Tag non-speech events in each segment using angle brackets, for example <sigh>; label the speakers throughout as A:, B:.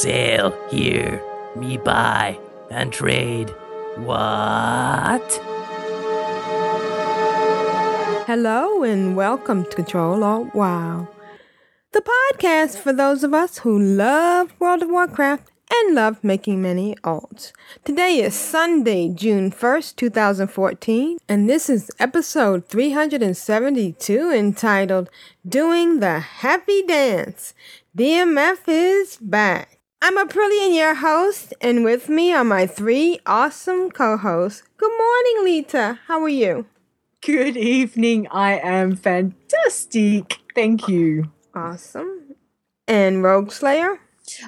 A: Sail here, me buy and trade. What?
B: Hello and welcome to Control Alt Wow, the podcast for those of us who love World of Warcraft and love making many alts. Today is Sunday, June 1st, 2014, and this is episode 372 entitled Doing the Happy Dance. DMF is back. I'm Aprillian, your host, and with me are my three awesome co hosts. Good morning, Leeta. How are you?
C: Good evening. I am fantastic. Thank you.
B: Awesome. And Rogue Slayer?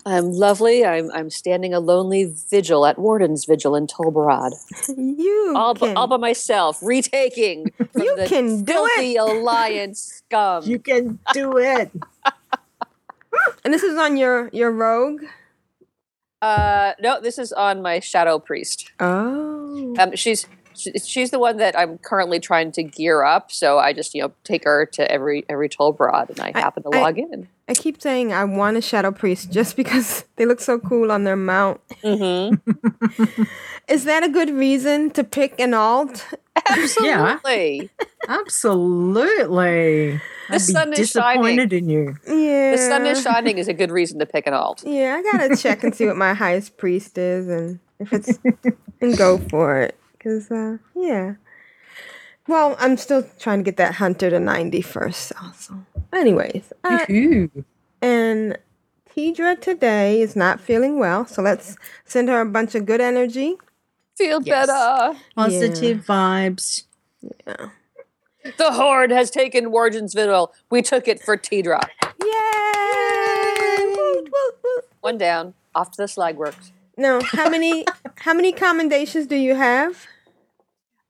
D: I'm lovely. I'm I'm standing a lonely vigil at Warden's Vigil in Tol Barad, <laughs>
B: You
D: all,
B: can,
D: by, all by myself, retaking <laughs> from
B: You
D: the
B: can do
D: filthy <laughs> alliance scum.
C: You can do it.
B: and this is on your your Rogue.
D: Uh, no, this is on my Shadow Priest.
B: Oh,
D: Um, she's she's the one that I'm currently trying to gear up. So I just you know take her to every every Tol Barad, and I
B: I-
D: happen to
B: I-
D: log in.
B: I keep saying I want a Shadow Priest just because <laughs> they look so cool on their mount.
D: Mm-hmm. <laughs>
B: Is that a good reason to pick an alt?
D: Absolutely.
C: Absolutely.
D: The
C: I'd be
D: sun is shining.
C: in you.
B: Yeah,
D: The sun is shining is a good reason to pick an alt.
B: Yeah, I gotta check and see what my highest priest is, and if it's and go for it. Cause uh, yeah. Well, I'm still trying to get that hunter to 90 first. Also, anyways, uh, and Tedrah today is not feeling well, so let's send her a bunch of good energy.
D: Feel
C: Yes.
D: better.
C: Positive vibes. Yeah.
D: The Horde has taken Warden's Vigil. We took it for Tedrah.
B: Yay! Woot, woot, woot.
D: One down. Off to the slag works.
B: Now, how many <laughs> how many commendations do you have?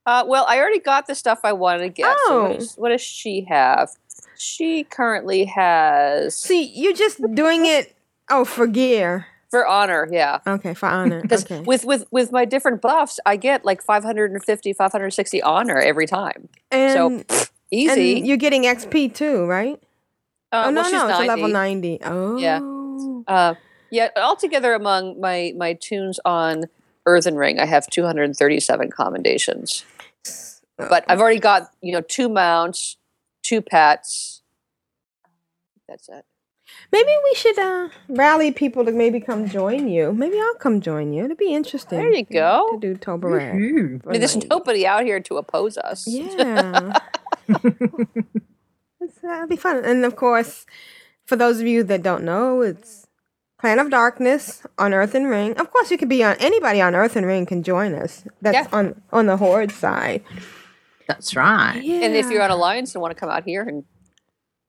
D: Uh, well, I already got the stuff I wanted to get. So what,
B: Oh.
D: what does she have? She currently has
B: See, you're just doing it. Oh, for gear.
D: For honor, yeah.
B: Okay, for honor. <laughs>
D: Because
B: Okay.
D: with, with with my different buffs, I get like 550, 560 honor every time.
B: and,
D: so easy.
B: and you're getting XP too, right?
D: uh,
B: oh no,
D: well,
B: no, it's a level
D: 90.
B: ninety. Oh,
D: Yeah. Uh, yeah, altogether among my my tunes on Earthen Ring, I have 237 commendations. But I've already got, you know, two mounts, two pets. That's it.
B: Maybe we should uh, rally people to maybe come join you. Maybe I'll come join you. It'd be interesting.
D: There you
B: to-
D: go.
B: To do Tol Barad.
C: Woohoo.
D: I mean, there's nobody out here to oppose us.
B: Yeah. <laughs> it's, that'd be fun. And of course, for those of you that don't know, it's Clan of Darkness on Earthen Ring. Of course, you could be on anybody on Earthen Ring can join us. That's
D: Yeah.
B: on on the Horde side.
C: That's right.
B: Yeah.
D: And if you're on Alliance and want to come out here and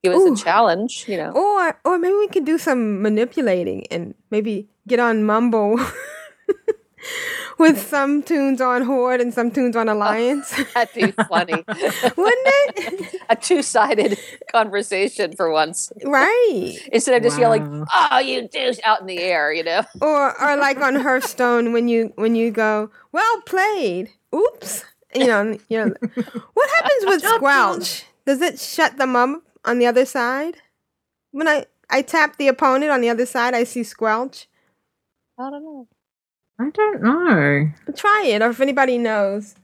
D: give us
B: Ooh.
D: a challenge, you know.
B: or or maybe we could do some manipulating and maybe get on Mumble <laughs> with some tunes on Horde and some tunes on <laughs> Alliance.
D: That'd be funny. <laughs>
B: Wouldn't it?
D: a two-sided conversation for once.
B: right.
D: Instead of just yelling,
C: Wow.
D: "Oh, you douche!" out in the air, you know.
B: or or like on Hearthstone when you when you go well played. Oops, you know you know what happens with Squelch? Does it shut them up on the other side? When I I tap the opponent on the other side, I see Squelch.
D: I don't know.
C: I don't know.
B: But try it, or if anybody knows,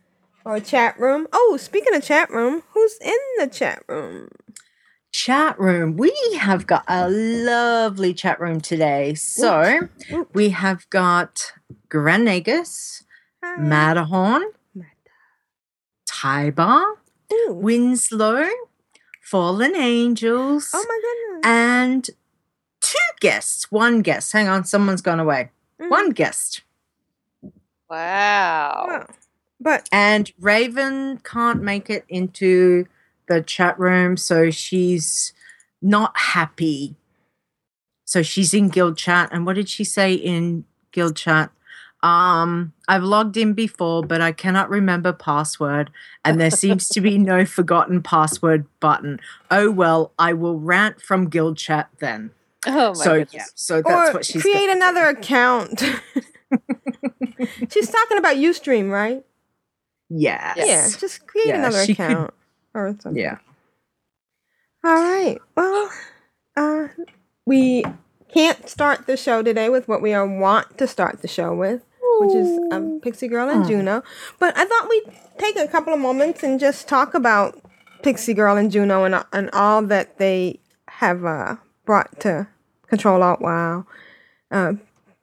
B: or chat room. Oh, speaking of chat room, who's in the chat room?
C: Chat room. We have got a lovely chat room today. So
B: Whoop.
C: we have got Grand Nagus,
B: Hi.
C: Matahorn, Tybar,
B: Ooh.
C: Winslow, Fallen Angels,
B: Oh my goodness.
C: and two guests. One guest. Hang on, someone's gone away.
B: Mhm.
C: One guest.
D: Wow.
B: Wow. But
C: And Raven can't make it into the chat room, so she's not happy. So she's in guild chat. And what did she say in guild chat? Um, I've logged in before, but I cannot remember password, and there seems to be no <laughs> forgotten password button. Oh well, I will rant from guild chat then.
D: Oh my
C: so
D: goodness.
C: yeah, so that's
B: or
C: what she's
B: create
C: got.
B: another account. <laughs> She's talking about UStream, right?
C: Yes.
B: Yeah, just create
C: Yeah,
B: another
C: she could-
B: account or something.
C: Yeah.
B: All right. Well, uh, we can't start the show today with what we want to start the show with, which is um, Pixie Girl and Juno. But I thought we'd take a couple of moments and just talk about Pixie Girl and Juno and, and all that they have uh, brought to Control Alt Wow. Uh,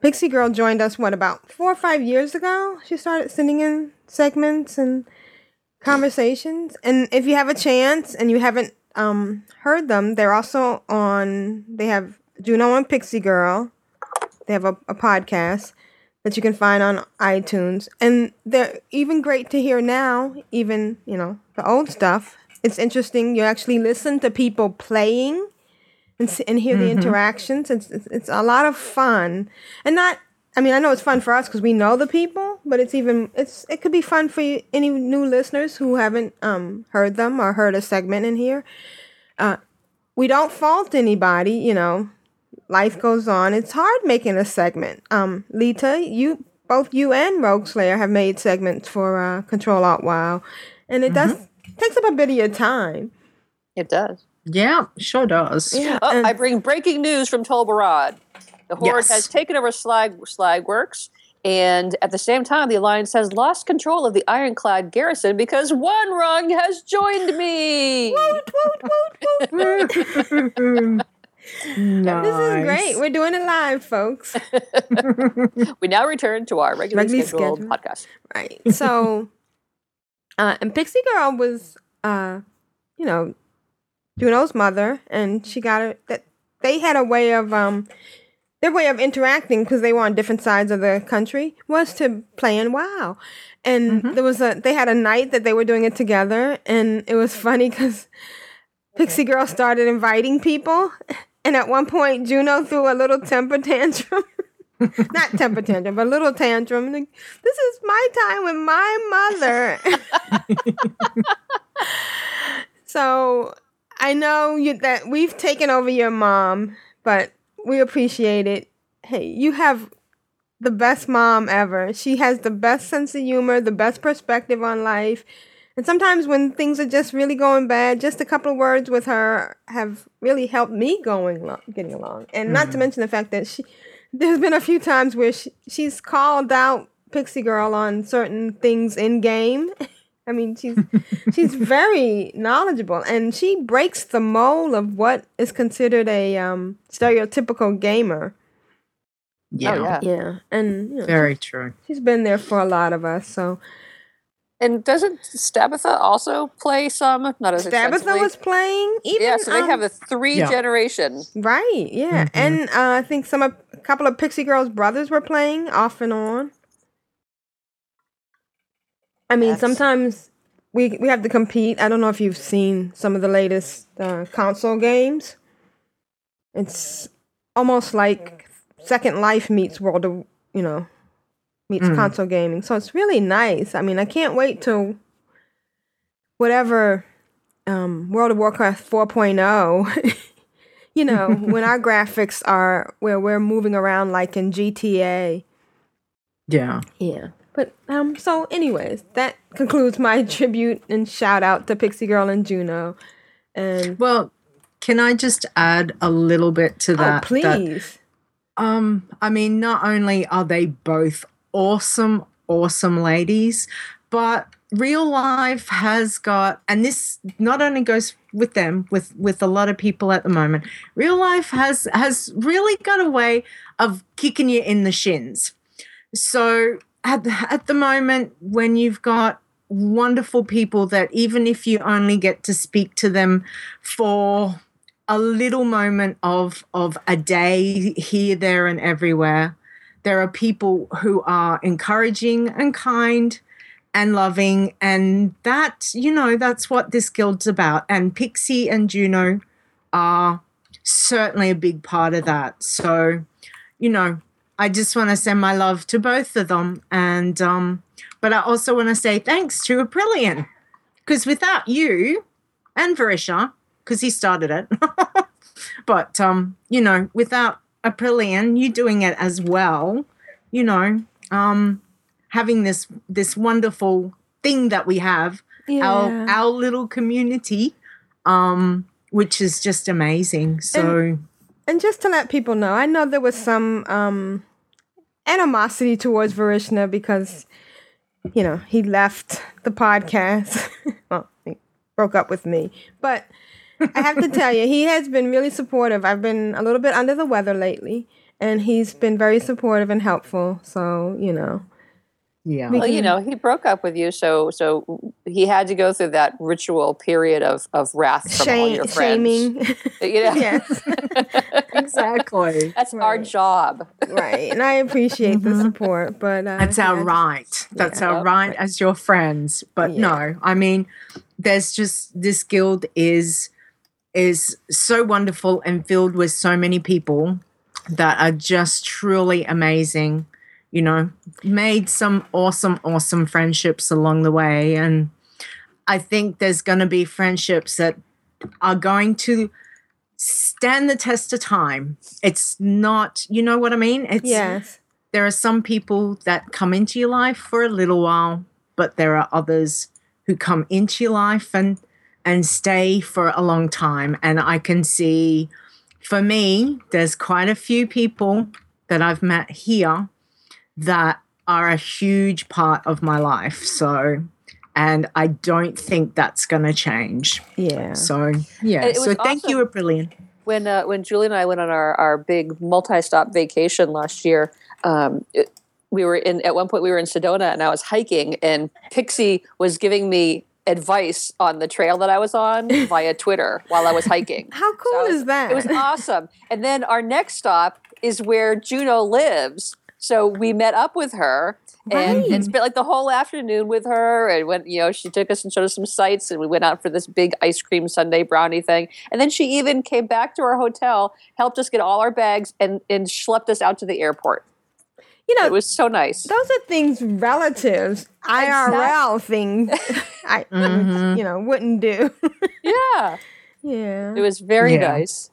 B: Pixie Girl joined us, what, about four or five years ago? She started sending in segments and conversations. And if you have a chance and you haven't um, heard them, they're also on, they have Juno and Pixie Girl. They have a, a podcast that you can find on iTunes. And they're even great to hear now, even, you know, the old stuff. It's interesting. You actually listen to people playing and, and hear the interactions. It's, it's, it's a lot of fun. And not, I mean, I know it's fun for us because we know the people, but it's even, it's, it could be fun for you, any new listeners who haven't um, heard them or heard a segment in here. Uh, we don't fault anybody, you know, life goes on. It's hard making a segment. Um, Leeta, you, both you and Rogue Slayer have made segments for uh, Control Alt Wow. And it does, takes up a bit of your time.
D: It does.
C: Yeah, sure does.
B: Yeah.
D: Oh,
B: and-
D: I bring breaking news from Tol Barad. The Horde
C: Yes.
D: has taken over Slag Slagworks, and at the same time, the Alliance has lost control of the Ironclad garrison because one rung has joined me. <laughs> <laughs>
C: nice.
B: This is great. We're doing it live, folks. <laughs> <laughs>
D: We now return to our regularly
B: Regularly
D: scheduled
B: scheduled.
D: podcast.
B: Right. So, <laughs> uh, and Pixie Girl was, uh, you know, Juno's mother, and she got it. That they had a way of, um, their way of interacting because they were on different sides of the country was to play in WoW, and there was a they had a night that they were doing it together, and it was funny because Pixie Girl started inviting people, and at one point Juno threw a little temper tantrum. <laughs> Not temper tantrum, but a little tantrum. Like, this is my time with my mother. <laughs> so I know you, that we've taken over your mom, but we appreciate it. Hey, you have the best mom ever. She has the best sense of humor, the best perspective on life. And sometimes when things are just really going bad, just a couple of words with her have really helped me going lo- getting along. And not to mention the fact that she there's been a few times where she, she's called out Pixie Girl on certain things in game. <laughs> I mean, she's <laughs> she's very knowledgeable, and she breaks the mold of what is considered a um, stereotypical gamer.
C: Yeah,
D: Oh yeah.
B: Yeah, and you know,
C: very true.
B: she's been there for a lot of us. So
D: And doesn't Stabitha also play some? Not as
B: Tabitha
D: extensively?
B: was playing. Even,
D: yeah, so they
B: um,
D: have a three
C: Yeah.
D: generation.
B: right. Yeah, and uh, I think some a couple of Pixie Girl's brothers were playing off and on. I mean,
D: That's-
B: sometimes we we have to compete. I don't know if you've seen some of the latest uh, console games. It's almost like Second Life meets World of you know meets
C: Mm.
B: console gaming. So it's really nice. I mean, I can't wait till whatever um, World of Warcraft 4.0. <laughs> you know, <laughs> when our graphics are where we're moving around like in GTA.
C: Yeah.
B: Yeah. But um so anyways, that concludes my <laughs> tribute and shout out to Pixie Girl and Juno. And
C: Well, can I just add a little bit to
B: oh
C: that? that,
B: please.
C: um, I mean, not only are they both awesome, awesome ladies, but real life has got, and this not only goes with them, with with a lot of people at the moment. Real life has has really got a way of kicking you in the shins. So at the, at the moment, when you've got wonderful people that even if you only get to speak to them for a little moment of of a day here there and everywhere there are people who are encouraging and kind and loving and that you know that's what this guild's about and pixie and juno are certainly a big part of that. So, you know, I just want to send my love to both of them. And, um, but I also want to say thanks to Aprillian because without you and Varisha, because he started it, <laughs> but, um, you know, without Aprillian, you doing it as well, you know, um, having this, this wonderful thing that we have, our,
B: Yeah.
C: our little community, um, which is just amazing. So,
B: And just to let people know, I know there was some um, animosity towards Varishna because, you know, he left the podcast. <laughs> well, he broke up with me. But I have to tell you, he has been really supportive. I've been a little bit under the weather lately, and he's been very supportive and helpful. So, you know,
C: yeah.
D: Well, you know, he broke up with you, so so he had to go through that ritual period of of wrath from all your friends.
B: shaming. <laughs>
D: You <laughs> know?
B: yes. <laughs>
C: exactly.
D: That's our job.
B: right. And I appreciate the support. But uh,
C: That's our
B: yeah,
C: right. That's
D: Yeah.
C: our right as your friends. But
B: Yeah.
C: no, I mean, there's just this guild is is so wonderful and filled with so many people that are just truly amazing. You know, made some awesome, awesome friendships along the way. And I think there's going to be friendships that are going to stand the test of time. It's not, you know what I mean? It's
B: Yes.
C: there are some people that come into your life for a little while, but there are others who come into your life and and stay for a long time. And I can see for me, there's quite a few people that I've met here that are a huge part of my life. So and I don't think that's going to change.
B: Yeah.
C: So, yeah.
D: It- it
C: so
D: was
C: thank you,
D: awesome.
C: Brilliant.
D: when uh, when Julie and I went on our, our big multi-stop vacation last year, um, it, we were in at one point we were in Sedona and I was hiking and Pixie was giving me advice on the trail that I was on <laughs> via Twitter while I was hiking.
B: How cool
D: So was-
B: is that?
D: It was awesome. And then our next stop is where Juno lives. So we met up with her and, and
B: Right.
D: spent like the whole afternoon with her and went, you know, she took us and showed us some sights and we went out for this big ice cream sundae brownie thing. And then she even came back to our hotel, helped us get all our bags and, and schlepped us out to the airport.
B: You know,
D: It was so nice.
B: those are things relatives IRL things <laughs> I
C: Mhm.
B: you know wouldn't do. <laughs>
D: Yeah.
B: yeah.
D: It was very
C: Yeah.
D: nice.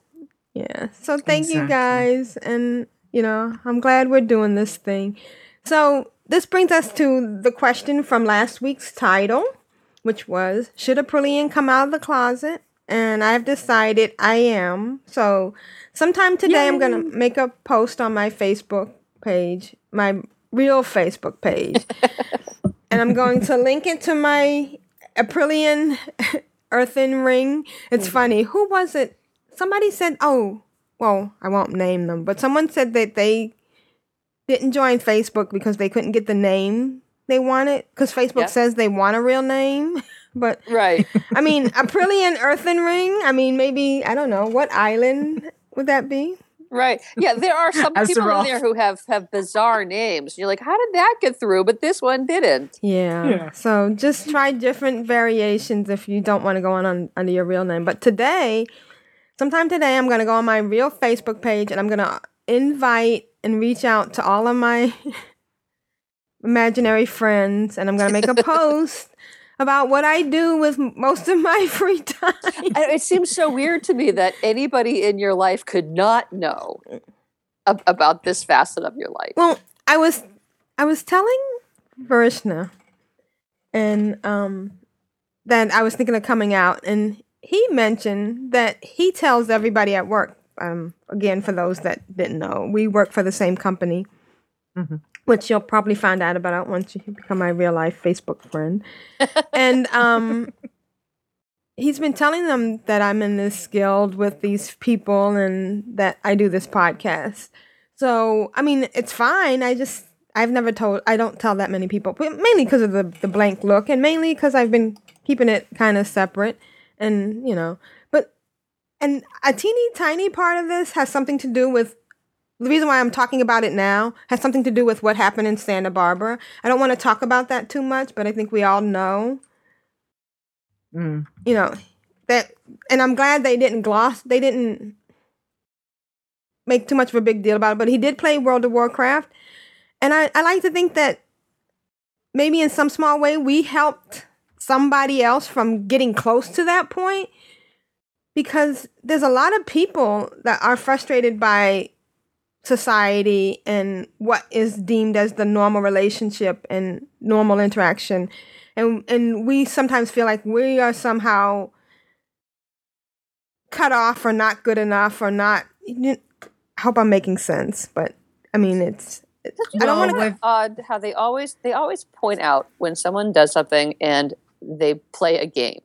B: Yeah. So thank you guys and you know, I'm glad we're doing this thing. So this brings us to the question from last week's title, which was Should Aprillian come out of the closet? And I've decided I am. So sometime today I'm gonna make a post on my Facebook page, my real Facebook page. <laughs> and I'm going to link it to my Aprillian <laughs> earthen ring. It's mm. funny. Who was it? Somebody said, oh, well, I won't name them, but someone said that they didn't join Facebook because they couldn't get the name they wanted because Facebook
D: Yeah.
B: says they want a real name. <laughs> But
D: Right.
B: I mean, Aprillian earthen ring. I mean, maybe I don't know what island would that be.
D: Right. Yeah, there are some people in there who have have bizarre names. You're like, how did that get through? But this one didn't.
B: Yeah.
C: Yeah.
B: So just try different variations if you don't want to go on, on under your real name. But today, sometime today, I'm going to go on my real Facebook page and I'm going to invite and reach out to all of my <laughs> imaginary friends and I'm going to make a <laughs> post about what I do with most of my <laughs> free time.
D: It seems so weird to me that anybody in your life could not know ab- about this facet of your life.
B: Well, I was I was telling Varishna and um that I was thinking of coming out and he mentioned that he tells everybody at work um again for those that didn't know we work for the same company
C: Mhm.
B: Which you'll probably find out about once you become my real life Facebook friend. And um <laughs> he's been telling them that I'm in this guild with these people and that I do this podcast. So, I mean, it's fine. I just, I've never told, I don't tell that many people, but mainly because of the, the blank look and mainly because I've been keeping it kind of separate and, you know, but, and a teeny tiny part of this has something to do with, the reason why I'm talking about it now has something to do with what happened in Santa Barbara. I don't want to talk about that too much, but I think we all know,
C: Mm.
B: you know, that, and I'm glad they didn't gloss, they didn't make too much of a big deal about it, but he did play World of Warcraft. And I, I like to think that maybe in some small way we helped somebody else from getting close to that point because there's a lot of people that are frustrated by society and what is deemed as the normal relationship and normal interaction and and we sometimes feel like we are somehow cut off or not good enough or not I hope I'm making sense but I mean it's I don't want to
D: odd how they always they always point out when someone does something and they play a game.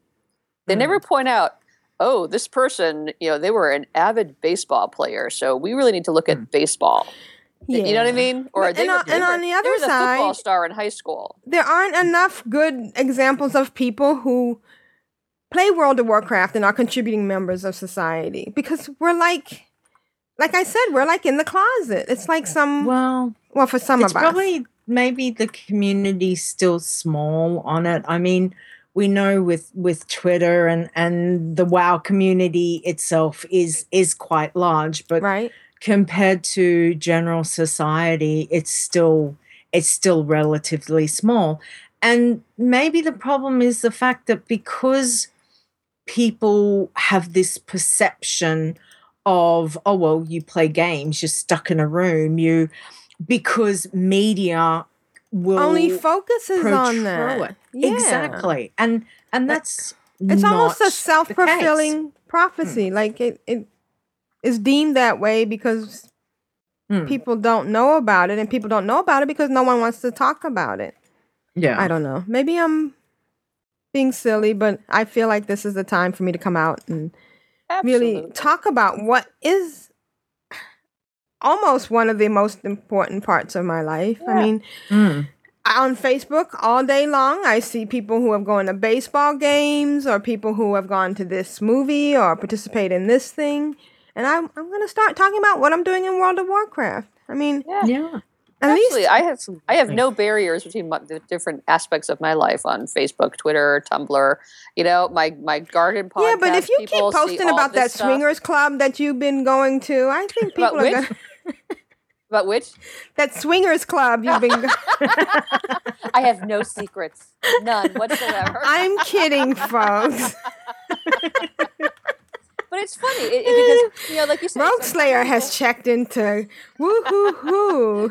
D: They
B: Hmm.
D: never point out, oh, this person, you know, they were an avid baseball player, so we really need to look at hmm. baseball. You know what I mean? Or
B: But-
D: they
B: and
D: were,
B: on-
D: they
B: and
D: were-
B: on the
D: they
B: other
D: were the football
B: side-
D: star in high school.
B: there aren't enough good examples of people who play World of Warcraft and are contributing members of society because we're like like I said, we're like in the closet. It's like some well,
C: Well,
B: for some
C: it's
B: of us.
C: probably maybe the community's still small on it. I mean, we know with with Twitter and and the WoW community itself is is quite large, but
B: right?
C: compared to general society, it's still it's still relatively small. And maybe the problem is the fact that because people have this perception of oh well you play games you're stuck in a room you because media will
B: Only focuses on that. Yeah.
C: exactly and and that's
B: It's almost a self-fulfilling prophecy. Like it, it is deemed that way because
C: Hmm.
B: people don't know about it, and people don't know about it because no one wants to talk about it.
C: yeah
B: I don't know. Maybe I'm being silly, but I feel like this is the time for me to come out and really talk about what is almost one of the most important parts of my life. I mean,
C: Mm.
B: on Facebook all day long, I see people who have gone to baseball games or people who have gone to this movie or participate in this thing. And I'm, I'm going to start talking about what I'm doing in World of Warcraft. I mean,
D: Yeah.
C: yeah
B: at
D: Absolutely.
B: least
D: I have I have no barriers between my, the different aspects of my life on Facebook, Twitter, Tumblr. You know, my my garden podcast.
B: yeah, but if you keep posting about that
D: stuff.
B: swingers club that you've been going to, I think people are
D: which?
B: going <laughs>
D: about which
B: that swingers club you've been. <laughs> <laughs>
D: I have no secrets, none whatsoever.
B: I'm kidding, folks. <laughs>
D: but it's funny it, it- because you know, like you said,
B: Rogue Slayer
D: people-
B: has checked into woo hoo hoo.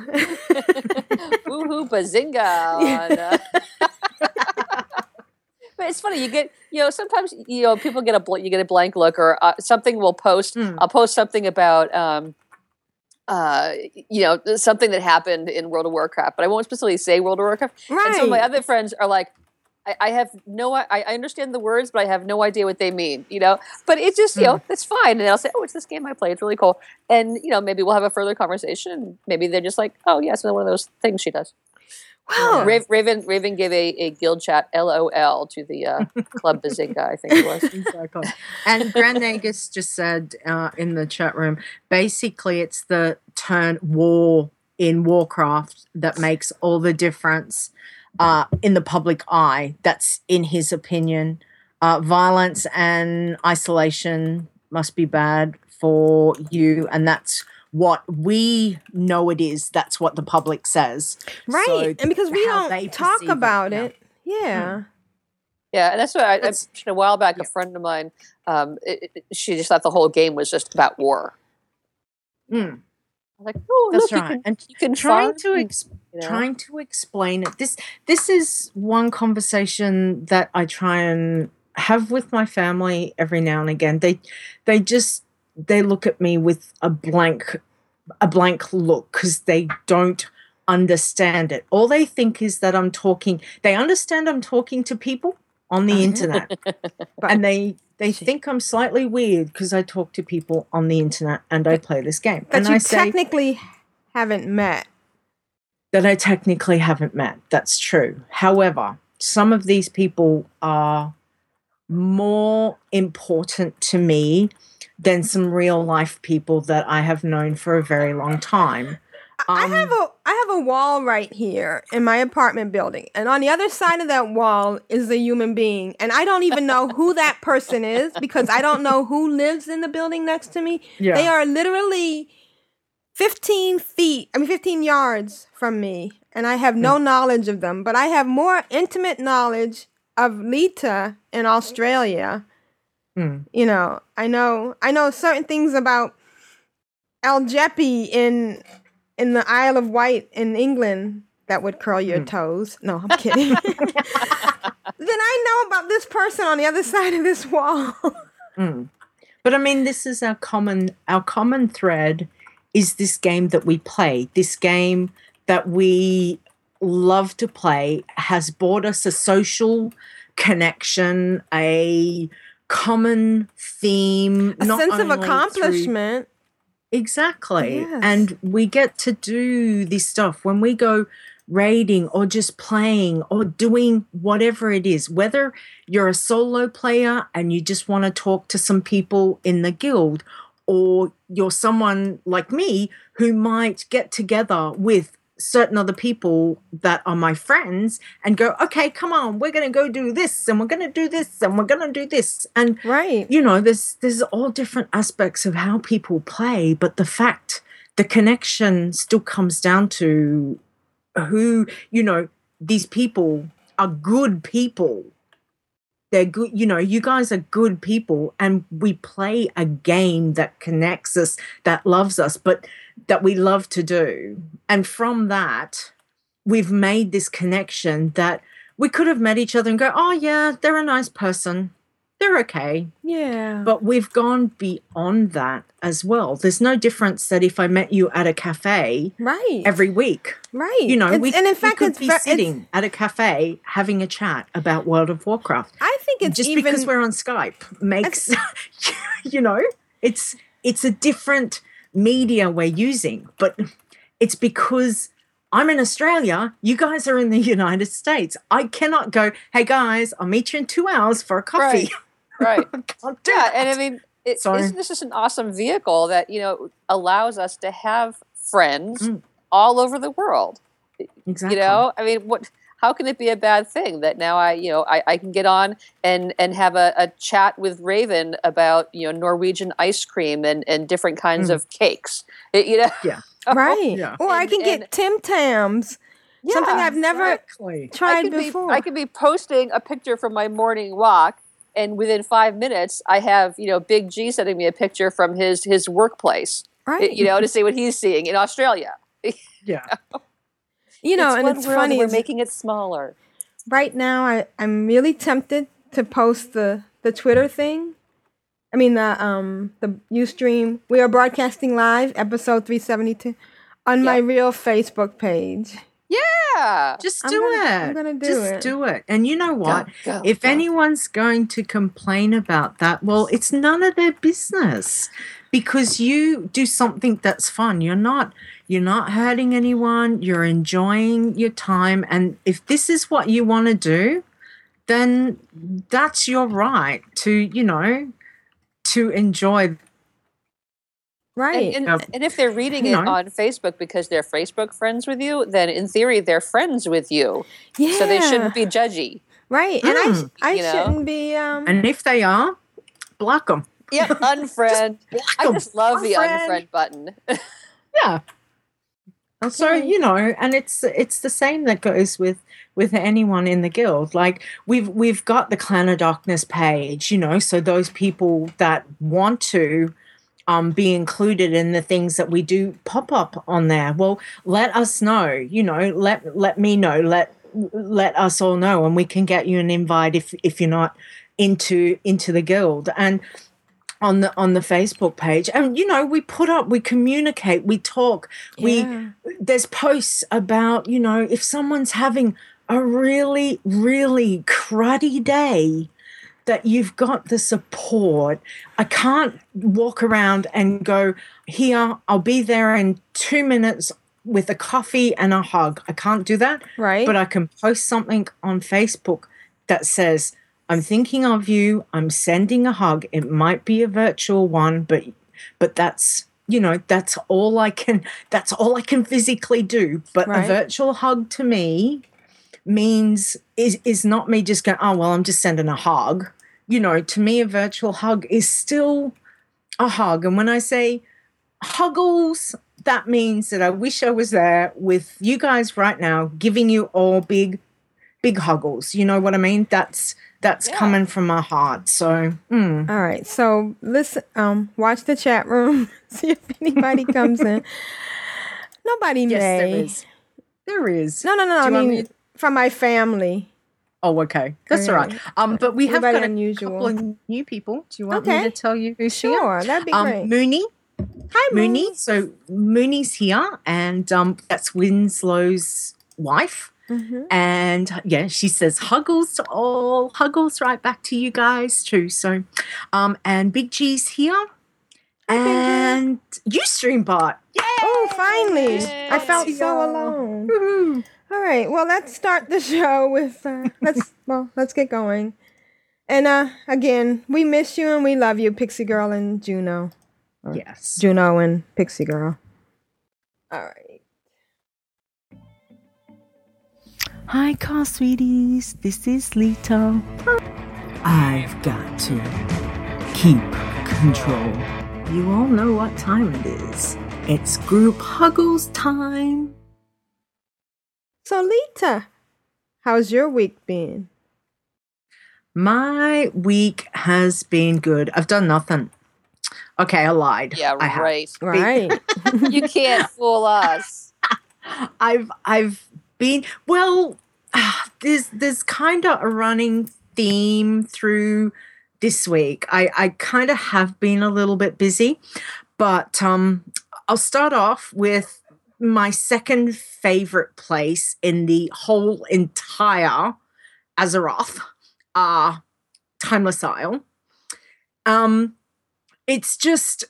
D: Woohoo bazinga! On, uh, but it's funny. You get you know sometimes you know people get a bl- you get a blank look or uh, something will post.
C: Mm.
D: I'll post something about. Um, uh, you know, something that happened in World of Warcraft, but I won't specifically say World of Warcraft. Right. And so my other friends are like, I, I have no, I, I understand the words, but I have no idea what they mean, you know? But it's just, you know, it's fine. And I'll say, oh, it's this game I play. It's really cool. And, you know, maybe we'll have a further conversation. And maybe they're just like, oh, yeah, it's one of those things she does.
B: Wow.
D: Raven, Raven, Raven gave a, a guild chat LOL to the uh, Club Bazinga, I think it was. <laughs>
C: exactly. And Grand Nagus just said uh, in the chat room, basically, it's the turn war in Warcraft that makes all the difference uh, in the public eye. That's in his opinion. Uh, violence and isolation must be bad for you, and that's what we know it is. That's what the public says.
B: Right.
C: So
B: and because we
C: how
B: don't talk
C: perceive it,
B: about
C: yeah.
B: it. Yeah.
D: Yeah, and that's what I, I
C: That's-
D: mentioned a while back.
C: yeah.
D: A friend of mine, um, it, it- she just thought the whole game was just about war.
C: Mm,
D: I was like, oh,
C: that's
D: look,
C: right.
D: you can,
C: and
D: you can
C: trying to ex-
D: you know?
C: trying to explain it this this is one conversation that i try and have with my family every now and again they they just they look at me with a blank a blank look because they don't understand it all they think is that i'm talking they understand i'm talking to people on the uh-huh. internet <laughs>
B: But-
C: and they they think i'm slightly weird because i talk to people on the internet and i play this game
B: That
C: and
B: you
C: i say
B: technically haven't met.
C: that I technically haven't met. That's true. However, some of these people are more important to me than some real life people that I have known for a very long time.
B: I
C: Um,
B: have a I have a wall right here in my apartment building, and on the other side of that wall is a human being, and I don't even know who that person is because I don't know who lives in the building next to me.
C: Yeah.
B: They are literally 15 feet, I mean 15 yards from me, and I have no knowledge of them, but I have more intimate knowledge of Leeta in Australia.
C: Mm.
B: You know, I know I know certain things about El Jeppy in in the Isle of Wight in England that would curl your toes. No, I'm kidding. <laughs> then I know about this person on the other side of this wall.
C: Mm. But I mean, this is our common our common thread is this game that we play. This game that we love to play has brought us a social connection, a common theme,
B: A sense of
C: only through-
B: accomplishment.
C: Exactly.
B: Yes.
C: And we get to do this stuff when we go raiding or just playing or doing whatever it is, whether you're a solo player and you just want to talk to some people in the guild, or you're someone like me who might get together with certain other people that are my friends and go, okay, come on, we're going to go do this and we're going to do this and we're going to do this. And
B: Right.
C: you know there's there's all different aspects of how people play but the fact the connection still comes down to who you know these people are good people they're good you know you guys are good people and we play a game that connects us that loves us but that we love to do and from that we've made this connection that we could have met each other and go oh yeah they're a nice person they're okay
B: Yeah.
C: but we've gone beyond that as well. There's no difference that if I met you at a cafe
B: right.
C: every week,
B: right.
C: you know,
B: It's-
C: we,
B: and in fact, we
C: could
B: it's,
C: be sitting at a cafe having a chat about World of Warcraft.
B: I think it's
C: Just
B: even
C: because we're on Skype makes <laughs> you know it's it's a different media we're using, but it's because I'm in Australia. You guys are in the <laughs> United States. I cannot go. Hey guys, I'll meet you in two hours for a coffee.
D: Right. <laughs>
C: Do
D: yeah,
C: that.
D: and I mean, it, isn't this just an awesome vehicle that you know allows us to have friends
C: Mm.
D: all over the world?
C: exactly.
D: You know, I mean, what? How can it be a bad thing that now I, you know, I, I can get on and and have a, a chat with Raven about you know Norwegian ice cream and and different kinds
C: Mm.
D: of cakes. It- you know,
C: Yeah. <laughs>
B: right.
C: Yeah.
B: Or I
D: And-
B: can get
D: and-
B: Tim Tams. Something I've never
C: Exactly.
B: Tried
D: could
B: before.
D: be I could be posting a picture from my morning walk, and within five minutes, I have you know Big G sending me a picture from his his workplace.
B: right.
D: You know, to see what he's seeing in Australia. <laughs>
C: Yeah.
B: You know,
D: It's
B: and it's funny.
D: We're making it smaller.
B: right now, I I'm really tempted to post the the Twitter thing. I mean the um the UStream. We are broadcasting live, episode three seventy two, on my real Facebook page.
D: Yeah.
C: Just
B: I'm
C: do
B: gonna-
C: it.
B: I'm gonna do
C: Just
B: it.
C: do it. And you know what?
D: go,
C: if
D: go.
C: anyone's going to complain about that, well, it's none of their business because you do something that's fun. You're not you're not hurting anyone. You're enjoying your time and if this is what you want to do, then that's your right to, you know, to enjoy
B: Right.
D: And, and, and if they're reading it
C: know.
D: on Facebook because they're Facebook friends with you, then in theory they're friends with you.
B: yeah.
D: So they shouldn't be judgy.
B: Right. And I
C: Mm.
B: I
D: You know?
B: shouldn't be um
C: and if they are, block them.
D: Yeah, <laughs> unfriend.
C: Block
D: I
C: 'em.
D: just love the
C: Unfriend.
D: unfriend button. <laughs>
C: Yeah. So you know, and it's it's the same that goes with with anyone in the guild. Like we've we've got the Clan of Darkness page, you know, so those people that want to um, be included in the things that we do pop up on there. Well, let us know. You know, let let me know. Let let us all know, and we can get you an invite if if you're not into into the guild and on the on the Facebook page. And you know, we put up, we communicate, we talk, we
B: Yeah.
C: there's posts about you know if someone's having a really really cruddy day that you've got the support i can't walk around and go here i'll be there in two minutes with a coffee and a hug i can't do that
B: right.
C: but i can post something on facebook that says i'm thinking of you. I'm sending a hug. It might be a virtual one but but that's you know that's all i can that's all i can physically do. But
B: Right.
C: a virtual hug to me means is is not me just going oh well i'm just sending a hug. You know to me a virtual hug is still a hug. And when i say huggles that means that I wish I was there with you guys right now, giving you all big, big huggles. You know what I mean? That's that's
D: Yeah.
C: coming from my heart. So, mm.
B: All right. So listen, um, watch the chat room. <laughs> See if anybody comes in. <laughs> Nobody
C: yes,
B: may.
C: there is. There is.
B: No, no, no.
C: Do
B: I mean,
C: me-
B: from my family.
C: Oh, okay. That's all right.
B: Alright.
C: Um, but we have
B: Everybody
C: got a
B: unusual.
C: couple of new people. Do you want me to tell you who's here?
B: Sure, that'd be
C: Um,
B: great.
C: Mooney.
B: Hi,
C: Mooney.
B: Mooney.
C: So Mooney's here, and um, that's Winslow's wife.
B: Mhm.
C: And yeah, she says huggles to all, huggles right back to you guys too. So, um, and Big G's here, and Ustream bot. Yay!
B: Oh, finally!
D: Yay.
B: I felt so alone.
C: Woohoo.
B: All right. Well, let's start the show with uh, <laughs> let's well let's get going. And uh, again, we miss you and we love you, Pixie Girl and Juno.
C: Yes.
B: Juno and Pixie Girl. All right.
E: Hi, car sweeties. This is Lito. I've got to keep control. You all know what time it is. It's group huggles time.
B: So, Leeta, how's your week been?
C: My week has been good. I've done nothing. Okay, I lied.
D: Yeah,
C: I have.
D: right.
B: Right. <laughs>
D: You can't fool us. <laughs>
C: I've I've been well. ah, There's there's kind of a running theme through this week. I I kind of have been a little bit busy, but um, I'll start off with my second favorite place in the whole entire Azeroth, uh, Timeless Isle. Um, it's just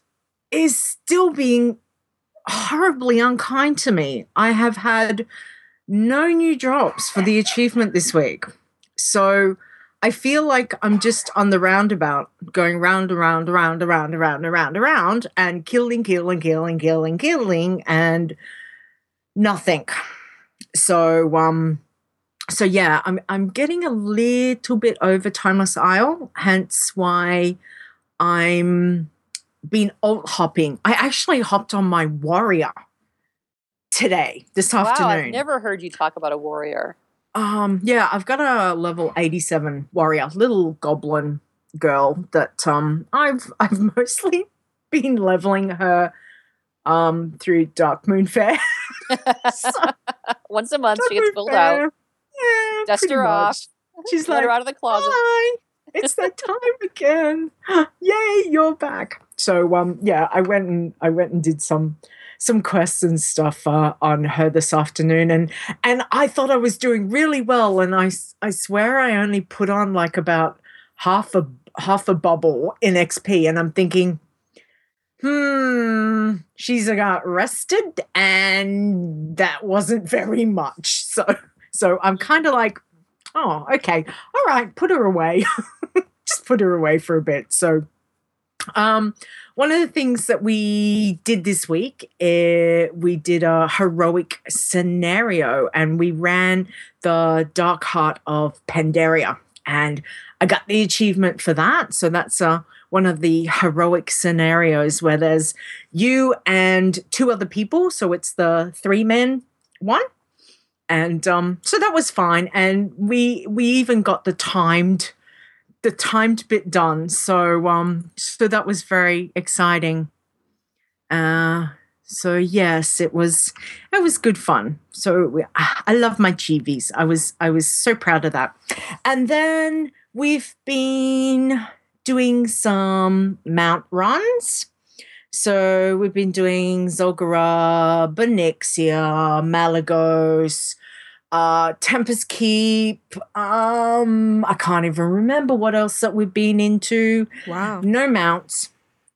C: is still being horribly unkind to me. I have had no new drops for the achievement this week. So I feel like I'm just on the roundabout, going round, and around, around, around, around, around, around, and killing, killing, killing, killing, killing, and nothing. So um so yeah, I'm I'm getting a little bit over Timeless Isle, hence why I'm been alt hopping. I actually hopped on my warrior today, this
D: Wow,
C: afternoon.
D: I've never heard you talk about a warrior.
C: Um, yeah, I've got a level 87 warrior, little goblin girl that um I've <laughs> I've mostly been leveling her um through Darkmoon Faire. <laughs> So, <laughs>
D: Once a month, she gets
C: Moon
D: pulled
C: Fair,
D: out,
C: Yeah,
D: dust her
C: much.
D: off,
C: She's
D: let
C: like,
D: her out of the closet.
C: Hi, it's that time again. <gasps> Yay, you're back. So um yeah, I went and I went and did some some quests and stuff uh, on her this afternoon and and I thought I was doing really well and I I swear I only put on like about half a half a bubble in XP and I'm thinking hmm she's got rested and that wasn't very much. <laughs> So so I'm kind of like oh okay all right put her away. <laughs> Just put her away for a bit so um one of the things that we did this week uh, we did a heroic scenario and we ran the dark heart of pandaria and i got the achievement for that. So that's uh, one of the heroic scenarios where there's you and two other people. So it's the three men one. And um, so that was fine. And we we even got the timed the timed bit done. So um so that was very exciting. Uh so yes it was it was good fun. So we, i love my chivis i was i was so proud of that. And then we've been doing some mount runs. So we've been doing Zolgara, Benixia, Malygos, uh, Tempest Keep. Um, I can't even remember what else that we've been into.
B: Wow.
C: No mounts.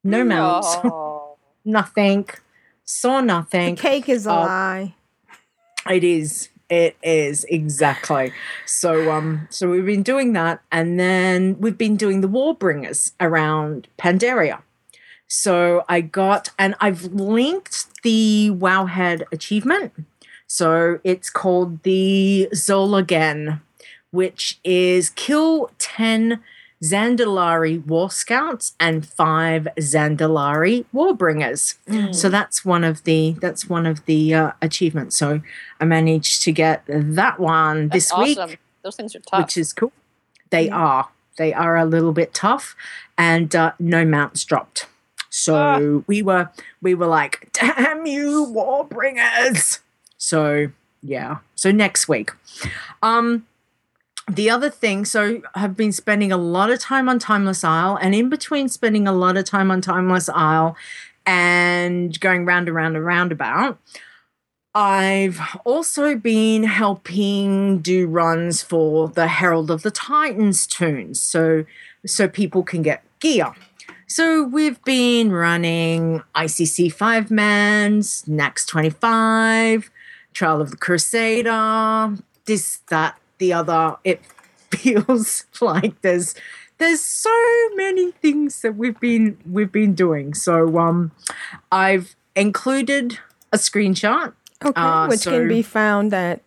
C: No mounts. <laughs> Nothing. Saw
B: The
C: nothing.
B: cake is a
C: Uh,
B: lie.
C: It is. It is exactly. So um so we've been doing that and then we've been doing the Warbringers around Pandaria. So I got and I've linked the Wowhead achievement. So it's called the Zul'Again, which is kill 10 Zandalari War Scouts and five Zandalari Warbringers.
D: Mm.
C: So that's one of the that's one of the uh, achievements. So I managed to get that one
D: That's
C: this week.
D: Those things are tough.
C: which is cool. They are. They are a little bit tough, and uh, no mounts dropped. So
D: Ah.
C: we were we were like, "Damn you, Warbringers!" So yeah. So next week, um, the other thing. So I've been spending a lot of time on Timeless Isle, and in between spending a lot of time on Timeless Isle and going round and round and roundabout. I've also been helping do runs for the Herald of the Titans toons, so so people can get gear. So we've been running ICC five mans, Nax twenty five, Trial of the Crusader, this that the other. It <laughs> feels like there's there's so many things that we've been we've been doing. So um, I've included a screenshot
B: Okay,
C: Uh,
B: which
C: so-
B: can be found at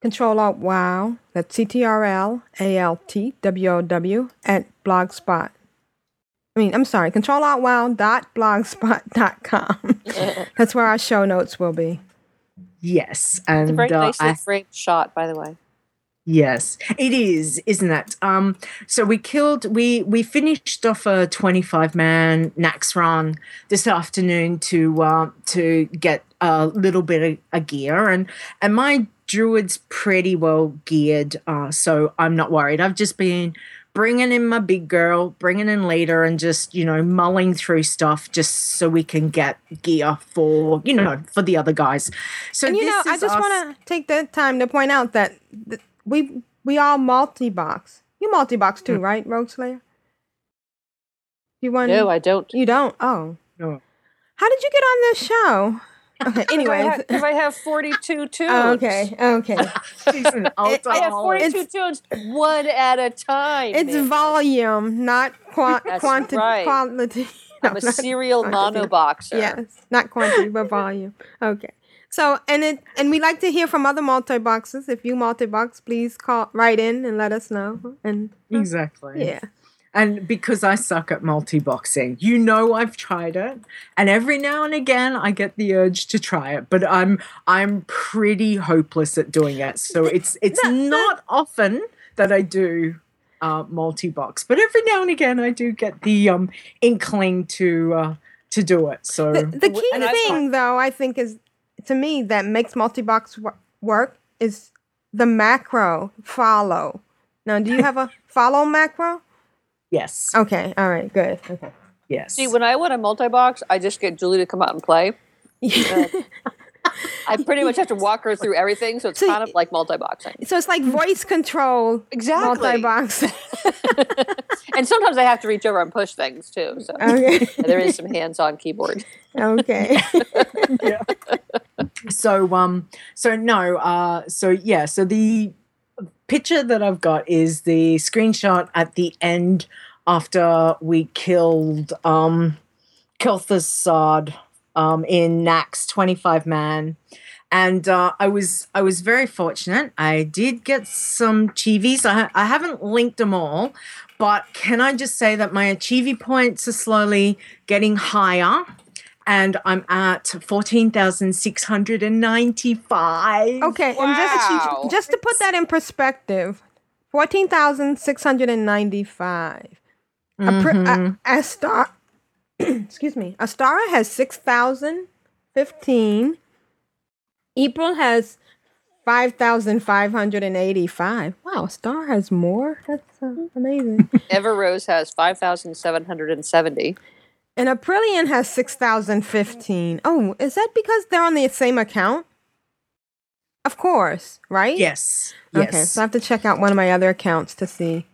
B: Control Alt Wow. That's C T R L A L T W O W at Blogspot. I mean, I'm sorry, Control Alt Wow dot blogspot.com. <laughs> That's where our show notes will be.
C: Yes, and
D: It's a very
C: uh,
D: nicely
C: I-
D: framed shot, by the way.
C: yes, it is, isn't it? Um, so we killed, we we finished off a twenty-five man Nax run this afternoon to uh, to get a little bit of a gear, and and my druid's pretty well geared, uh, so I'm not worried. I've just been bringing in my big girl, bringing in later, and just you know mulling through stuff just so we can get gear for you know for the other guys. So
B: And you
C: this
B: know, I just want to take the time to point out that th- we we all multi-box. You multi-box
C: Mm.
B: too, right, Rogueslayer? You want?
D: No, I don't.
B: You don't? Oh.
C: No.
B: How did you get on this show? Okay, <laughs>
D: If I, have, if I have 42 <laughs> toons.
B: Oh, okay, okay. <laughs>
C: She's an
D: I have
C: altaholic.
D: 42 toons, one at a time.
B: It's
D: man.
B: volume, not qua-
D: That's
B: quantity.
D: right.
B: Quality.
D: I'm
B: No,
D: a
B: not
D: serial
B: quantity.
D: monoboxer.
B: Yes, not quantity, but volume. Okay. So, and it and we like to hear from other multi boxes. If you multi box, please call, write in and let us know. And
C: Exactly.
B: yeah,
C: And because I suck at multi boxing, you know I've tried it, and every now and again I get the urge to try it, but I'm I'm pretty hopeless at doing it. So it's it's not often that I do uh, multi box, but every now and again I do get the um inkling to uh, to do it. So
B: the, the key thing, though, I think is to me that makes multi box wo- work is the macro follow. Now, do you have a <laughs> follow macro?
C: Yes,
B: Okay, all right, good. Okay.
C: yes.
D: See, when I want a multi-box, I just get Julie to come out and play. <laughs> I pretty much have to walk her through everything, so it's
B: So
D: kind of like multi-boxing.
B: So it's like voice control
D: Exactly.
B: multi-box. <laughs>
D: and sometimes I have to reach over and push things too. So
B: okay.
D: there is some hands-on keyboard.
B: Okay. <laughs>
C: so um so no uh so yeah so the picture that i've got is the screenshot at the end after we killed um um in Nax 25 man and uh, I was I was very fortunate. I did get some chivis. I, I haven't linked them all, but can I just say that my achievie points are slowly getting higher, and I'm at fourteen thousand six hundred and ninety-five.
B: Okay, and just just to put that in perspective, fourteen thousand six hundred and ninety-five. A, pr- a, a star, <clears throat> excuse me, Astara has six thousand fifteen. April has five thousand five hundred and eighty-five. Wow, Star has more. That's uh, amazing. <laughs>
D: Ever Rose has five thousand seven hundred and seventy.
B: and Aprillian has six thousand fifteen. Oh, is that because they're on the same account? Of course, right?
C: Yes.
B: Okay,
C: Yes.
B: so I have to check out one of my other accounts to see.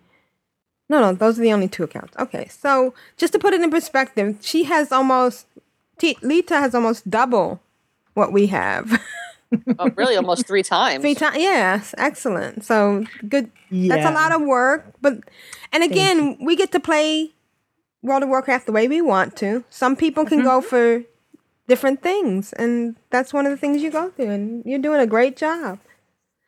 B: No, no, those are the only two accounts. Okay, so just to put it in perspective, she has almost, T- Leeta has almost double what we have.
D: Oh, really, almost three times. <laughs>
B: Three times, yes, excellent. So good. Yeah. That's a lot of work, but and again, we get to play World of Warcraft the way we want to. Some people can go
C: Mm-hmm.
B: for different things, and that's one of the things you go through, and you're doing a great job.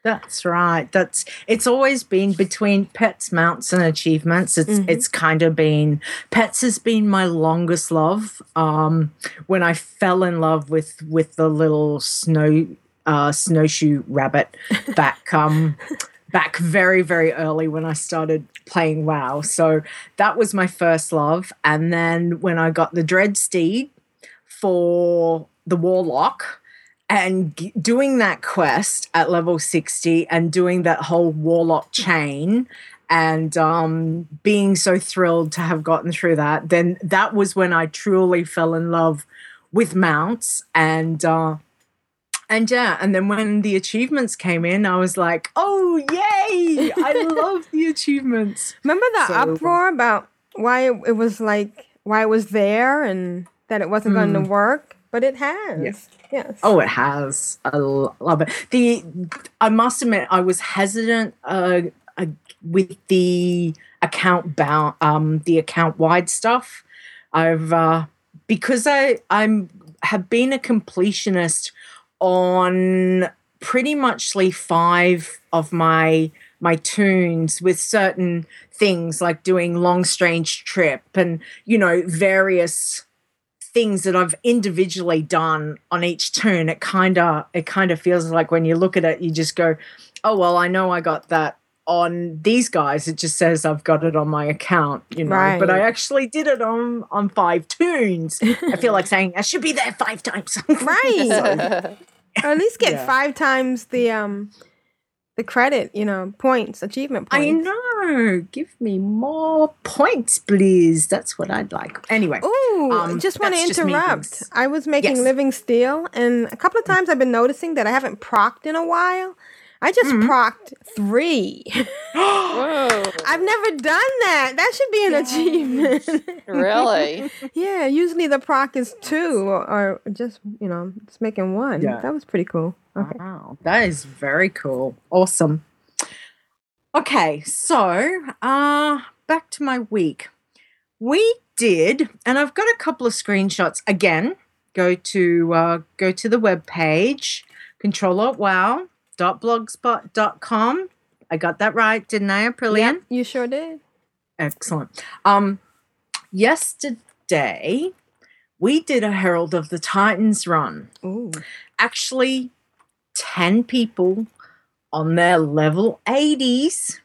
C: That's right. That's it's always been between pets, mounts, and achievements. It's
B: Mhm.
C: it's kind of been pets has been my longest love. Um, when I fell in love with with the little snow uh, snowshoe rabbit back um <laughs> back very very early when I started playing WoW. So that was my first love, and then when I got the Dread Steed for the Warlock and g- doing that quest at level 60 and doing that whole warlock chain and um, being so thrilled to have gotten through that then that was when i truly fell in love with mounts and uh, and yeah and then when the achievements came in i was like oh yay i <laughs> love the achievements
B: Remember that
C: So-
B: uproar about why it, was like why it was there and that it wasn't going to work, but it has.
C: Yes.
B: Yes.
C: Oh, it has. I love it. The I must admit, I was hesitant uh, uh, with the account bound, um, the account wide stuff. I've uh, because I I'm have been a completionist on pretty muchly five of my my toons with certain things like doing long strange trip and you know various things that I've individually done on each toon, it kind of it kind of feels like when you look at it, you just go, "Oh well, I know I got that on these guys." It just says I've got it on my account, you know. right. But I actually did it on on five toons. I feel like saying I should be there five times. <laughs>
B: Right. or at least get
C: Yeah.
B: five times the um the credit, you know, points, achievement points.
C: I know. Give me more points, please. That's what I'd like. Anyway.
B: Ooh,
C: Um,
B: just want to
C: that's just
B: interrupt. I was making
C: Yes.
B: Living Steel, and a couple of times I've been noticing that I haven't procced in a while. I just
C: Mhm.
B: procced three. <gasps>
D: Whoa.
B: I've never done that. That should be an achievement.
D: Really? <laughs>
B: yeah, usually the proc is two or, or just, you know, just making one.
C: Yeah.
B: That was pretty cool. Okay.
C: Wow, that is very cool. Awesome. Okay, so uh back to my week. We did, and I've got a couple of screenshots again. Go to uh go to the web page, controllerwow.blogspot.com. I got that right, didn't I, Aprillian?
B: Yep, you sure did.
C: Excellent. Um, yesterday we did a Herald of the Titans run.
B: Ooh.
C: Actually, 10 people on their level 80s.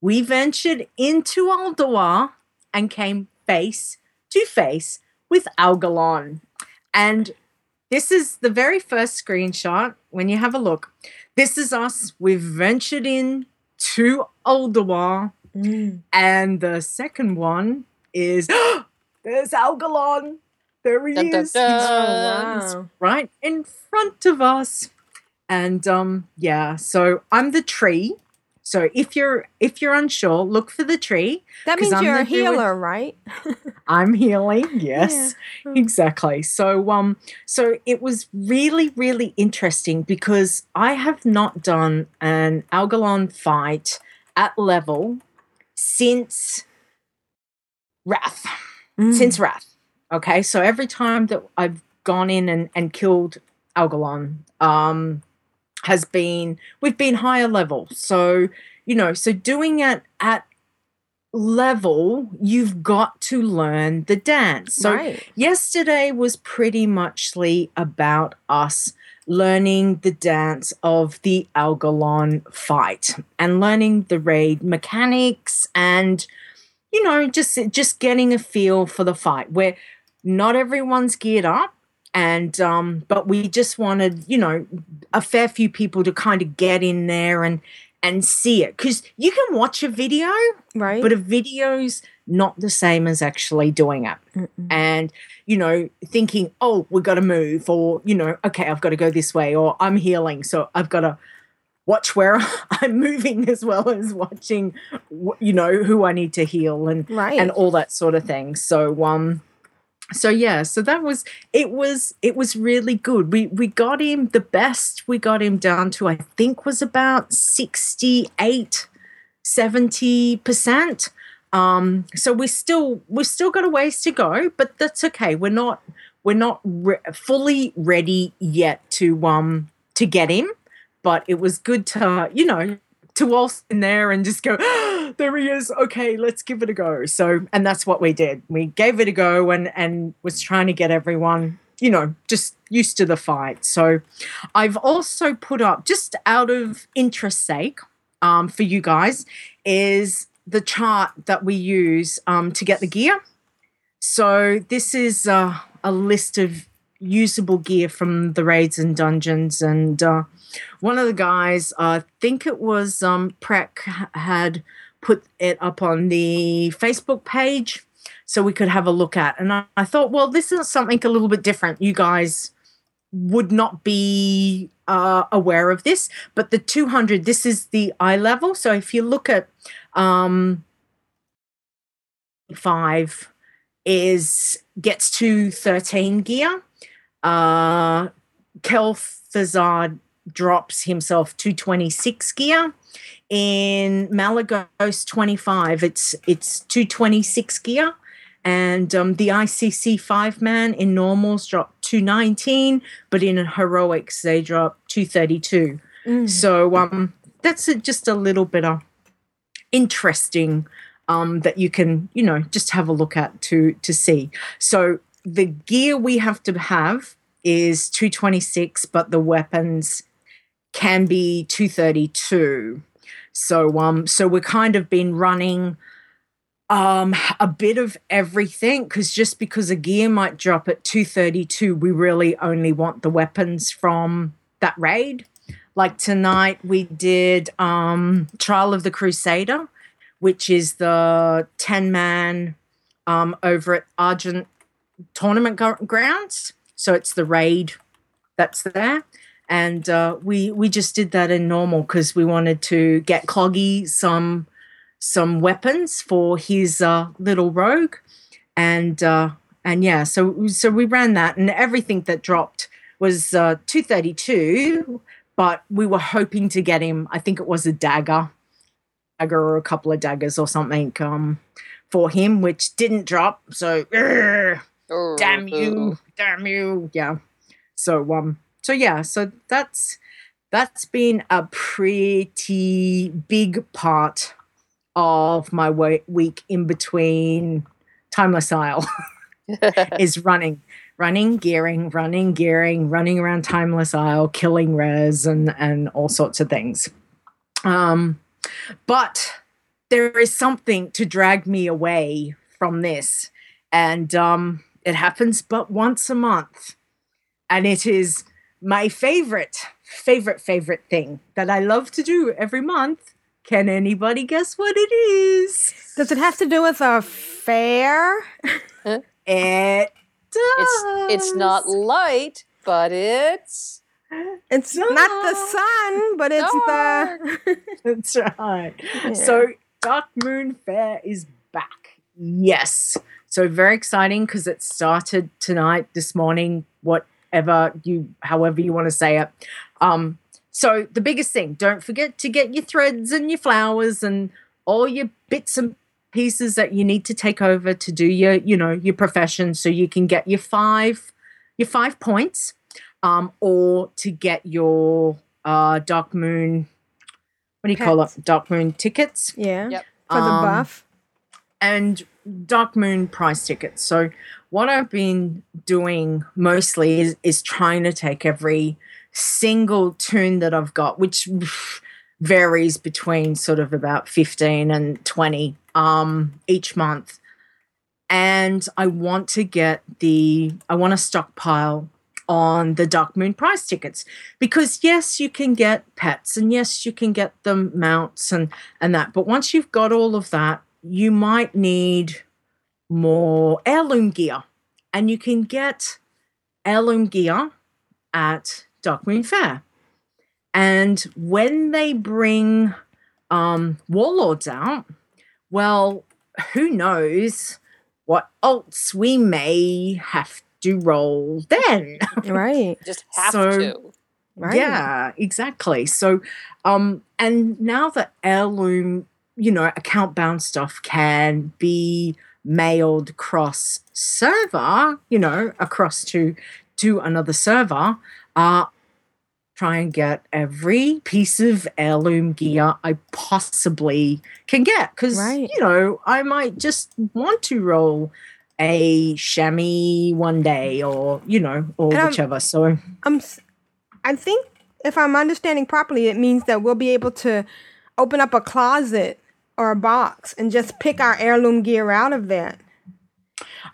C: We ventured into Ulduar and came face to face with Algalon. And this is the very first screenshot when you have a look. This is us. We've ventured in to Ulduar.
B: Mm.
C: And the second one is <gasps> there's Algalon. There he
D: Dun,
C: is.
D: dun.
B: Oh, wow.
C: right in front of us. And um yeah, so I'm the tree. So if you're if you're unsure, look for the tree.
B: That means
C: I'm
B: you're a healer, right? <laughs>
C: I'm healing. Yes.
B: Yeah.
C: Exactly. So um so it was really really interesting because I have not done an Algalon fight at level since Wrath.
B: Mm.
C: Since Wrath. Okay? So every time that I've gone in and and killed Algalon um has been we've been higher level. So, you know, so doing it at level, you've got to learn the dance. So
B: right.
C: yesterday was pretty muchly about us learning the dance of the Algalon fight and learning the raid mechanics and you know just just getting a feel for the fight where not everyone's geared up and um but we just wanted you know a fair few people to kind of get in there and and see it because you can watch a video
B: Right.
C: but a video's not the same as actually doing it
B: Mm-mm.
C: and you know thinking oh we've got to move or you know okay i've got to go this way or i'm healing so i've got to watch where <laughs> i'm moving as well as watching you know who i need to heal and
B: right.
C: and all that sort of thing so um so yeah so that was it was it was really good. We we got him the best we got him down to i think was about 68 70% um so we still we've still got a ways to go but that's okay. We're not we're not re- fully ready yet to um to get him but it was good to, you know, to waltz in there and just go, "Ah, <gasps> there he is. Okay, let's give it a go. So, and that's what we did. We gave it a go and and was trying to get everyone, you know, just used to the fight. So, I've also put up just out of interest sake, um, for you guys, is the chart that we use um, to get the gear. So this is uh, a list of usable gear from the raids and dungeons, and uh, one of the guys, I think it was um, Prek, had put it up on the Facebook page so we could have a look at. And I, I thought, well, this is something a little bit different. You guys would not be uh, aware of this, but the 200, this is the eye level. So if you look at um, five is gets to 13 gear. Uh, Kel'Thuzad drops himself to 26 gear. In Malygos 25, it's it's 226 gear. And um, the ICC five man in normals drop 219, but in heroics they drop 232. So um, that's a, just a little bit of interesting um, that you can you know just have a look at to to see. So the gear we have to have is 226, but the weapons can be 232. So um so we're kind of been running um a bit of everything because just because a gear might drop at 232 we really only want the weapons from that raid. Like tonight we did um trial of the crusader which is the 10 man um over at argent tournament gr- grounds. So it's the raid that's there and uh, we we just did that in normal because we wanted to get cloggy some some weapons for his uh, little rogue, and uh, and yeah, so so we ran that, and everything that dropped was uh, two thirty two, but we were hoping to get him. I think it was a dagger, dagger or a couple of daggers or something um, for him, which didn't drop. So "Urgh, damn you, damn you, yeah. So um, so yeah, so that's that's been a pretty big part of my week in between Timeless Isle <laughs> is running, running, gearing, running, gearing, running around Timeless Isle, killing res and and all sorts of things. Um, but there is something to drag me away from this, and um, it happens but once a month, and it is my favorite, favorite, favorite thing that I love to do every month. Can anybody guess what it is?
B: Does it have to do with a fair?
C: It
D: It's it's not light, but it's
B: It's not the sun, but it's the. <laughs>
C: That's right. So Dark Moon Fair is back. Yes. So very exciting because it started tonight, this morning, whatever you, however you want to say it. Um, so the biggest thing, don't forget to get your threads and your flowers and all your bits and pieces that you need to take over to do your, you know, your profession so you can get your five, your five points, um, or to get your uh Darkmoon, what do you call it? Darkmoon tickets
B: yeah.
D: Yep.
B: For the
C: Um,
B: buff.
C: and Darkmoon price tickets. So what I've been doing mostly is is trying to take every single toon that I've got, which <sighs> varies between sort of about 15 and 20 um each month. And I want to get the I want to stockpile on the Darkmoon price tickets because yes, you can get pets and yes, you can get them mounts and and that. But once you've got all of that, you might need more heirloom gear. And you can get heirloom gear at Darkmoon Faire. And when they bring um, warlords out, well, who knows what alts we may have to roll then. <laughs>
B: Right.
D: just have
C: So-
D: to.
B: Right.
C: Yeah, exactly. So, um, and now that heirloom, you know, account bound stuff can be mailed cross server, you know, across to to another server, uh, try and get every piece of heirloom gear I possibly can get because
B: Right.
C: you know I might just want to roll a shammy one day or you know or
B: And I'm-
C: whichever. So
B: I'm, I think if I'm understanding properly, it means that we'll be able to open up a closet or a box and just pick our heirloom gear out of that.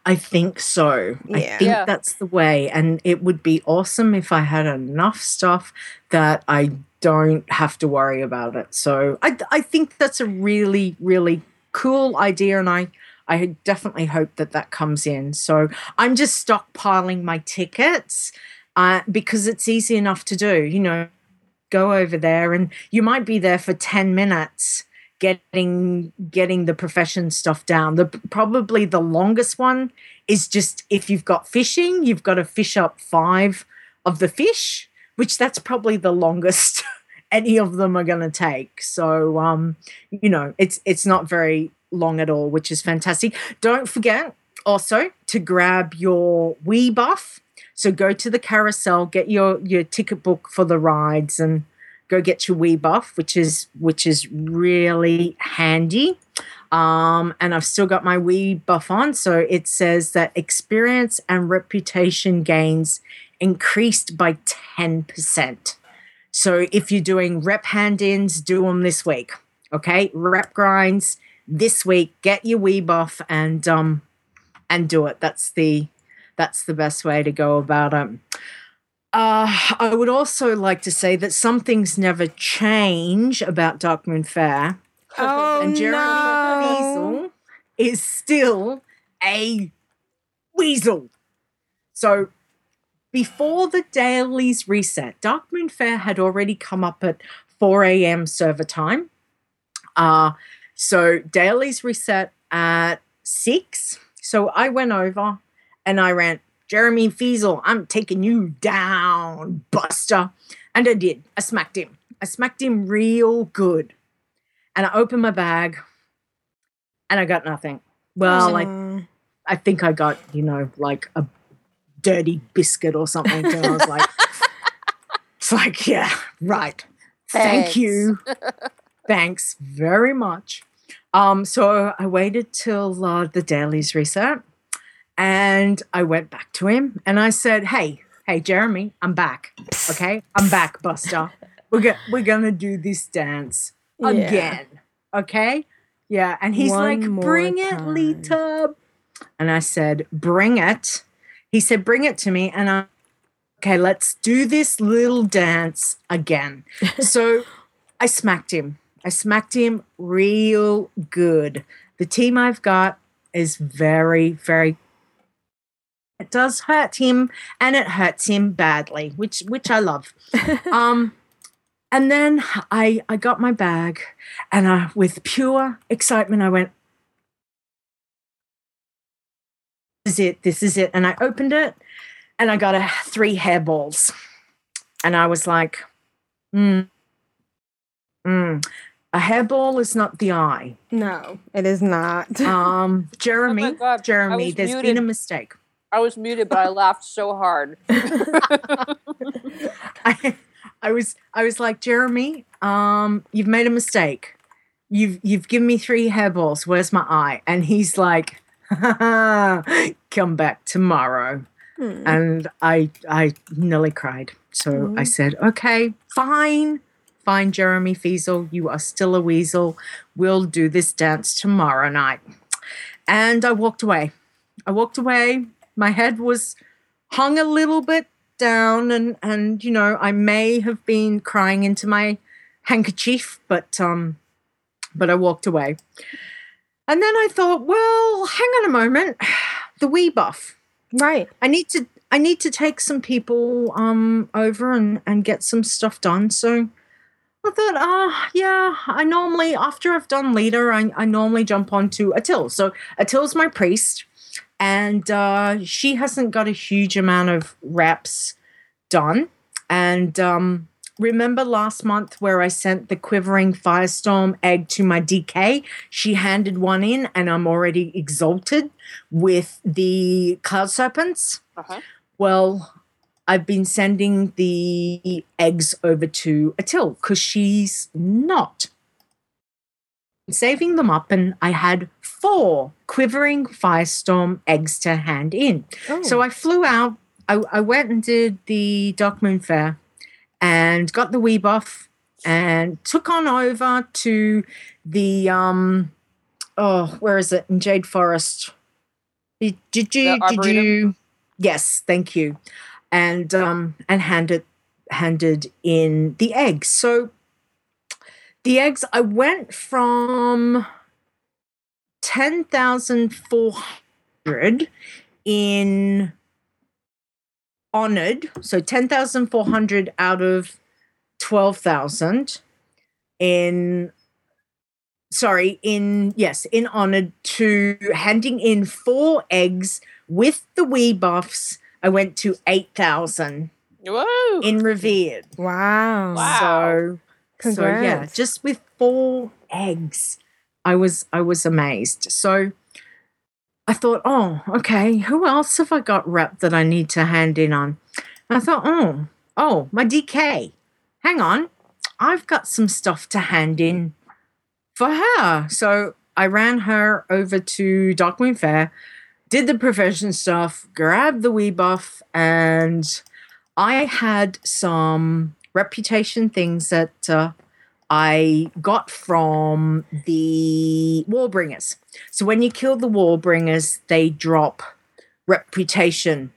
C: I think so. I think
D: Yeah.
C: that's the way. And it would be awesome if I had enough stuff that I don't have to worry about it. So I, I think that's a really, really cool idea. And I, I definitely hope that that comes in. So I'm just stockpiling my tickets uh, because it's easy enough to do. You know, go over there and you might be there for 10 minutes getting getting the profession stuff down. The probably the longest one is just if you've got fishing you've got to fish up five of the fish which that's probably the longest <laughs> any of them are going to take. So um you know it's it's not very long at all which is fantastic. Don't forget also to grab your wee buff. So go to the carousel get your your ticket book for the rides and go get your wee buff which is which is really handy um, and I've still got my wee buff on. So it says that experience and reputation gains increased by 10%. So if you're doing rep hand ins, do them this week. Okay. Rep grinds this week, get your wee buff and um and do it. That's the that's the best way to go about it. Uh, I would also like to say that some things never change about Darkmoon Faire
B: Oh
C: and Jeremy
B: no!
C: Weasel is still a weasel. So before the dailies reset, Darkmoon Faire had already come up at 4 a.m. server time. Uh, so dailies reset at 6. So I went over and I ran, Jeremy Feasel, I'm taking you down, Buster. And I did. I smacked him. I smacked him real good and I opened my bag and I got nothing. Well, I,
B: Mm.
C: I think I got, you know, like a dirty biscuit or something. And I was like, <laughs> it's like, yeah, right. Thank you. Thanks very much. Um, so I waited till uh, the dailies reset and I went back to him and I said, Hey, hey, Jeremy, I'm back. Okay. I'm back, Buster. We're, go- we're going to do this dance
B: Yeah.
C: again. Okay. Yeah. And he's
B: One
C: like, Bring it,
B: time."
C: Leeta. And I said, Bring it. He said, Bring it to me. And I, okay, let's do this little dance again. <laughs> so I smacked him. I smacked him real good. The team I've got is very, very. It does hurt him, and it hurts him badly, which which I love. <laughs> um, and then I I got my bag, and I with pure excitement I went. This is it. This is it. And I opened it, and I got a three hairballs, and I was like, hmm. Mm. A hairball is not the eye.
B: No, it is not.
C: Um, <laughs> Jeremy,
D: God,
C: Jeremy, there's been a mistake.
D: I was muted, but I laughed so hard. <laughs>
C: I, I was, I was like, Jeremy, um, you've made a mistake. You've, you've given me three hairballs. Where's my eye? And he's like, <laughs> come back tomorrow.
B: Hmm.
C: And I, I nearly cried. So I said, okay, fine, fine, Jeremy Feasel, you are still a weasel. We'll do this dance tomorrow night. And I walked away. I walked away. My head was hung a little bit down, and and you know I may have been crying into my handkerchief, but um, but I walked away. And then I thought, well, hang on a moment, <sighs> the wee buff.
B: right.
C: I need to I need to take some people um over and and get some stuff done. So I thought, ah, yeah, I normally after I've done Leeta, I, I normally jump onto Atil. So Atil's my priest, and uh, she hasn't got a huge amount of reps done. And um, remember last month where I sent the quivering firestorm egg to my DK? She handed one in, and I'm already exalted with the cloud serpents.
D: Uh-huh.
C: Well, I've been sending the eggs over to Atil because she's not saving them up, and I had four quivering firestorm eggs to hand in. So I flew out. I, I went and did the Darkmoon Faire and got the wee buff and took on over to the um oh where is it in Jade Forest? Did, did you did you yes thank you and um and handed handed in the eggs so the eggs i went from 10,400 in honored so 10,400 out of 12,000 in sorry in yes in honored to handing in four eggs with the wee buffs i went to 8,000
D: Whoa!
C: in revered
B: Wow.
D: Wow.
C: so so yeah just with four eggs i was i was amazed. So i thought oh okay who else have i got rep that i need to hand in on? And i thought oh oh my dk hang on i've got some stuff to hand in for her. So i ran her over to Darkwing fair did the profession stuff grabbed the wee buff and i had some reputation things that uh, I got from the Warbringers. So when you kill the Warbringers, they drop reputation,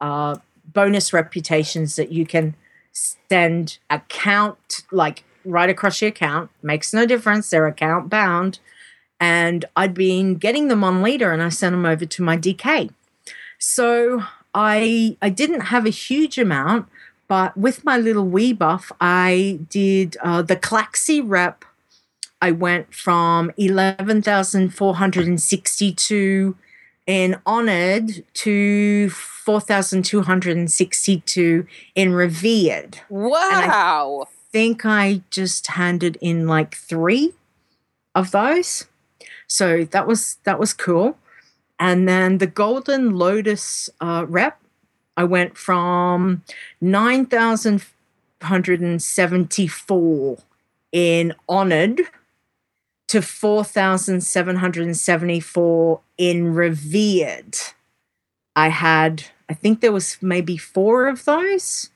C: uh, bonus reputations that you can send account like right across your account. Makes no difference; they're account bound. And I'd been getting them on Leeta, and I sent them over to my DK. So I I didn't have a huge amount, but with my little wee buff, I did uh, the Klaxxi rep. I went from 11,462 in honored to 4,262 in revered.
D: wow!
C: think I just handed in like three of those. So that was that was cool. And then the Golden Lotus uh, rep, I went from nine thousand hundred and seventy-four in honored to four thousand seven hundred and seventy-four in revered. I had, I think there was maybe four of those.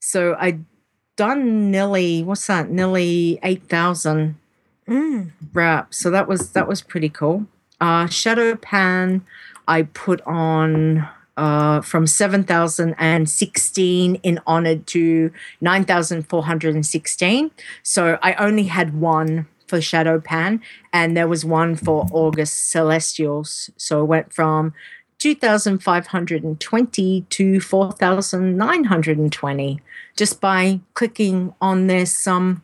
C: So I done nearly what's that nearly 8000
B: Mm.
C: wrap so that was that was pretty cool uh Shado-Pan i put on uh from 7016 in honored to 9416 so i only had one for Shado-Pan and there was one for august celestials. So it went from 2520 to 4920 just by clicking on this um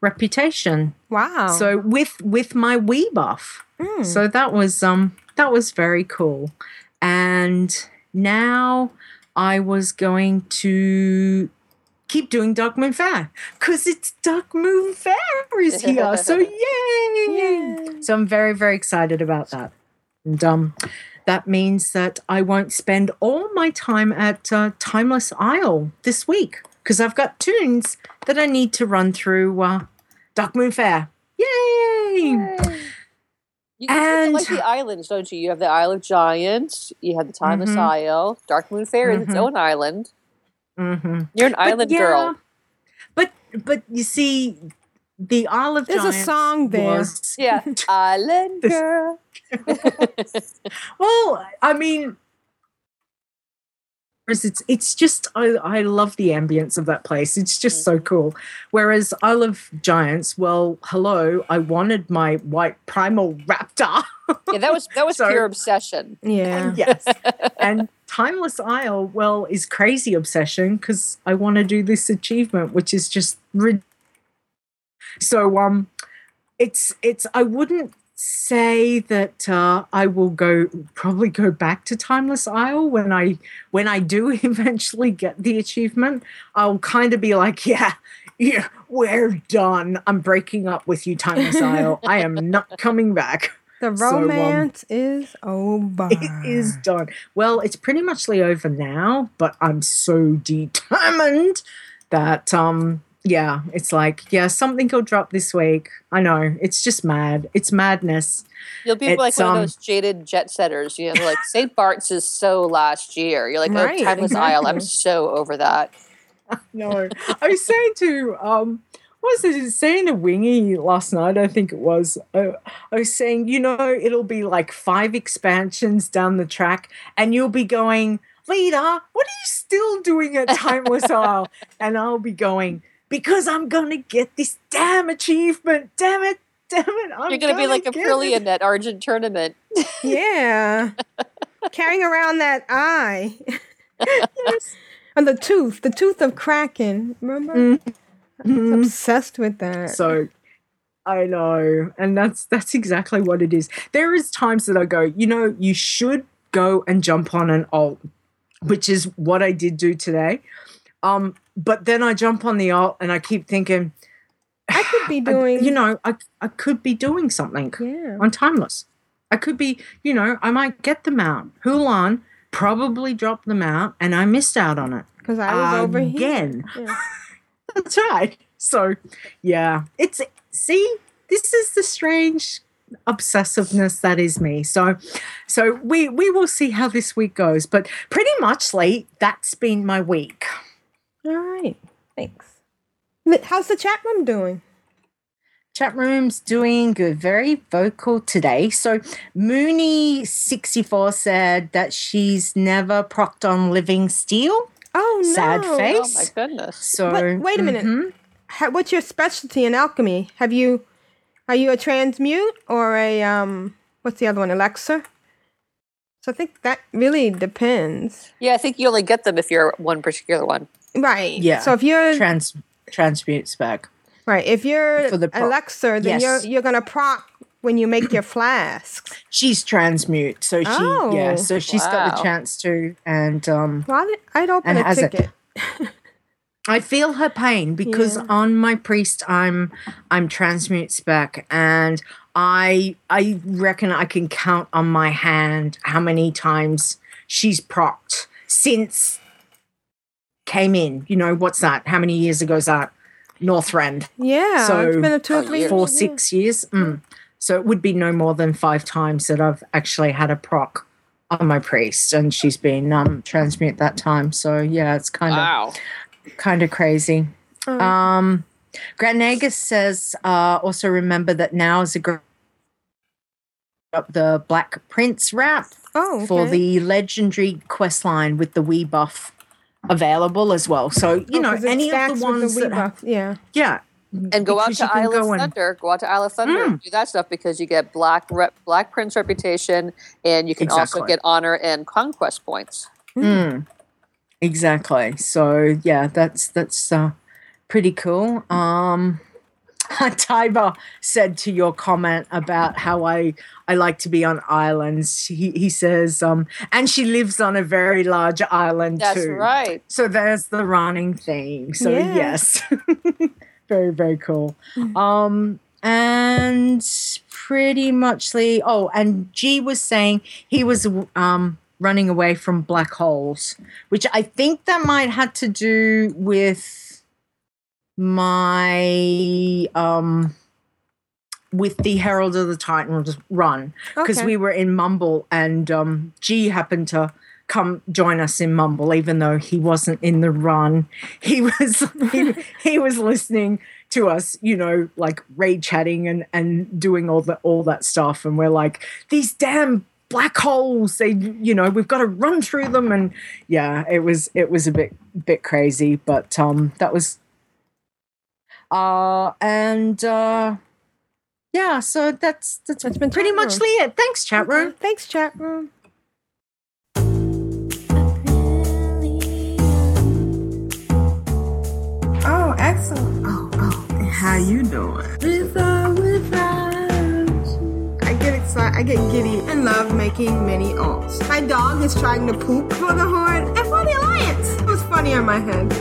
C: reputation.
B: Wow.
C: so with with my wee buff
B: Mm.
C: so that was um that was very cool. And now i was going to keep doing darkmoon faire because it's darkmoon faire is <laughs> here so yay! so i'm very very excited about that and um that means that i won't spend all my time at uh, timeless isle this week because i've got toons that i need to run through uh, darkmoon faire yay!
D: You can like the islands, don't you? You have the Isle of Giants. You have the Timeless
C: Mhm.
D: Isle. Darkmoon Faire is its
C: Mhm.
D: own island.
C: Mm-hmm.
D: You're an island girl.
C: But but you see, the Isle of
B: There's a song there.
C: was-
D: Yeah, <laughs> island girl. <laughs>
C: well, I mean, whereas it's it's just I I love the ambience of that place. It's just so cool. Whereas Isle of Giants, well, hello, I wanted my white primal raptor.
D: Yeah, that was that was <laughs>
C: So-
D: pure obsession.
B: yeah.
C: And <laughs> yes. and Timeless Isle, well, is crazy obsession because I want to do this achievement, which is just rid- so um it's it's I wouldn't say that uh, I will go probably go back to Timeless Isle when I when I do <laughs> eventually get the achievement. I'll kind of be like, yeah, yeah, we're done. I'm breaking up with you, Timeless Isle. I am not coming back.
B: The <laughs>
C: So, um,
B: romance is over.
C: It is done. Well, it's pretty muchly over now, but I'm so determined that um yeah, it's like, yeah, something will drop this week. I know. It's just mad. It's madness.
D: You'll be
C: It's,
D: like one
C: um,
D: of those jaded jet setters. You know, like St. Bart's is so last year. You're like,
B: Right,
D: oh, Timeless Isle. I'm so over that. <laughs>
C: No. I was saying to um what was it saying to Wingy last night? I think it was. Uh, I was saying, you know, it'll be like five expansions down the track, and you'll be going, Leeta, what are you still doing at Timeless <laughs> Isle? And I'll be going, because I'm gonna get this damn achievement. Damn it, damn it. I'm
D: You're going to be like a
C: get it."
D: brilliant at Argent tournament. <laughs>
B: Yeah. Carrying around that eye.
C: Yes. <laughs>
B: And the tooth, the tooth of Kraken. Remember? I'm obsessed with that.
C: So I know, and that's that's exactly what it is. There is times that I go, you know, you should go and jump on an alt, which is what I did do today. Um, but then I jump on the alt and I keep thinking,
B: I could be <sighs>
C: I-
B: doing,
C: you know, I I could be doing something
B: yeah.
C: on timeless. I could be, you know, I might get them out. Huolon probably dropped them out, and I missed out on it
B: Because I was over here.
C: again.
B: Yeah. <laughs>
C: That's right. So, yeah, it's see, this is the strange obsessiveness that is me. So, so we we will see how this week goes. But pretty much, Lee, that's been my week.
B: All right. Thanks. How's the chat room doing?
C: Chat room's doing good, very vocal today. So Mooney sixty four said that she's never procked on living steel.
B: Oh, no.
C: Sad face.
D: Oh, my goodness.
C: So
B: But wait a minute.
C: mhm.
B: Ha- what's your specialty in alchemy? Have you, are you a transmute or a, um, what's the other one, elixir? So I think that really depends.
D: Yeah, I think you only get them if you're one particular one.
B: Right.
C: Yeah.
B: So if you're
C: trans transmutes back.
B: right, if you're
C: For the
B: an
C: proc.
B: elixir, then
C: Yes.
B: you're you're gonna proc when you make your flasks.
C: She's transmute, so she
B: Oh.
C: yeah, so she's got the chance to, and um,
B: Well, I'd, I'd open
C: And
B: a
C: it has it.
B: ticket.
C: I feel her pain because
B: Yeah.
C: on my priest I'm I'm transmute spec, and I I reckon I can count on my hand how many times she's procced since came in. You know what's that? How many years ago is that? Northrend.
B: Yeah.
C: So-
B: it's been a two or
D: Oh,
B: three
D: years.
C: four,
B: years,
C: six years. Mm. So it would be no more than five times that I've actually had a proc on my priest, and she's been um, transmute that time. So yeah, it's kind of
D: Wow.
C: kind of crazy.
B: Oh.
C: Um, Grand Nagus says uh, also remember that now is a great up the Black Prince wrap
B: Oh,
C: for the legendary quest line with the wee buff available as well. So you
B: Oh,
C: know
B: 'cause
C: any of the ones
B: wee
C: that
B: buff. yeah.
C: yeah.
D: And go out
C: because you
D: to Isle of Thunder. Go out to Isle of Thunder.
C: Mm.
D: and Do that stuff because you get black rep, black prince reputation, and you can also get honor and conquest points.
C: Mm. Exactly. So yeah, that's that's uh, pretty cool. Um, <laughs> Tiber said to your comment about how I I like to be on islands. He he says um, and she lives on a very large island too.
D: That's
C: too.
D: right.
C: So there's the running theme. So
B: Yeah.
C: yes, <laughs> very very cool. Um, and pretty muchly. Oh, and G was saying he was um running away from black holes, which I think that might had to do with my um with the Herald of the Titans run because
B: Okay.
C: we were in Mumble and um, G happened to come join us in Mumble, even though he wasn't in the run. He <laughs> was he, he was listening to us, you know, like raid chatting and and doing all the all that stuff, and we're like these damn black holes. They, you know, we've got to run through them, and yeah, it was it was a bit bit crazy, but um, that was. Uh and uh yeah, so that's that's,
B: That's been
C: pretty much it. Thanks, chat room.
B: Okay, Thanks, chat room. Oh, excellent. Oh, oh.
E: How you doing?
B: With or without. I get excited. I get giddy and love making many alts. My dog is trying to poop for the horn and for the Alliance. It was funny on my head.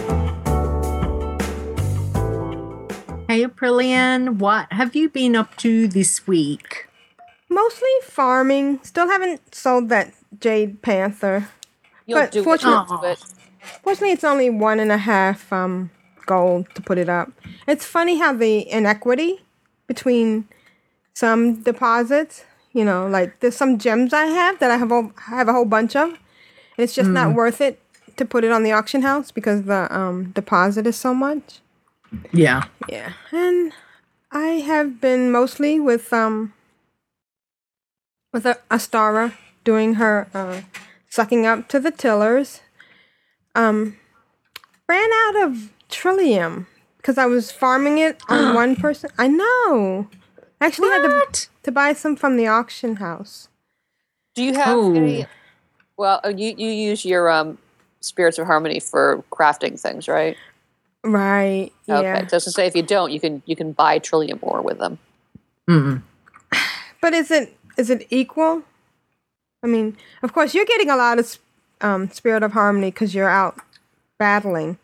C: Hey, Aprillian, what have you been up to this week?
B: Mostly farming. Still haven't sold that Jade Panther.
D: You'll
B: But
D: do
B: fortunate-
D: it.
B: Fortunately, it's only one and a half um, gold to put it up. It's funny how the inequity between some deposits, you know, like there's some gems I have that I have a, have a whole bunch of, and it's just not worth it to put it on the auction house because the um, deposit is so much.
C: Yeah.
B: Yeah, and I have been mostly with um with a Astara doing her uh, sucking up to the tillers. Um, ran out of trillium because I was farming it <gasps> on one person. I know. I actually had to to buy some from the auction house.
D: do you have
C: Oh.
D: any? Well, uh, you you use your um spirits of harmony for crafting things, right?
B: Right. Yeah.
D: Okay. Just to say, if you don't, you can you can buy trillium ore with them.
C: Mm-mm.
B: But is it is it equal? I mean, of course, you're getting a lot of um, spirit of harmony because you're out battling.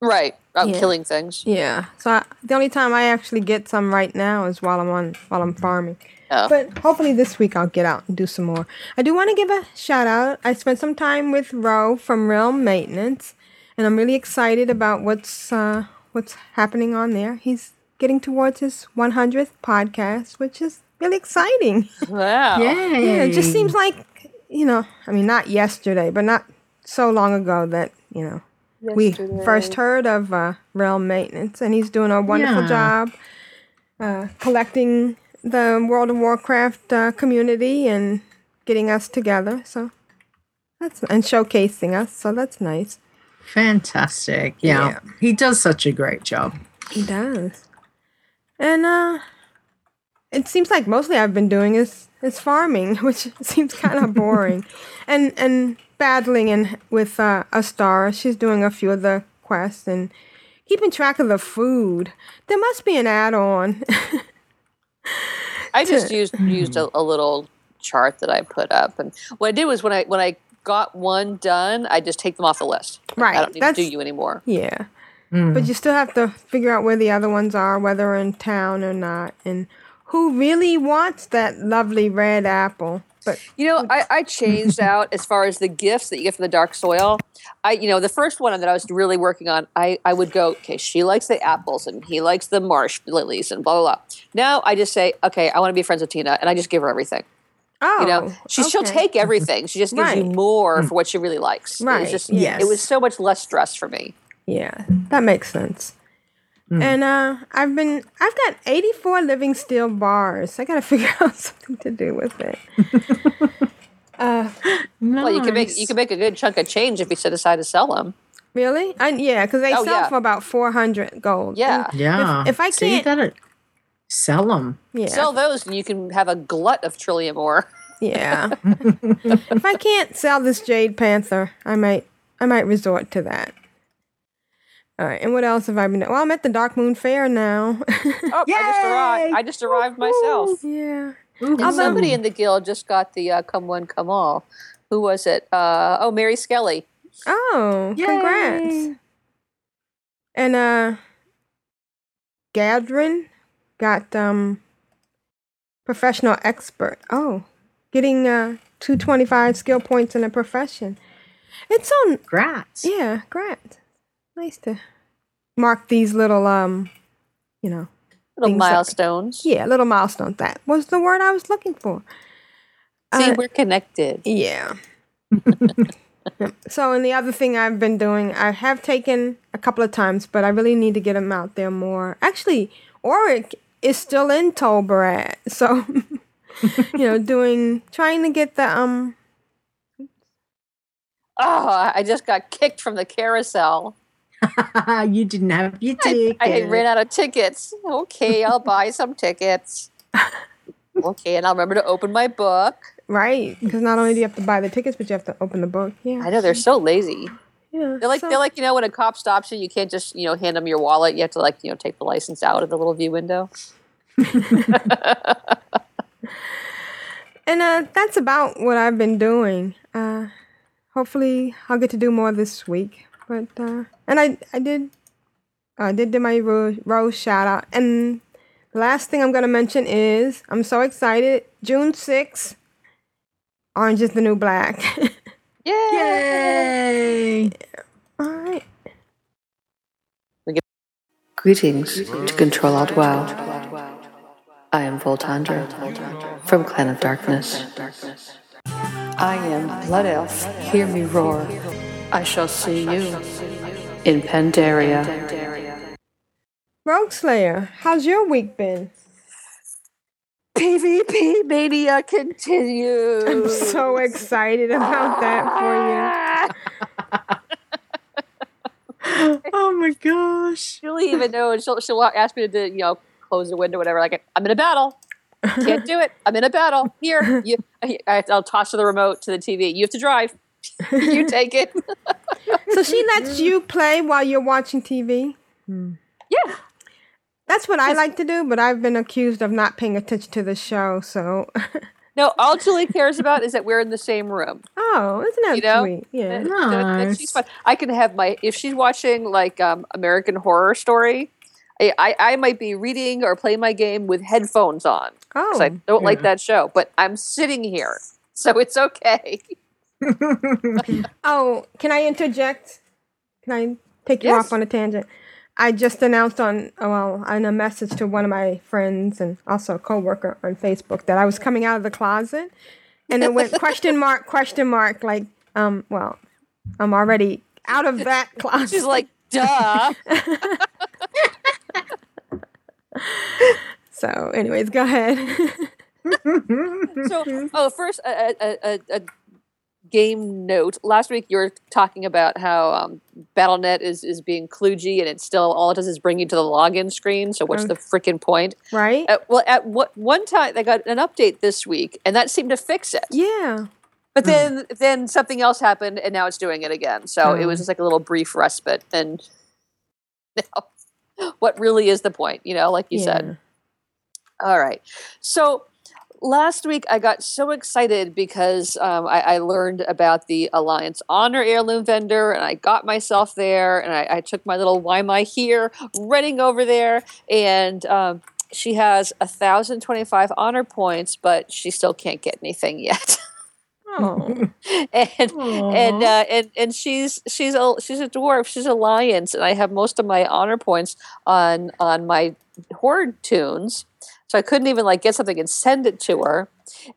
D: Right. Out
B: Yeah.
D: killing things.
B: Yeah. So I, the only time I actually get some right now is while I'm on while I'm farming.
D: Oh.
B: But hopefully this week I'll get out and do some more. I do want to give a shout out. I spent some time with Ro from Realm Maintenance, and I'm really excited about what's uh, what's happening on there. He's getting towards his 100th podcast, which is really exciting.
D: Wow.
C: Yay. <laughs>
B: Yeah, it just seems like you know. I mean, not yesterday, but not so long ago that you know we first heard of uh, Realm Maintenance, and he's doing a wonderful
C: Yeah.
B: job uh, collecting the World of Warcraft uh, community and getting us together. So that's and showcasing us. So that's nice.
C: Fantastic. Yeah.
B: Yeah.
C: He does such a great job.
B: He does. And uh it seems like mostly I've been doing is is farming, <laughs> which seems kind of <laughs> boring. and and battling and with uh Astara, she's doing a few of the quests and keeping track of the food. There must be an add-on.
D: I just <laughs> used used a, a little chart that I put up, and what I did was when I when I got one done, I just take them off the list.
B: Right,
D: I don't need to do you anymore.
B: yeah. Mm. But you still have to figure out where the other ones are, whether they're in town or not, and who really wants that lovely red apple. But
D: You know, I, I changed <laughs> out as far as the gifts that you get from the dark soil. I, you know, the first one that I was really working on, I, I would go, okay, she likes the apples and he likes the marsh lilies and blah blah blah. Now I just say, okay, I want to be friends with Tina, and I just give her everything.
B: Oh,
D: You know, she she'll take everything. She just gives you more for what she really likes. It
B: Right,
D: was just,
C: yes.
D: it was so much less stress for me.
B: Yeah, that makes sense. And uh, I've been I've got 84 living steel bars. I gotta <laughs> figure out something to do with it. <laughs> uh,
D: Well, you can make you can make a good chunk of change if you set aside to sell them.
B: really? I, yeah, because they
D: Oh,
B: sell
D: yeah.
B: for about 400 gold.
D: Yeah.
B: And
C: Yeah.
B: If, if I
C: See,
B: can't,
C: that sell them.
B: yeah,
D: Sell those, and you can have a glut of trillium ore.
B: yeah. <laughs> if I can't sell this jade panther, I might I might resort to that. All right, and what else have I been doing? Well, I'm at the Darkmoon Faire now.
D: Oh, I just arrived. I just arrived myself.
B: yeah.
D: And somebody in the guild just got the uh, come one, come all. Who was it? Uh, oh, Mary Skelly.
B: Oh, congrats. And uh Gadrin got um professional expert. Oh, getting uh 225 skill points in a profession. It's on
C: Congrats.
B: yeah, great. Nice to mark these little um you know,
D: Little
B: Things that-
D: milestones.
B: yeah, little milestones. That was the word I was looking for.
D: See,
B: Uh,
D: we're connected.
B: Yeah. <laughs> so, and the other thing I've been doing, I have taken a couple of times, but I really need to get them out there more. Actually, Oric is still in Tol Barad, so <laughs> you know, doing trying to get the um.
D: Oh, I just got kicked from the carousel. <laughs>
C: you didn't have your
D: I,
C: ticket.
D: I ran out of tickets. Okay, I'll buy some tickets. <laughs> Okay, and I'll remember to open my book.
B: Right, because not only do you have to buy the tickets, but you have to open the book. Yeah,
D: I know they're so lazy.
B: Yeah.
D: They're like
B: so-
D: they're like you know when a cop stops you, you can't just you know hand them your wallet. You have to like you know take the license out of the little view window. <laughs> <laughs>
B: And uh, that's about what I've been doing. Uh, hopefully, I'll get to do more this week. But uh, and I I did I did do my rose, rose shout out. And the last thing I'm gonna mention is I'm so excited. June 6th, Orange is the New Black. <laughs>
C: Yay!
B: All right.
D: Greetings to Control Alt WoW. I am Voltandra from Clan of Darkness. I am Blood Elf. Hear me roar. I shall see you in Pandaria.
B: Rogueslayer, how's your week been?
D: PvP mania continues.
B: I'm so excited about that for you. <laughs>
C: oh my gosh.
D: She'll even know, and she'll she'll ask me to, you know, close the window, whatever. Like I'm in a battle. Can't do it. I'm in a battle. Here, you, I, I'll toss the remote to the TV. You have to drive. you <laughs> take it.
B: So she lets <laughs> you play while you're watching TV? Hmm.
D: yeah.
B: That's what I like to do, but I've been accused of not paying attention to the show, so. <laughs>
D: No, all Julie cares about is that we're in the same room.
B: oh, isn't that
D: You know?
B: sweet? Yeah.
D: That- that- that
C: Nice.
D: she's fun. I can have my if she's watching like um, American Horror Story. I, I, I might be reading or playing my game with headphones on because I
B: Oh,
D: don't like that show, but I'm sitting here, so it's okay. <laughs>
B: oh, can I interject? Can I take you
D: Yes.
B: off on a tangent? I just announced on well in a message to one of my friends and also a coworker on Facebook that I was coming out of the closet, and it went question <laughs> mark question mark like um well I'm already out of that closet. <laughs>
D: She's like, duh. <laughs>
B: so, anyways, go ahead.
D: so, oh, first, a, a, a, a game note. Last week, you were talking about how um, Battle.net is, is being kludgy, and it's still all it does is bring you to the login screen. So, what's
B: Okay.
D: the freaking point?
B: right?
D: Uh, well, at what, one time they got an update this week, and that seemed to fix it.
B: yeah.
D: But then, then something else happened, and now it's doing it again. So it was
B: Oh.
D: just like a little brief respite, and <laughs> now, what really is the point? You know, like you said. All right. So last week I got so excited because um, I, I learned about the Alliance Honor Heirloom vendor and I got myself there and I, I took my little Why Am I Here running over there and um, she has 1,025 honor points, but she still can't get anything yet. <laughs>
B: Oh.
D: and and uh, and and she's she's a she's a dwarf. She's alliance, and I have most of my honor points on on my horde toons. So I couldn't even like get something and send it to her.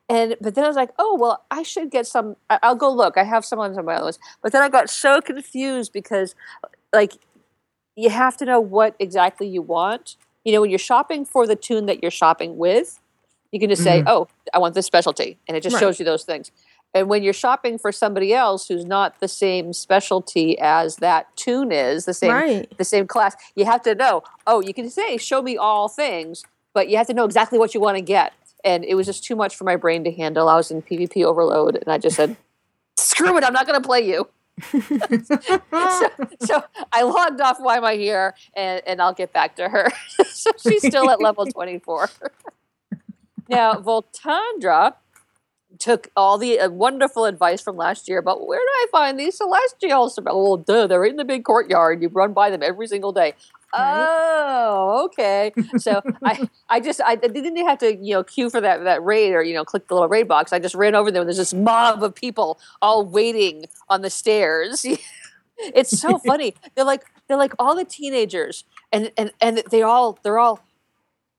D: And but then I was like, oh well, I should get some. I'll go look. I have some on my list. But then I got so confused because like you have to know what exactly you want. You know, when you're shopping for the toon that you're shopping with, you can just say, mm-hmm. "Oh, I want this specialty," and it just
B: Right.
D: shows you those things. And when you're shopping for somebody else who's not the same specialty as that toon is, the same
B: Right.
D: the same class, you have to know. Oh, you can say, "Show me all things," but you have to know exactly what you want to get. And it was just too much for my brain to handle. I was in PvP overload, and I just said, "Screw it! I'm not going to play you." <laughs> <laughs> so, so I logged off. Why am I here? And and I'll get back to her. <laughs> so she's still at level 24. now Voltandra took all the uh, wonderful advice from last year about where do I find these celestials? Well, duh, they're in the big courtyard. You run by them every single day. Oh, okay. So <laughs> I, I just I didn't have to you know queue for that that raid or you know click the little raid box. I just ran over there. and There's this mob of people all waiting on the stairs. <laughs> it's so <laughs> funny. They're like they're like all the teenagers, and and and they all they're all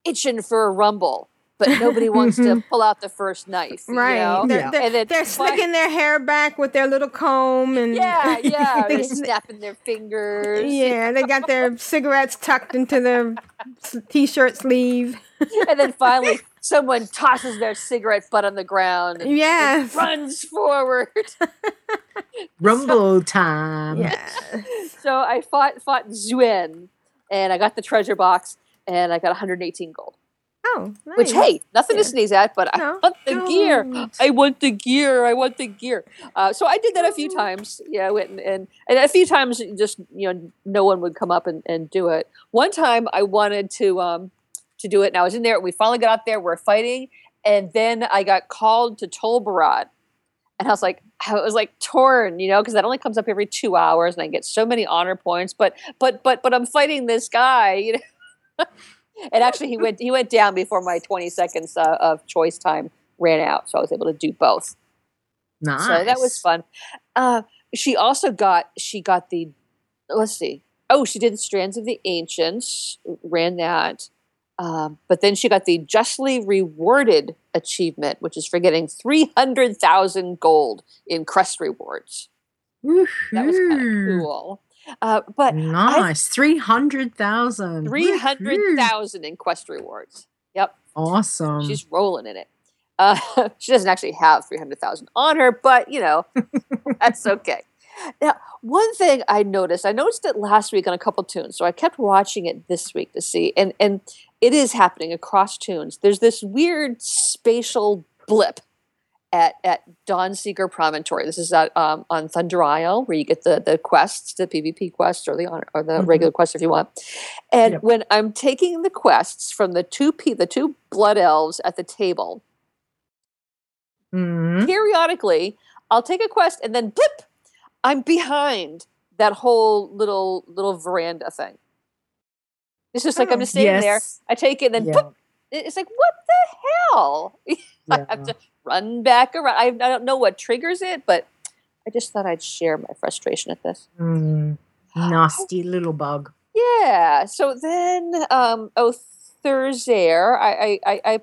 D: itching for a rumble, but nobody wants to mm-hmm. pull out the first knife. you
B: Right.
D: know?
B: They're, they're,
D: And then
B: they're
D: fi-
B: slicking their hair back with their little comb and
D: Yeah, yeah. <laughs> They're snapping their fingers.
B: yeah, they got their <laughs> cigarettes tucked into their t-shirt sleeve.
D: and then finally, someone tosses their cigarette butt on the ground and
B: Yes.
D: runs forward. <laughs>
C: Rumble time.
B: Yeah.
D: so I fought fought Xuen, and I got the treasure box, and I got 118 gold.
B: Oh, nice.
D: Which hey, nothing
B: Yeah.
D: to sneeze at, but I
B: No.
D: want the gear.
C: Don't.
D: I want the gear. I want the gear. Uh, so I did that a few times. Yeah, I went and, and and a few times just you know no one would come up and, and do it. One time I wanted to um to do it, and I was in there. We finally got out there. We're fighting, and then I got called to Tol Barad, and I was like, I was like torn, you know, because that only comes up every two hours, and I get so many honor points. But but but but I'm fighting this guy, you know. <laughs> and actually, he went he went down before my 20 seconds uh, of choice time ran out, so I was able to do both.
C: Nice.
D: So that was fun. Uh, she also got she got the let's see. Oh, she did Strands of the Ancients, ran that. Um, but then she got the justly rewarded achievement, which is for getting three hundred thousand gold in crest rewards. That was kind of cool. Uh, but
C: nice. 300,000.
D: three hundred thousand in quest rewards. Yep,
C: Awesome.
D: she's rolling in it. Uh, <laughs> she doesn't actually have 300,000 on her, but you know, <laughs> that's okay. Now, one thing I noticed, I noticed it last week on a couple toons, so I kept watching it this week to see, and and it is happening across toons. There's this weird spatial blip at at Dawnseeker Promontory. This is at, um, on Thunder Isle, where you get the the quests, the PvP quests, or the or the
C: Mhm.
D: regular quests if you want. And
C: Yep.
D: when I'm taking the quests from the two P, the two blood elves at the table,
C: Mhm.
D: periodically I'll take a quest and then blip, I'm behind that whole little little veranda thing. It's just like I'm
C: Oh,
D: just sitting there. I take it and then
C: Yeah.
D: it's like what the hell? <laughs> I have to run back around. I, I don't know what triggers it, but I just thought I'd share my frustration at this.
C: Mm. Nasty little bug.
D: Yeah. So then, um, oh, Thurzair, I, I, I, I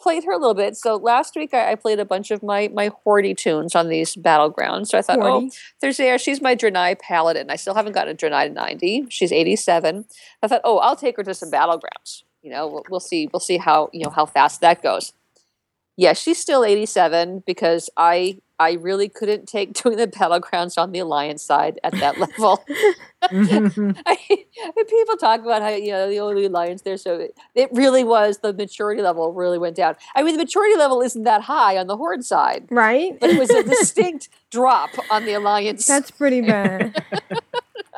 D: played her a little bit. So last week I, I played a bunch of my my Hordy toons on these battlegrounds. So I thought, oh. Thurzair, she's my Draenei paladin. I still haven't gotten a Draenei 90. She's 87. I thought, oh, I'll take her to some battlegrounds. You know, we'll, we'll see. We'll see how you know how fast that goes. Yeah, she's still 87 because I I really couldn't take <laughs> doing the battlegrounds on the alliance side at that level. <laughs> <laughs> I, people talk about how you know the only alliance there, so it, it really was the maturity level really went down. I mean, the maturity level isn't that high on the horde side,
B: Right?
D: but it was a distinct drop on the alliance.
B: That's pretty bad.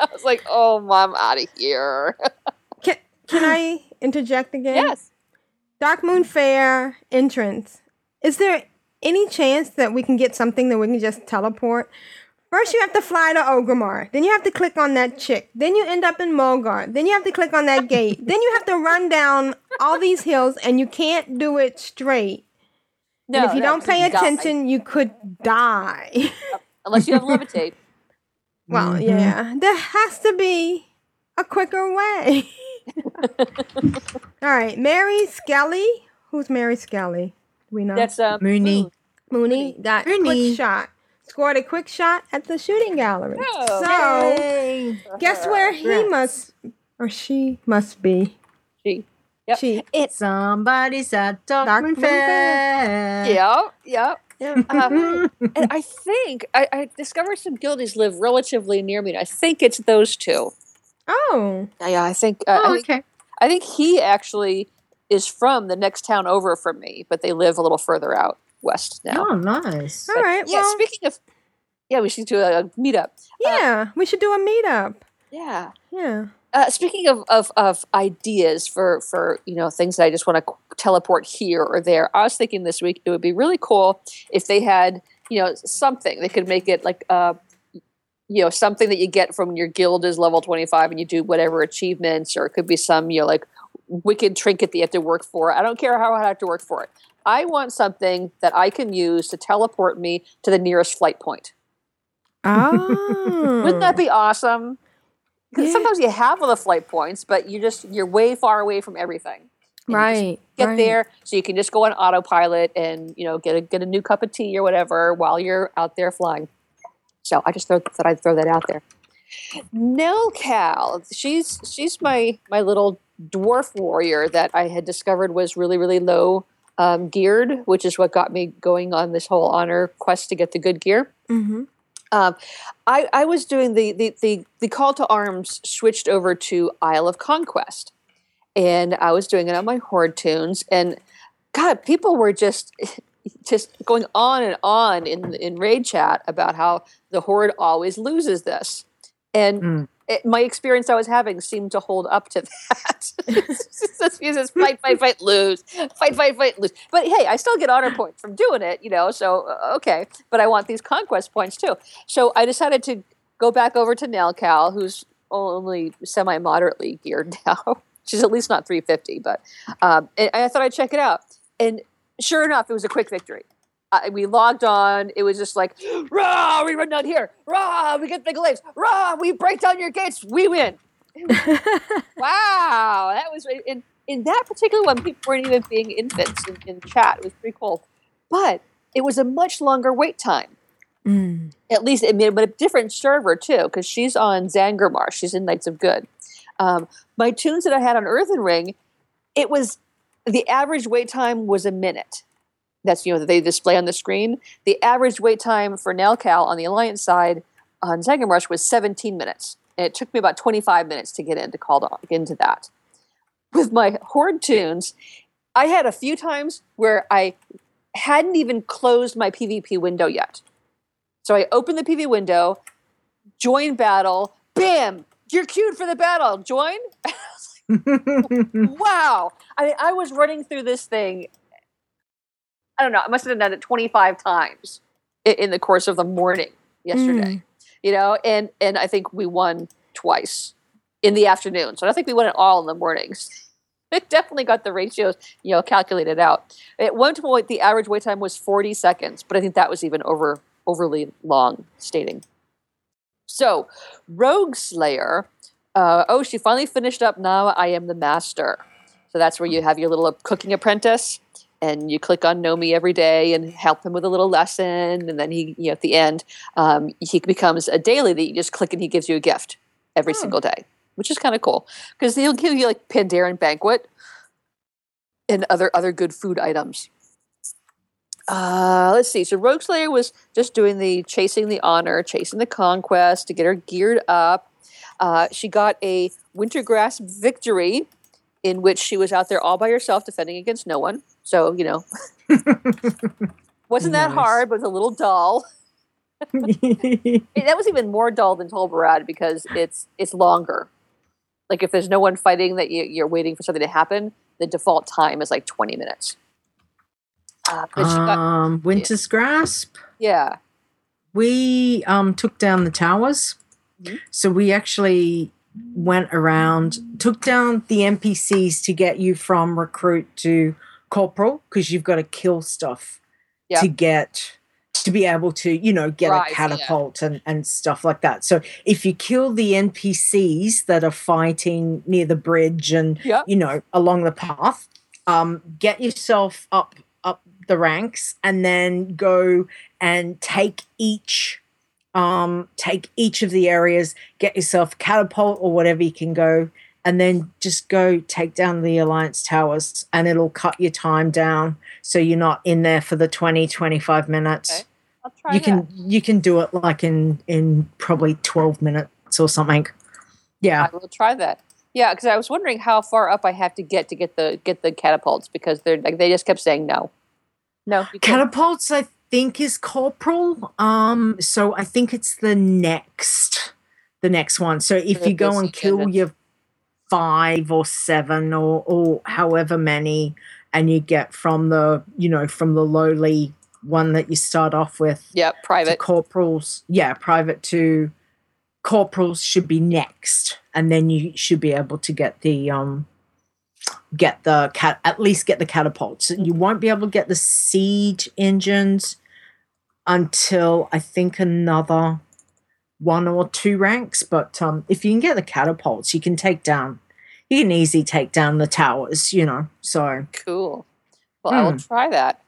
D: I was like, oh, mom, out of here.
B: Can, can I interject again?
D: yes.
B: Darkmoon Faire entrance. Is there any chance that we can get something that we can just teleport? First, you have to fly to Orgrimmar. Then you have to click on that chick. Then you end up in Mulgore. Then you have to click on that gate. then you have to run down all these hills, and you can't do it straight.
D: No,
B: and if you
D: no,
B: don't pay
D: die.
B: attention, you could die. <laughs>
D: unless you have levitate. <laughs>
B: well,
C: Mhm.
B: yeah, there has to be a quicker way. <laughs> all right, Mary Skelly. Who's Mary Skelly? Do we know?
D: That's um,
C: Mooney.
B: Mooney got
C: Mooney.
B: quick shot. Scored a quick shot at the shooting gallery.
D: Oh,
B: so
C: Yay.
B: guess where he
C: Congrats.
B: must or she must be.
D: She. Yep.
B: She.
D: It's
C: Somebody's at Dark,
B: Dark
C: Moon
B: Moon Fair.
C: Fair.
D: yeah, yeah.
B: Yeah.
D: Um, and I think I, I discovered some guildies live relatively near me. And I think it's those two.
B: Oh.
D: Yeah, I think. Uh, I
C: Oh,
D: think
C: okay.
D: I think he actually is from the next town over from me, but they live a little further out west now.
C: Oh, nice.
B: All
D: But,
B: right.
D: Yeah.
B: well,
D: Speaking of, yeah, we should do a meetup.
B: yeah. we should do a meetup.
D: Yeah.
B: Yeah.
D: Uh, speaking of, of, of ideas for, for you know things that I just want to teleport here or there, I was thinking this week it would be really cool if they had you know something they could make it like uh, you know something that you get from your guild is level twenty five and you do whatever achievements or it could be some you know like wicked trinket that you have to work for. I don't care how I have to work for it. I want something that I can use to teleport me to the nearest flight point.
B: Oh.
D: Wouldn't that oh. be awesome? Because
B: Yeah.
D: sometimes you have all the flight points, but you just you're way far away from everything. And
B: right?
D: Get
B: right.
D: there so you can just go on autopilot and you know get a get a new cup of tea or whatever while you're out there flying. So I just thought I'd throw that out there. Nelcal, she's she's my my little dwarf warrior that I had discovered was really really low um, geared, which is what got me going on this whole honor quest to get the good gear.
B: Mm-hmm.
D: Um, I, I was doing the, the, the, the call to arms switched over to Isle of Conquest. And I was doing it on my Horde toons. And God, people were just <laughs> just going on and on in, in raid chat about how the Horde always loses this. And
C: Mm.
D: it, my experience I was having seemed to hold up to <laughs> that. it's just fight, fight, fight, lose, fight, fight, fight, lose. But hey, I still get honor points from doing it, you know. So uh, okay, but I want these conquest points too. So I decided to go back over to Nelcal, who's only semi moderately geared <laughs> now. She's at least not 350, but um, I thought I'd check it out. And sure enough, it was a quick victory. Uh, we logged on. It was just like, rah, we run down here. Rah, we get the glaives. Rah, we break down your gates. We win. <laughs> wow, that was in in that particular one. People weren't even being infants in, in chat. It was pretty cool, but it was a much longer wait time.
B: Mm.
D: At least it made but a different server too, because she's on Zangarmarsh. She's in Knights of Good. Um, my toons that I had on Earthen Ring, it was the average wait time was a minute. That's you know that they display on the screen. The average wait time for Nelcal on the Alliance side on Zangarmarsh was 17 minutes. And it took me about 25 minutes to get into called on, into that. With my Horde toons, I had a few times where I hadn't even closed my PvP window yet. So I opened the PvP window, join battle, bam, you're queued for the battle. Join. <laughs> <laughs> wow. I mean, I was running through this thing. I don't know. I must have done it 25 times in, the course of the morning yesterday.
B: Mm.
D: You know, and and I think we won twice in the afternoon. So I don't think we won it all in the mornings. <laughs> It definitely got the ratios, you know, calculated out. At one point, the average wait time was 40 seconds, but I think that was even over overly long stating. So, Rogueslayer. Uh, oh, she finally finished up. Now I am the master. So that's where you have your little cooking apprentice, and you click on Nomi every day and help him with a little lesson. And then he, you know, at the end, um, he becomes a daily that you just click and he gives you a gift every single day, which is kind of cool because he'll give you like Pandaren banquet and other other good food items. Uh, let's see. So Rogueslayer was just doing the chasing the honor, chasing the conquest to get her geared up. Uh, she got a Wintergrasp victory in which she was out there all by herself defending against no one. So, you know, <laughs> wasn't that
B: Nice.
D: hard, but it was a little dull. <laughs> <laughs> That was even more dull than Tol Barad because it's it's longer. Like if there's no one fighting that you, you're waiting for something to happen, the default time is like 20 minutes. Uh, she got,
C: um, Winter's Grasp.
D: yeah.
C: We um, took down the towers.
D: Mhm.
C: So we actually went around, took down the NPCs to get you from recruit to corporal because you've got to kill stuff
D: Yeah.
C: to get to be able to you know get
D: Rise,
C: a
D: yeah.
C: catapult and, and stuff like that so if you kill the npcs that are fighting near the bridge and
D: Yep.
C: you know along the path um get yourself up up the ranks and then go and take each um take each of the areas get yourself catapult or whatever you can go and then just go take down the alliance towers and it'll cut your time down so you're not in there for the 20 25 minutes
D: Okay. I'll try
C: you
D: that.
C: can you can do it like in in probably 12 minutes or something yeah
D: I will try that. Yeah, because I was wondering how far up I have to get to get the get the catapults because they're like they just kept saying no, no.
C: catapults i think is corporal um so i think it's the next the next one so if you go and kill your five or seven or or however many and you get from the you know from the lowly one that you start off with
D: yeah,
C: to
D: private.
C: corporals yeah private to corporals should be next and then you should be able to get the um get the cat at least get the catapults you won't be able to get the siege engines until i think another one or two ranks but um if you can get the catapults you can take down you can easily take down the towers you know so
D: Cool. Well, I will
C: Hmm.
D: try that.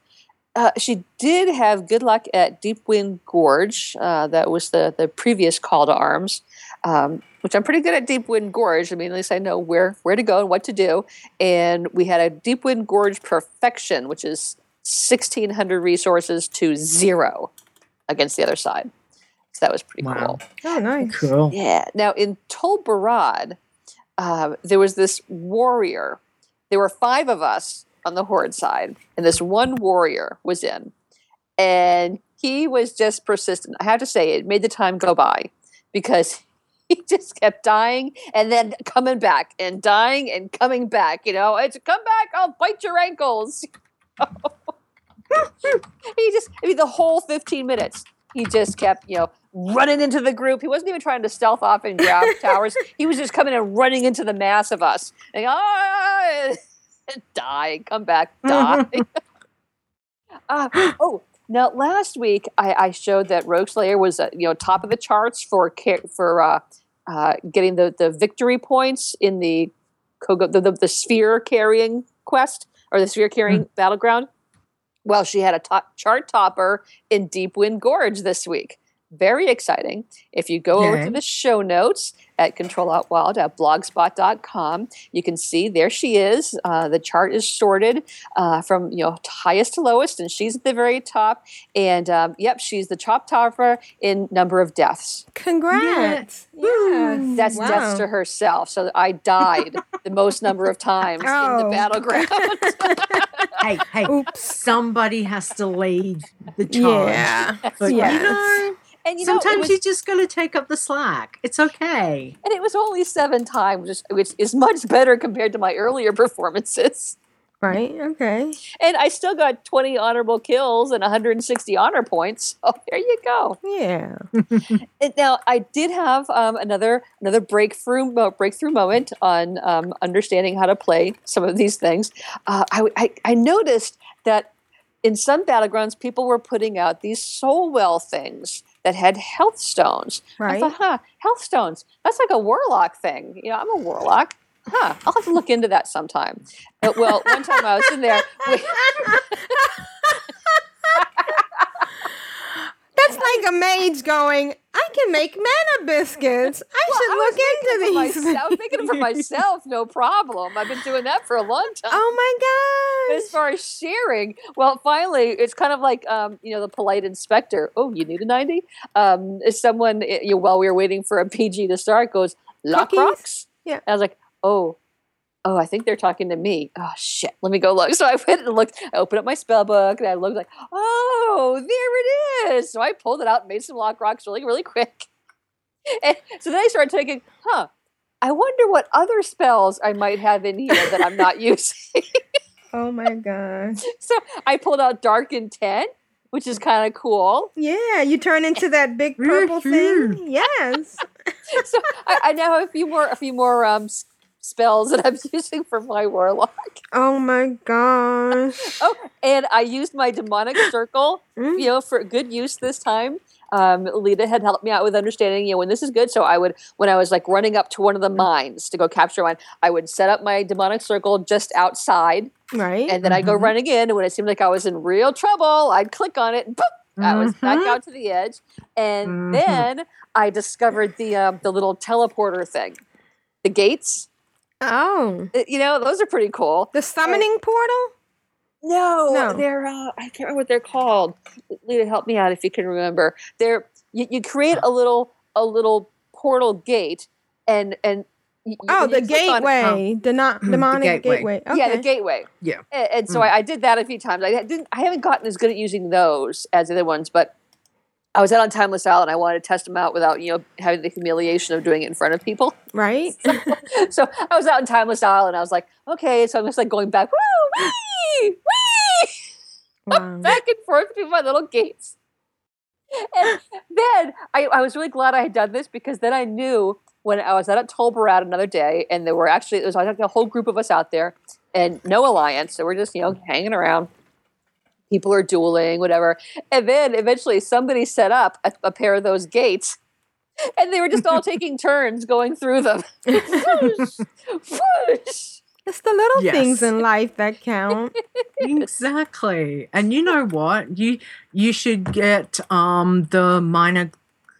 D: Uh, she did have good luck at Deep Wind Gorge. Uh, that was the the previous call to arms, um, which I'm pretty good at Deep Wind Gorge. I mean, at least I know where where to go and what to do. And we had a Deep Wind Gorge perfection, which is 1,600 resources to zero against the other side. So that was pretty
C: Wow.
D: cool.
B: Oh, nice.
C: cool
D: Yeah. Now in Tol Barad, uh, there was this warrior. There were five of us on the horde side, and this one warrior was in, and he was just persistent. I have to say, it made the time go by because <laughs> he just kept dying and then coming back and dying and coming back. You know, it's come back, I'll bite your ankles. <laughs> <laughs> he just, I mean, the whole 15 minutes, he just kept, you know, running into the group. He wasn't even trying to stealth off and grab <laughs> towers. He was just coming and running into the mass of us. And, ah, and <laughs> die, come back, <laughs> die. Uh, oh, now last week I, I showed that Rogueslayer was uh, you know top of the charts for for uh, uh, getting the, the victory points in the Kogo, the, the, the sphere carrying quest or the sphere carrying battleground. Well, she had a top chart topper in Deep Wind Gorge this week. Very exciting. If you go over to the show notes at ctrlaltwow at blogspot.com, you can see there she is. Uh, the chart is sorted uh, from you know highest to lowest, and she's at the very top. And um, yep, she's the top topper in number of deaths.
B: Congrats. Yes.
D: That's
B: wow.
D: deaths to herself. So I died <laughs> the most number of times in
B: Oh.
D: the battleground. <laughs>
C: hey, hey,
B: Oops.
C: somebody has to lead the charge.
B: Yeah.
C: But
B: Yes.
C: you know,
D: and you know,
C: sometimes
D: was-
C: you just going to take up the slack. It's okay.
D: and it was only seven times, which- is much better compared to my earlier performances.
B: Right. Okay.
D: And I still got 20 honorable kills and 160 honor points. Oh, there you go.
B: Yeah. <laughs>
D: Now I did have um, another another breakthrough mo- breakthrough moment on um, understanding how to play some of these things. Uh, I, I I noticed that in some battlegrounds, people were putting out these soul well things that had health stones. I
B: Right.
D: thought, huh, health stones. That's like a warlock thing. You know, I'm a warlock. Huh. I'll have to look into that sometime. Uh, well, one time I was in there. We, <laughs> <laughs>
B: That's like a mage going, I can make mana biscuits. I
D: Well,
B: should
D: I
B: look into these.
D: myself- I was making it for myself, no problem. I've been doing that for a long <laughs> time.
B: oh my gosh.
D: as far as sharing, well, finally, it's kind of like um, you know the polite inspector. Oh, you need a ninety? Um, if someone eh, you know, while we were waiting for a PG to start goes lock
B: Cookies?
D: rocks.
B: Yeah.
D: And I was like, oh, oh, I think they're talking to me. Oh shit, let me go look. So I <laughs> went and looked. I opened up my spell book and I looked like, oh, there it is. So I pulled it out and made some lock rocks really, really quick. <laughs> And so then I started thinking, huh. I wonder what other spells I might have in here that I'm not <laughs> using.
B: Oh my gosh.
D: So I pulled out Dark Intent, which is kind of cool.
B: Yeah, you turn into that big purple thing. Yes.
D: So I, I now have a few more, a few more um, spells that I'm <laughs> using for my warlock.
B: Oh my gosh. <laughs>
D: Oh, and I used my demonic circle,
B: Mm.
D: you know, for good use this time. Um, Leeta had helped me out with understanding, you know, when this is good. So I would, when I was like running up to one of the mines to go capture one, I would set up my demonic circle just outside,
B: Right.
D: and then I'd go running in. And when it seemed like I was in real trouble, I'd click on it, and boop, I was back
C: Mhm.
D: out to the edge. And
C: Mhm.
D: then I discovered the um, the little teleporter thing, the gates.
B: Oh.
D: Uh, You know, those are pretty cool.
B: The summoning portal?
D: No,
B: No.
D: they're uh, I can't remember what they're called. Leeta, help me out if you can remember. They're you, you create a little a little portal gate, and and y- y-
B: Oh, the
D: you it-
B: gateway. The not
C: The
B: demonic
C: gateway.
B: gateway. Okay.
D: Yeah, the gateway.
C: Yeah.
D: And, and so
C: Mm.
D: I, I did that a few times. I didn't. I haven't gotten as good at using those as the other ones, but I was out on Timeless Isle and I wanted to test them out without you know having the humiliation of doing it in front of people.
B: Right? <laughs>
D: so I was out in Timeless Isle and I was like, okay, so I'm just like going back, woo, wee, wee, <laughs>
B: Wow.
D: back and forth between my little gates. And then I, I was really glad I had done this because then I knew when I was out at Tol Barad another day, and there were actually there was like a whole group of us out there, and no alliance, so we're just you know hanging around. People are dueling, whatever, and then eventually somebody set up a, a pair of those gates, and they were just all <laughs> taking turns going through them. <laughs> Whoosh, whoosh.
B: It's the little
C: Yes.
B: things in life that count. <laughs>
C: exactly. And you know what? You you should get um the minor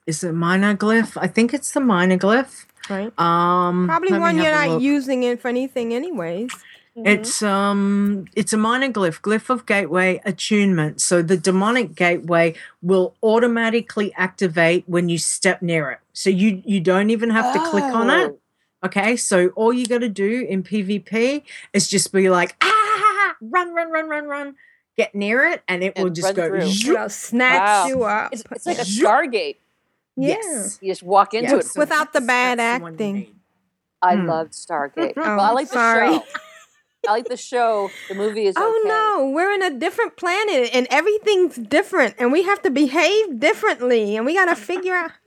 C: is it minor glyph? I think it's the minor glyph.
B: Right?
C: Um
B: Probably one you're not
C: look.
B: using it for anything anyways.
C: It's um it's a minor glyph, glyph of gateway attunement. So the demonic gateway will automatically activate when you step near it. So you you don't even have to click on it.
D: Oh.
C: Okay, so all you got to do in PvP is just be like, ah, run, run, run, run, run, get near it, and it will just go.
D: through.
C: zoop.
B: It'll snatch
D: Wow.
B: you up.
D: It's, it's like a Stargate.
B: yeah.
C: Yes.
D: You just walk into
C: Yeah,
D: it.
B: Without the bad
C: that's one
B: acting.
C: need.
D: I
C: Hmm.
D: loved Stargate. <laughs>
B: Oh,
D: well, I like the
B: sorry.
D: show. <laughs> I like the show. The movie is
B: Oh
D: okay.
B: no, we're in a different planet and everything's different and we have to behave differently and we got to figure out <laughs>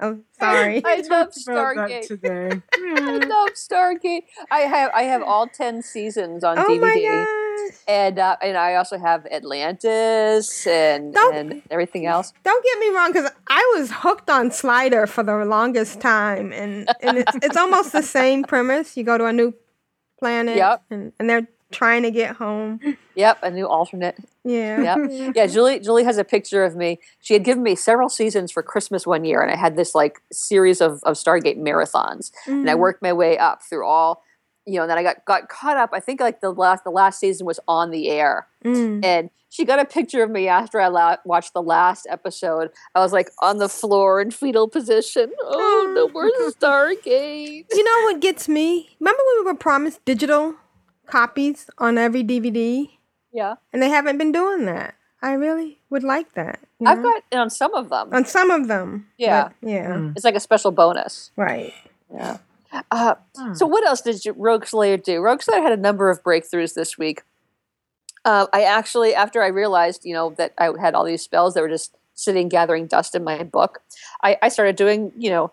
B: Oh, sorry.
D: I love
C: Talked about
D: Stargate.
C: today. <laughs>
D: I love Stargate. I have I have all ten seasons on
B: Oh
D: DVD.
B: my Yes.
D: and uh, and I also have Atlantis and
B: Don't-
D: and everything else.
B: Don't get me wrong, because I was hooked on Slider for the longest time, and, and it's, it's almost the same premise. You go to a new planet,
D: Yep.
B: and, and they're trying to get home.
D: Yep, a new alternate.
B: Yeah.
D: Yep. Yeah, Julie Julie has a picture of me. She had given me several seasons for Christmas one year, and I had this like series of, of Stargate marathons. And I
B: Mm.
D: worked my way up through all, you know, and then I got, got caught up. I think like the last the last season was on the air.
B: Mm.
D: And she got a picture of me after I la- watched the last episode. I was like on the floor in fetal position. Oh no, <laughs> where's Stargate?
B: You know what gets me? Remember when we were promised digital copies on every DVD,
D: Yeah,
B: and they haven't been doing that. I really would like that. you
D: I've got on some of them.
B: on some of them.
D: Yeah.
B: but yeah,
D: It's like a special bonus.
B: right.
D: Yeah. Uh, So what else did you, Rogueslayer do? Rogueslayer had a number of breakthroughs this week. Uh, I actually, after I realized, you know, that I had all these spells that were just sitting gathering dust in my book, I, I started doing, you know,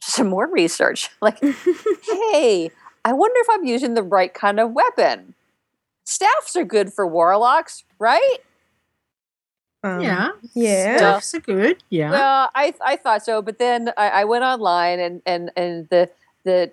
D: some more research. <laughs> Like, <laughs> hey, I wonder if I'm using the right kind of weapon. Staffs are good for warlocks, right?
B: Um,
C: Yeah.
B: Yeah.
C: Staffs are good. Yeah.
D: Well, I I thought so, but then I, I went online and and and the the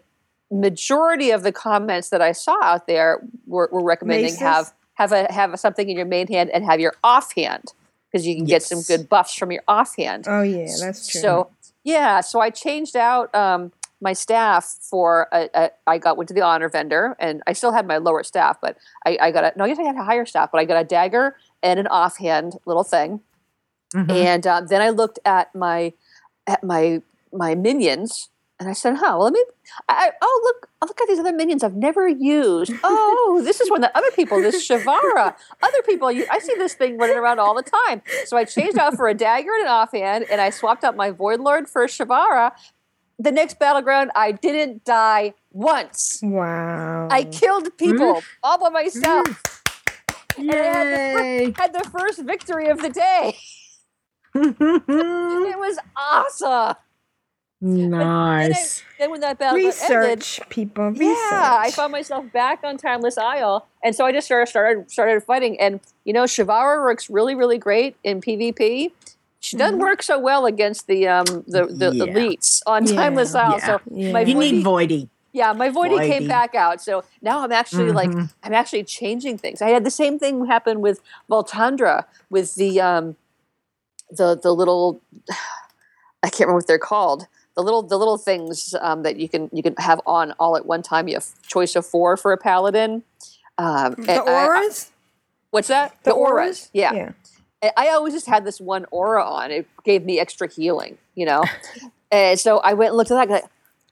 D: majority of the comments that I saw out there were, were recommending
B: Maces?
D: have have a have something in your main hand and have your offhand because you can get some good buffs from your offhand.
B: Oh yeah, that's true.
D: So yeah, so I changed out um, my staff for a, a, I got went to the honor vendor and I still had my lower staff, but I, I got a no, I guess I had a higher staff, but I got a dagger and an offhand little thing.
C: Mhm.
D: And uh, then I looked at my at my my minions, and I said, "Huh, well, let me. I, oh, look! oh, Look at these other minions I've never used. Oh, <laughs> this is one that other people. This Shivarra. Other people. I see this thing running around all the time. So I changed out for a dagger and an offhand, and I swapped out my Void Lord for a Shivarra. The next battleground, I didn't die once.
B: wow.
D: I killed people mm. all by myself. Mm. And I had the,
C: Yay.
D: had the first victory of the day. <laughs> It was awesome.
C: Nice.
D: Then when that battle ended,
B: research people. Research.
D: yeah, I found myself back on Timeless Isle, and so I just started started started fighting. And you know, Shivarra works really really great in PvP. She doesn't work so well against the um the the
C: Yeah.
D: elites on
B: Yeah.
D: Timeless Isle.
C: Yeah.
D: So
B: Yeah.
D: my
C: You need
D: voidy,
C: voidy.
D: yeah, my voidy came back out. So now I'm actually like
C: Mhm.
D: I'm actually changing things. I had the same thing happen with Voltandra with the um the the little <sighs> I can't remember what they're called. The little the little things um, that you can you can have on all at one time. You have choice of four for a paladin. Um,
B: the
D: and I- I-
B: auras.
D: what's that?
B: The
D: auras.
B: auras?
D: Yeah.
B: Yeah.
D: I- I always just had this one aura on. It gave me extra healing, you know. <laughs> and so I went and looked at that. Like,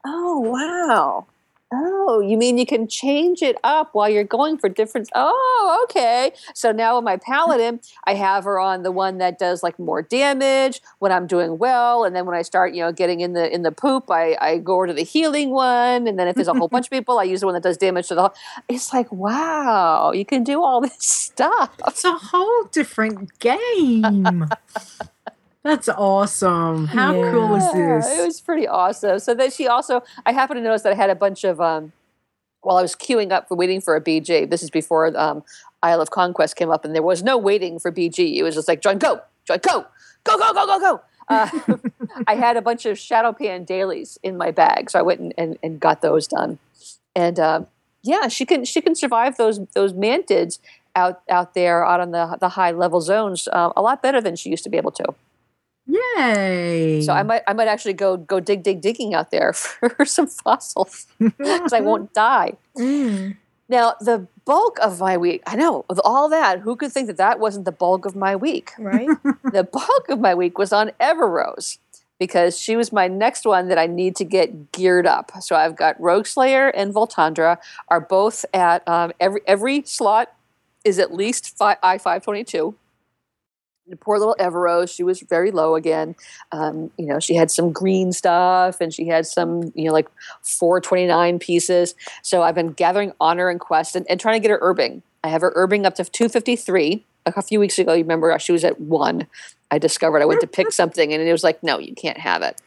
D: oh wow. Oh, you mean you can change it up while you're going for different? Oh, okay. So now with my mm. paladin, I have her on the one that does like more damage when I'm doing well, and then when I start, you know, getting in the in the poop, I I go to the healing one, and then if there's a whole <laughs> bunch of people, I use the one that does damage to the. whole It's like wow, you can do all this <laughs> stuff.
C: It's a whole different game. <laughs> That's awesome. How cool is this?
D: It was pretty awesome. So then she also, I happened to notice that I had a bunch of, um, while I was queuing up for waiting for a BG, this is before um, Isle of Conquest came up, and there was no waiting for BG. It was just like, John, go, John, go, go, go, go, go, go. Uh, <laughs> I had a bunch of Shado-Pan dailies in my bag, so I went and, and, and got those done. And uh, yeah, she can she can survive those those mantids out out there out on the the high level zones uh, a lot better than she used to be able to.
C: Yay.
D: So I might I might actually go go dig dig digging out there <laughs> for some fossils because I won't die. <laughs>
B: Mm.
D: Now the bulk of my week, I know with all that, who could think that that wasn't the bulk of my week?
B: Right. <laughs>
D: the bulk of my week was on Everrose because she was my next one that I need to get geared up. So I've got Rogueslayer and Voltandra are both at um, every every slot is at least fi I five twenty two. Poor little Everrose, she was very low again. Um, you know, she had some green stuff and she had some, you know, like 429 pieces. So I've been gathering honor and quest and, and trying to get her herbing. I have her herbing up to 253. Like a few weeks ago, you remember she was at one. I discovered I went to pick <laughs> something and it was like, no, you can't have it.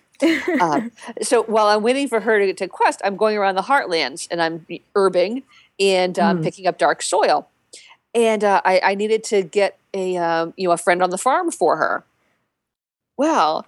D: um, so while I'm waiting for her to, get to quest, I'm going around the heartlands and I'm herbing and um, picking up dark soil. And uh, I, I needed to get a um, you know a friend on the farm for her. Well,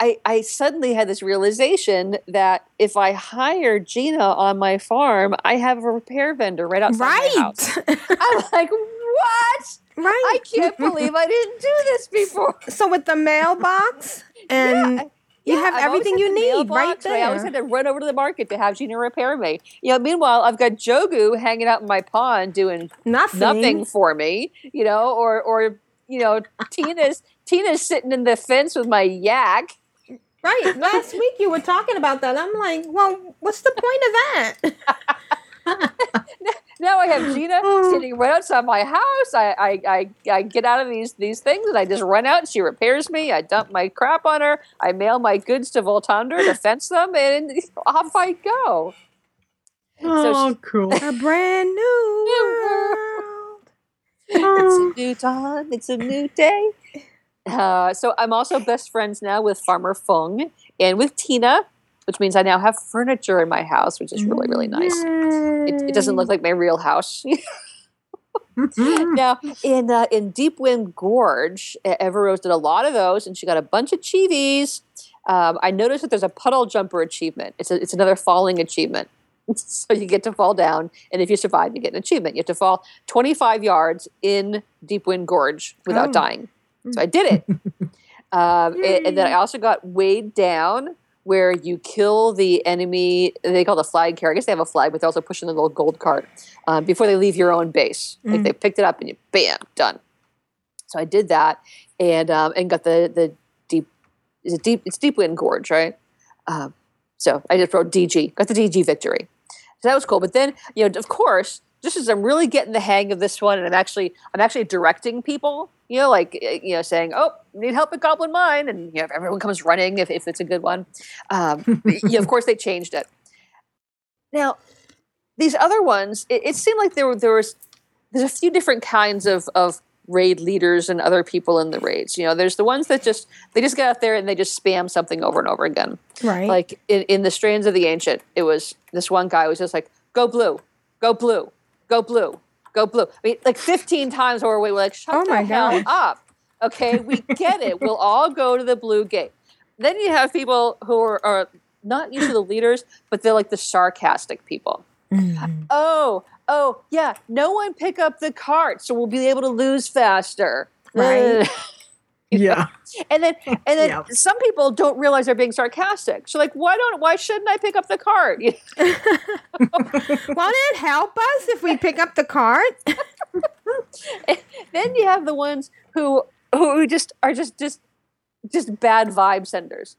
D: I I suddenly had this realization that if I hire Gina on my farm, I have a repair vendor right outside my house.
B: Right.
D: I'm <laughs> like, what?
B: right.
D: I can't believe I didn't do this before.
B: so with the mailbox <laughs> and
D: Yeah,
B: you have
D: I've
B: everything you need right
D: but I always had to run over to the market to have Gina repair me. You know, meanwhile, I've got Jogu hanging out in my pond doing
B: Nothing.
D: nothing for me. You know, or or you know, Tina's Tina's sitting in the fence with my yak.
B: Right. Last <laughs> week you were talking about that. I'm like, well, what's the point of that? <laughs> <laughs>
D: Now I have Gina <sighs> sitting right outside my house. I, I, I, I get out of these these things and I just run out. and She repairs me. I dump my crap on her. I mail my goods to Voltander <sighs> to fence them, and off I go.
C: Oh, cool.
B: A brand <laughs> new world.
D: it's a new dawn. It's a new day. Uh, so I'm also best friends now with Farmer Fung and with Tina, which means I now have furniture in my house, which is really really nice. It, it doesn't look like my real house. <laughs> <laughs> now in uh, in Deepwind Gorge, E- Everose did a lot of those, and she got a bunch of chivies. Um, I noticed that there's a puddle jumper achievement. It's a, it's another falling achievement. <laughs> so you get to fall down, and if you survive, you get an achievement. You have to fall 25 yards in Deepwind Gorge without
B: Oh.
D: dying. So I did it. um, and, and then I also got weighed down, where you kill the enemy. They call it a flag carrier. I guess they have a flag, but they're also pushing the little gold cart um, before they leave your own base. Like
B: Mm.
D: they picked it up and you, bam, done. So I did that, and um, and got the the deep. Is it deep? It's Deepwind Gorge, right? Um, so I just wrote DG. Got the DG victory. So that was cool. But then, you know, of course, just as I'm really getting the hang of this one, and I'm actually I'm actually directing people. You know, like eh, you know, saying, "Oh, need help at Goblin Mine," and you know, everyone comes running if, if it's a good one. Um, <laughs> you know, of course, they changed it. Now, these other ones, it, it seemed like there were there was there's a few different kinds of of raid leaders and other people in the raids. You know, there's the ones that just they just get out there and they just spam something over and over again.
B: Right.
D: Like in, in the Strands of the Ancient, it was this one guy was just like, "Go blue, go blue, go blue, go blue." I mean, like 15 times over. We were like, "Shut
B: Oh
D: the
B: my
D: hell
B: gosh.
D: up!" Okay, we get it. We'll <laughs> all go to the blue gate. Then you have people who are, are not usually the leaders, but they're like the sarcastic people.
B: Mhm.
D: Oh, oh, yeah. No one pick up the cart, so we'll be able to lose faster.
B: Right.
C: Yeah. <laughs>
D: And then and then
C: Yep.
D: some people don't realize they're being sarcastic. So like, why don't why shouldn't I pick up the cart? <laughs> <laughs>
B: Won't it help us if we pick up the card?
D: then you have the ones who who just are just just just bad vibe senders.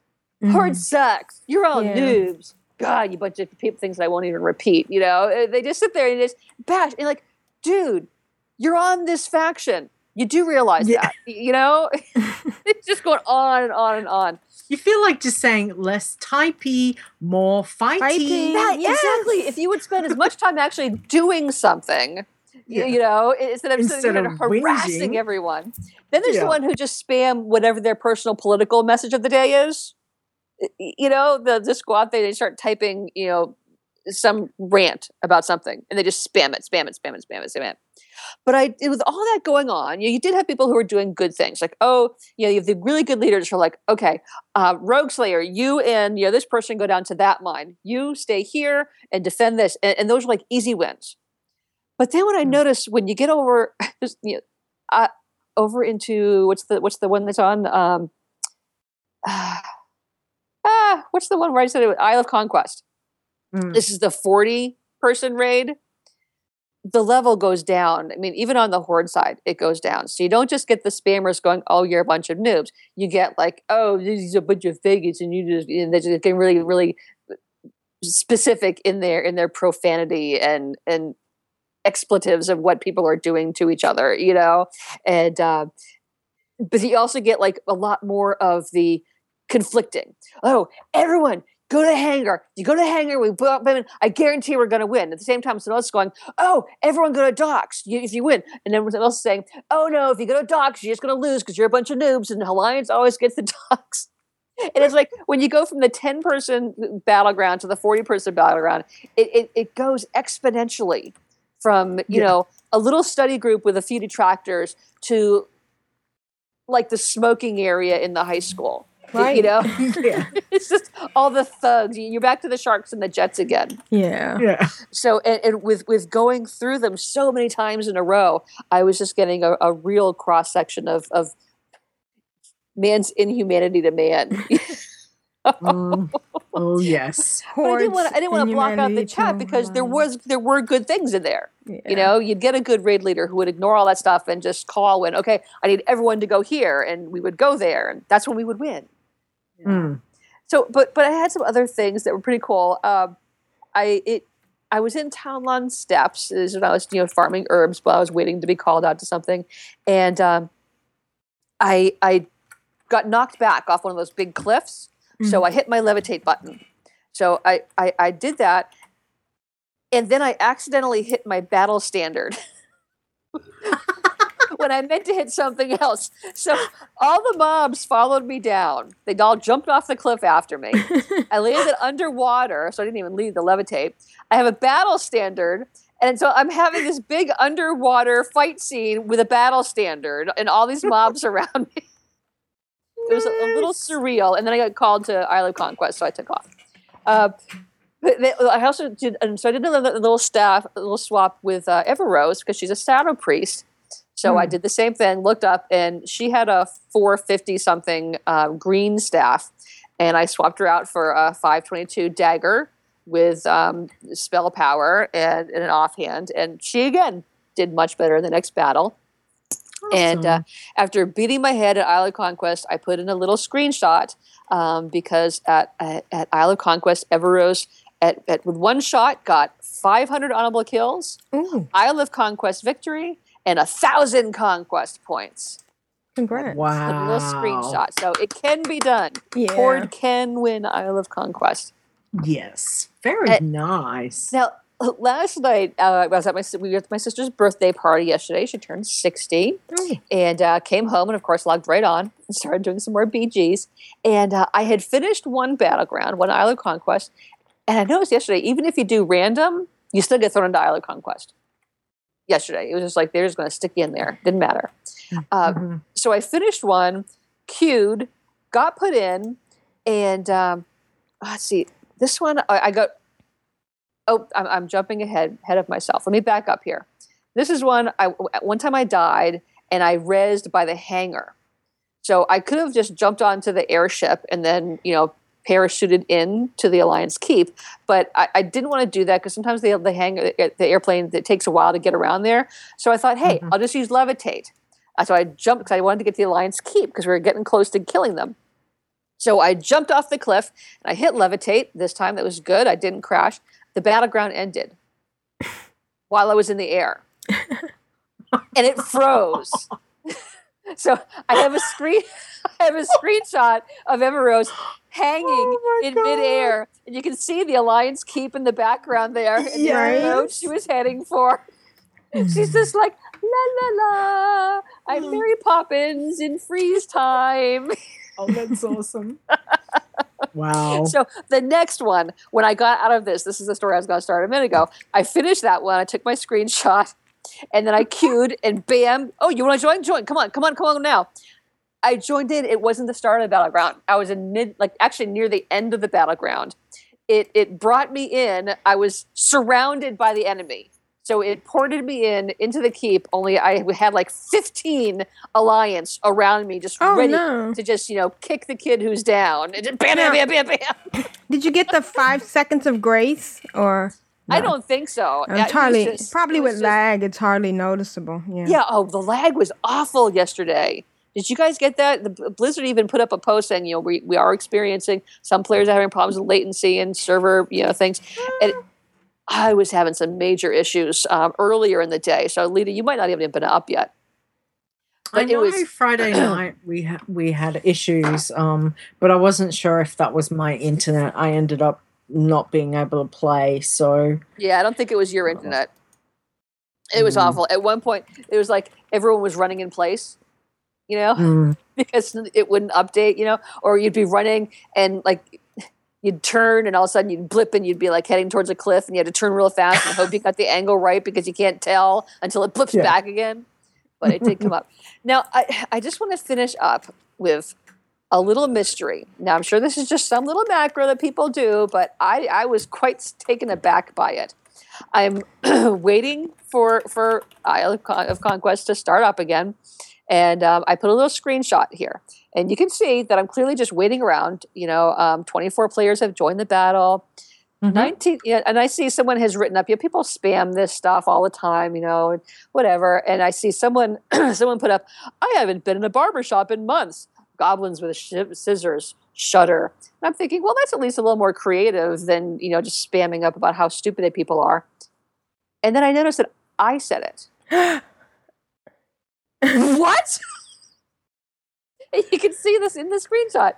D: Horde sucks. You're all
B: Yeah.
D: noobs. God, you bunch of people things that I won't even repeat. You know, Uh, they just sit there and just bash. And like, dude, you're on this faction. You do realize
C: Yeah.
D: that, you know? <laughs> <laughs> it's just going on and on and on.
C: You feel like just saying less typey, more fighty.
B: Fighting.
D: Yeah,
B: Yes.
D: exactly. If you would spend as much time actually doing something,
C: Yeah.
D: you, you know, instead of
C: Instead of
D: harassing
C: whinging.
D: everyone. Then there's
C: Yeah.
D: the one who just spam whatever their personal political message of the day is. Y- y- You know, they'll just go out there and they start typing, you know, some rant about something and they just spam it, spam it, spam it, spam it, spam it. But I, with all that going on, you, you did have people who were doing good things. Like, oh, you know, you have the really good leaders who are like, okay, uh, Rogueslayer, you and you know this person go down to that mine. You stay here and defend this, and, and those are like easy wins. But then what I
C: Mm.
D: noticed when you get over, <laughs> you know, uh, over into what's the what's the one that's on? Um, <sighs> ah, what's the one where I said it? Isle of Conquest.
C: Mm.
D: This is the forty person raid. The level goes down. I mean, even on the horde side, it goes down. So you don't just get the spammers going, "Oh, you're a bunch of noobs." You get like, "Oh, these are a bunch of faggots," and you just and they're just getting really, really specific in their in their profanity and and expletives of what people are doing to each other. You know, and uh, but you also get like a lot more of the conflicting. Oh, everyone. Go to hangar. You go to hangar. We put up. women. I guarantee we're going to win. At the same time, someone else is going. Oh, everyone go to docks. If you win, and then someone else is saying, "Oh no, if you go to docks, you're just going to lose because you're a bunch of noobs." And Alliance always gets the <laughs> docks. And it's like when you go from the ten person battleground to the forty person battleground, it, it it goes exponentially from you
C: Yeah.
D: know a little study group with a few detractors to like the smoking area in the high mm-hmm. school. Y-
B: Right.
D: You <laughs> know,
C: yeah. <laughs>
D: it's just all the thugs. You're back to the Sharks and the Jets again.
B: Yeah.
C: Yeah.
D: So, and, and with with going through them so many times in a row, I was just getting a, a real cross section of of man's inhumanity to man. <laughs>
C: Mm. Oh yes.
D: But I didn't want to. I didn't want to block out the chat because there was there were good things in there.
B: Yeah.
D: You know, you'd get a good raid leader who would ignore all that stuff and just call when, okay, I need everyone to go here, and we would go there, and that's when we would win.
C: Mm.
D: So, but but I had some other things that were pretty cool. Um, I it I was in Townlong Steppes this is when I was you know farming herbs while I was waiting to be called out to something, and um, I I got knocked back off one of those big cliffs. So I hit my levitate button. So I, I I did that, and then I accidentally hit my battle standard. <laughs> when I meant to hit something else. So all the mobs followed me down. They all jumped off the cliff after me. <laughs> I landed underwater, so I didn't even leave the levitate. I have a battle standard. And so I'm having this big underwater fight scene with a battle standard and all these mobs <laughs> around me. It was a, a little surreal. And then I got called to Isle of Conquest, so I took off. Uh, but they, I also did, and so I did a little, staff, a little swap with uh, Everrose because she's a shadow priest. So I did the same thing, looked up, and she had a 450 something uh, green staff, and I swapped her out for a 522 dagger with um, spell power and, and an offhand, and she again did much better in the next battle. And uh, after beating my head at Isle of Conquest, I put in a little screenshot um, because at, at, at Isle of Conquest, Everose at, at with one shot got 500 honorable kills,
B: Ooh,
D: Isle of Conquest victory, and a thousand conquest points.
B: congrats.
D: A
C: Wow.
D: little screenshot. So it can be done.
B: Yeah.
D: Horde can win Isle of Conquest.
C: Yes. Very
D: Uh,
C: nice.
D: Now, last night uh, I was at my we were at my sister's birthday party yesterday. She turned sixty,
B: Mm.
D: and uh, came home and of course logged right on and started doing some more BGs. And uh, I had finished one battleground, one Isle of Conquest, and I noticed yesterday even if you do random, you still get thrown into Isle of Conquest. Yesterday, it was just like they're just going to stick you in there. Didn't matter. Uh,
C: Mhm.
D: so I finished one, queued, got put in, and um, let's see. This one I, I got. Oh, I'm, I'm jumping ahead ahead of myself. Let me back up here. This is one. I one time I died and I rezzed by the hangar. So I could have just jumped onto the airship and then you know parachuted in to the Alliance Keep, but I, I didn't want to do that because sometimes the the hangar uh, uh, the airplane it takes a while to get around there. So I thought, hey, mm-hmm. I'll just use levitate. Uh, So I jumped because I wanted to get to the Alliance Keep because we were getting close to killing them. So I jumped off the cliff and I hit levitate. This time that was good. I didn't crash. The battleground ended <laughs> while I was in the air. and it froze. So I have a screen <laughs> I have a screenshot of Everrose hanging
C: Oh
D: in
C: God.
D: midair. And you can see the Alliance Keep in the background there and
B: Yes.
D: the road she was heading for. She's mm. just like, la la la. I'm mm. Mary Poppins in freeze time. <laughs>
C: Oh, that's awesome. <laughs> wow.
D: So the next one, when I got out of this, this is the story I was going to start a minute ago. I finished that one. I took my screenshot, and then I queued, and bam! Oh, you want to join? Join! Come on! Come on! Come on now! I joined in. It wasn't the start of the battleground. I was in mid, like actually near the end of the battleground. It it brought me in. I was surrounded by the enemy. So it ported me in into the keep. Only I had like 15 alliance around me, just
B: Oh,
D: ready
B: no.
D: to just you know kick the kid who's down. And just bam, bam, bam, bam, bam. <laughs>
B: Did you get the five seconds of grace or?
D: I don't think so.
B: Um,
D: Yeah, it just-
B: probably
D: it
B: with
D: just-
B: lag, it's hardly noticeable. Yeah.
D: Yeah. Oh, the lag was awful yesterday. Did you guys get that? The Blizzard even put up a post saying, you know, we, we are experiencing some players are having problems with latency and server, you know, things. And I was having some major issues um, earlier in the day. So, Leeta, you might not even have been up yet.
C: I
D: But it
C: know
D: was
C: Friday <clears throat> night we ha- we had issues, um, but I wasn't sure if that was my internet. I ended up not being able to play, so
D: Yeah, I don't think it was your internet. It was
C: Mm.
D: awful. At one point, it was like everyone was running in place, you know,
C: mm, <laughs>
D: because it wouldn't update, you know, or you'd be running and like you'd turn and all of a sudden you'd blip and you'd be like heading towards a cliff and you had to turn real fast and hope you got the angle right because you can't tell until it blips
B: Yeah.
D: back again. But it did come up. Now, I, I just want to finish up with a little mystery. Now, I'm sure this is just some little macro that people do, but I, I was quite taken aback by it. I'm <clears throat> waiting for for Isle of, Con- of Conquest to start up again, and um, I put a little screenshot here, and you can see that I'm clearly just waiting around. You know, um, 24 players have joined the battle.
C: Mhm.
D: 19 yeah, and I see someone has written up, yeah, people spam this stuff all the time, you know, and whatever. And I see someone <clears throat> someone put up, I haven't been in a barber shop in months. Goblins with shi scissors, shudder. And I'm thinking, well, that's at least a little more creative than, you know, just spamming up about how stupid that people are. And then I noticed that I said it. <laughs> what? You can see this in the screenshot.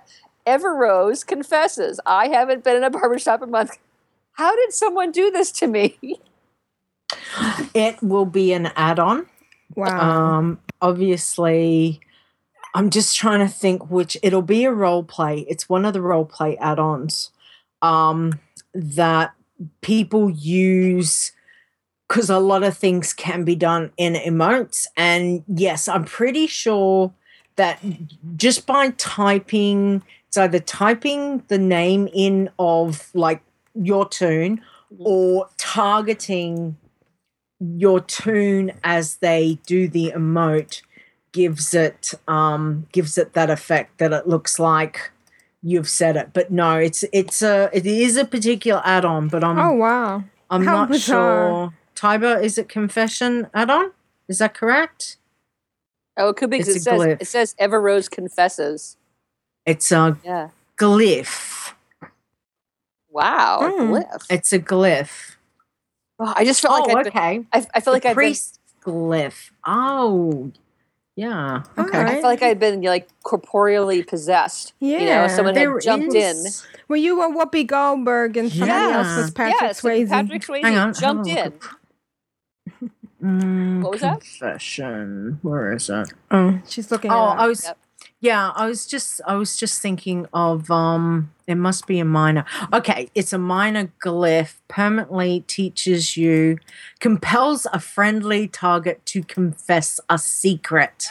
D: Everrose confesses, I haven't been in a barbershop in months. How did someone do this to me?
C: It will be an add-on.
B: Wow.
C: Um, obviously, I'm just trying to think which it'll be a role play. It's one of the role play add-ons um, that people use because a lot of things can be done in emotes. And yes, I'm pretty sure that just by typing, it's either typing the name in of like your toon or targeting your toon as they do the emote gives it um gives it that effect that it looks like you've said it but no it's it's a it is a particular add-on but i'm
B: oh wow.
C: i'm
B: how
C: not
B: bizarre.
C: sure Tyber is it confession add-on is that correct
D: Oh, it could be.
C: It's
D: it
C: a
D: says
C: glyph.
D: it says Everrose confesses.
C: it's a
D: Yeah.
C: glyph
D: Wow. a
B: Hmm.
D: Glyph.
C: it's a glyph
D: Oh, I just felt
C: oh
D: like I'd been,
C: okay
D: I, I felt like
C: the
D: I'd been,
C: priest glyph oh yeah okay
B: right.
D: I felt like I'd been like corporeally possessed. You know,
B: Yeah.
D: someone
C: There
D: had jumped in.
C: is-
B: Were you a Whoopi Goldberg and somebody else was Patrick
D: yes,
B: Swayze?
D: Patrick Swayze
C: Hang on,
D: jumped
C: hold
D: in. <laughs>
C: Mm,
D: What was that?
C: Confession. Where is that?
B: Oh, she's looking.
C: Oh,
B: it.
C: I was.
D: Yep.
C: Yeah, I was just. I was just thinking of. Um, it must be a minor. Okay, it's a minor glyph. Permanently teaches you, compels a friendly target to confess a secret.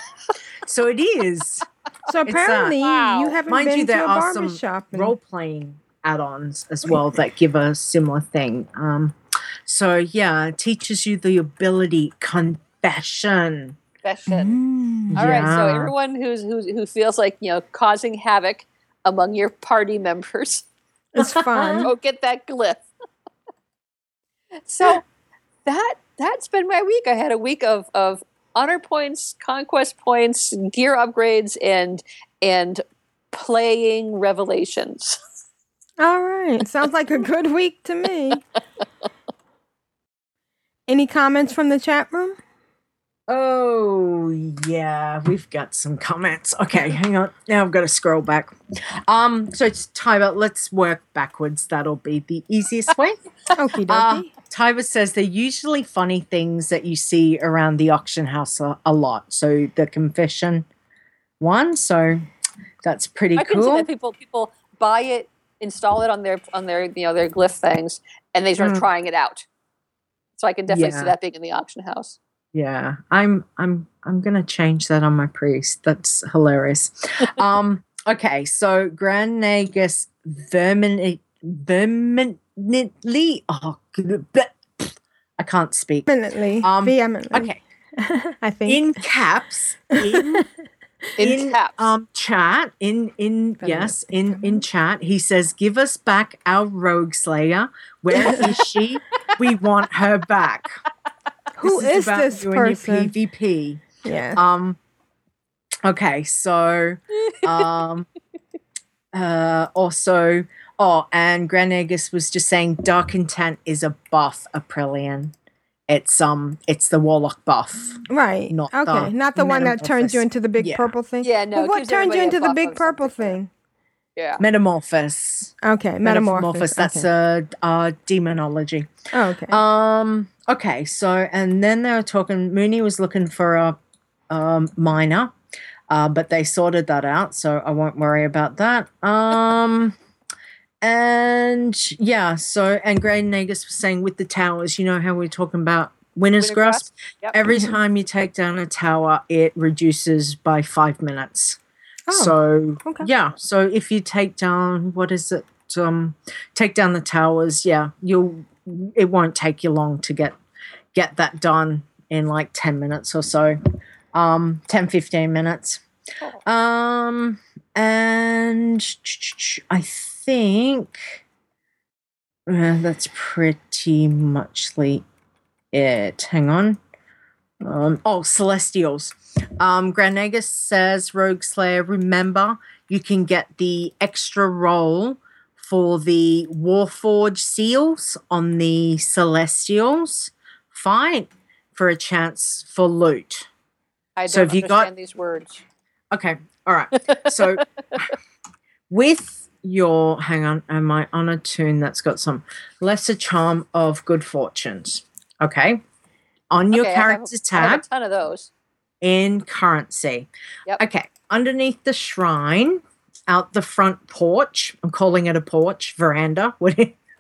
C: so it is.
B: so
C: it's,
B: apparently
D: Wow.
B: you haven't
C: Mind
B: been
C: you,
B: to
C: there
B: a
C: are
B: barber
C: some
B: shop. and-
C: role playing add-ons as well that give a similar thing. Um, so yeah, it teaches you the ability confession.
D: Confession.
B: Mm.
D: All right, so everyone who's, who's who feels like you know causing havoc among your party members, <laughs>
B: It's fun.
D: go get that glyph. so that that's been my week. I had a week of of honor points, conquest points, gear upgrades, and and playing revelations.
B: All right. Sounds like a good week to me. <laughs> Any comments from the chat room?
C: Oh yeah, we've got some comments. Okay, hang on. Now I've got to scroll back. Um, so it's Tyber. Let's work backwards. That'll be the easiest way. <laughs>
B: Okie
C: Uh. Tyber says they're usually funny things that you see around the auction house a, a lot. So the confession one. So that's pretty
D: I can see that people people buy it, install it on their on their you know their glyph things, and they start
C: Mm.
D: trying it out. So I can definitely
C: Yeah.
D: see that being in the auction house.
C: Yeah, I'm I'm I'm gonna change that on my priest. That's hilarious. <laughs> um, okay, so Grand Nagus vermin verminantly oh I can't speak.
B: Vehemently.
C: Um,
B: vehemently.
C: Okay, <laughs>
B: I think.
C: in caps <laughs> in
D: In, caps.
C: um chat in in yes in in chat he says give us back our Rogueslayer where is she we want her back
B: Who
C: this
B: is
C: about
B: this
C: you and your
B: person?
C: pvp
B: Yeah.
C: um okay so um <laughs> uh also oh and grand was just saying dark intent is a buff aprillian it's um it's the warlock buff
B: right.
C: not
B: okay.
C: the
B: Not the one that turns you into the big
C: Yeah.
B: purple thing.
D: yeah, no.
B: Well,
D: it
B: what
D: gives
B: turned you into the big purple thing?
D: Yeah.
C: metamorphosis
B: Okay.
C: metamorphosis
B: Metamorphosis.
C: that's
B: okay.
C: a uh demonology
B: Oh, okay.
C: um okay so and then they were talking mooney was looking for a um minor uh, but they sorted that out so i won't worry about that um and yeah, so and Grand Nagus was saying with the towers, you know how we are talking about winner's Wintergrasp.
D: Yep.
C: Every time you take down a tower, it reduces by five minutes.
B: Oh,
C: so
B: okay.
C: yeah, so if you take down what is it? Um, take down the towers. Yeah, you'll. It won't take you long to get get that done in like ten minutes or so. Um, 10, 15 minutes. Um, and I think uh, that's pretty muchly it. Hang on. Um, oh, Celestials. Um, Grand Nagus says, Rogueslayer, remember you can get the extra roll for the Warforge seals on the Celestials. Fine for a chance for loot.
D: I don't
C: So have you got-
D: understand these words.
C: Okay. All right. So <laughs> with your hang on, am I on a toon that's got some lesser charm of good fortunes? Okay. On your
D: Okay,
C: character
D: I have
C: tab
D: a ton of those.
C: in currency.
D: Yep.
C: Okay. Underneath the shrine, out the front porch. I'm calling it a porch, veranda. <laughs> What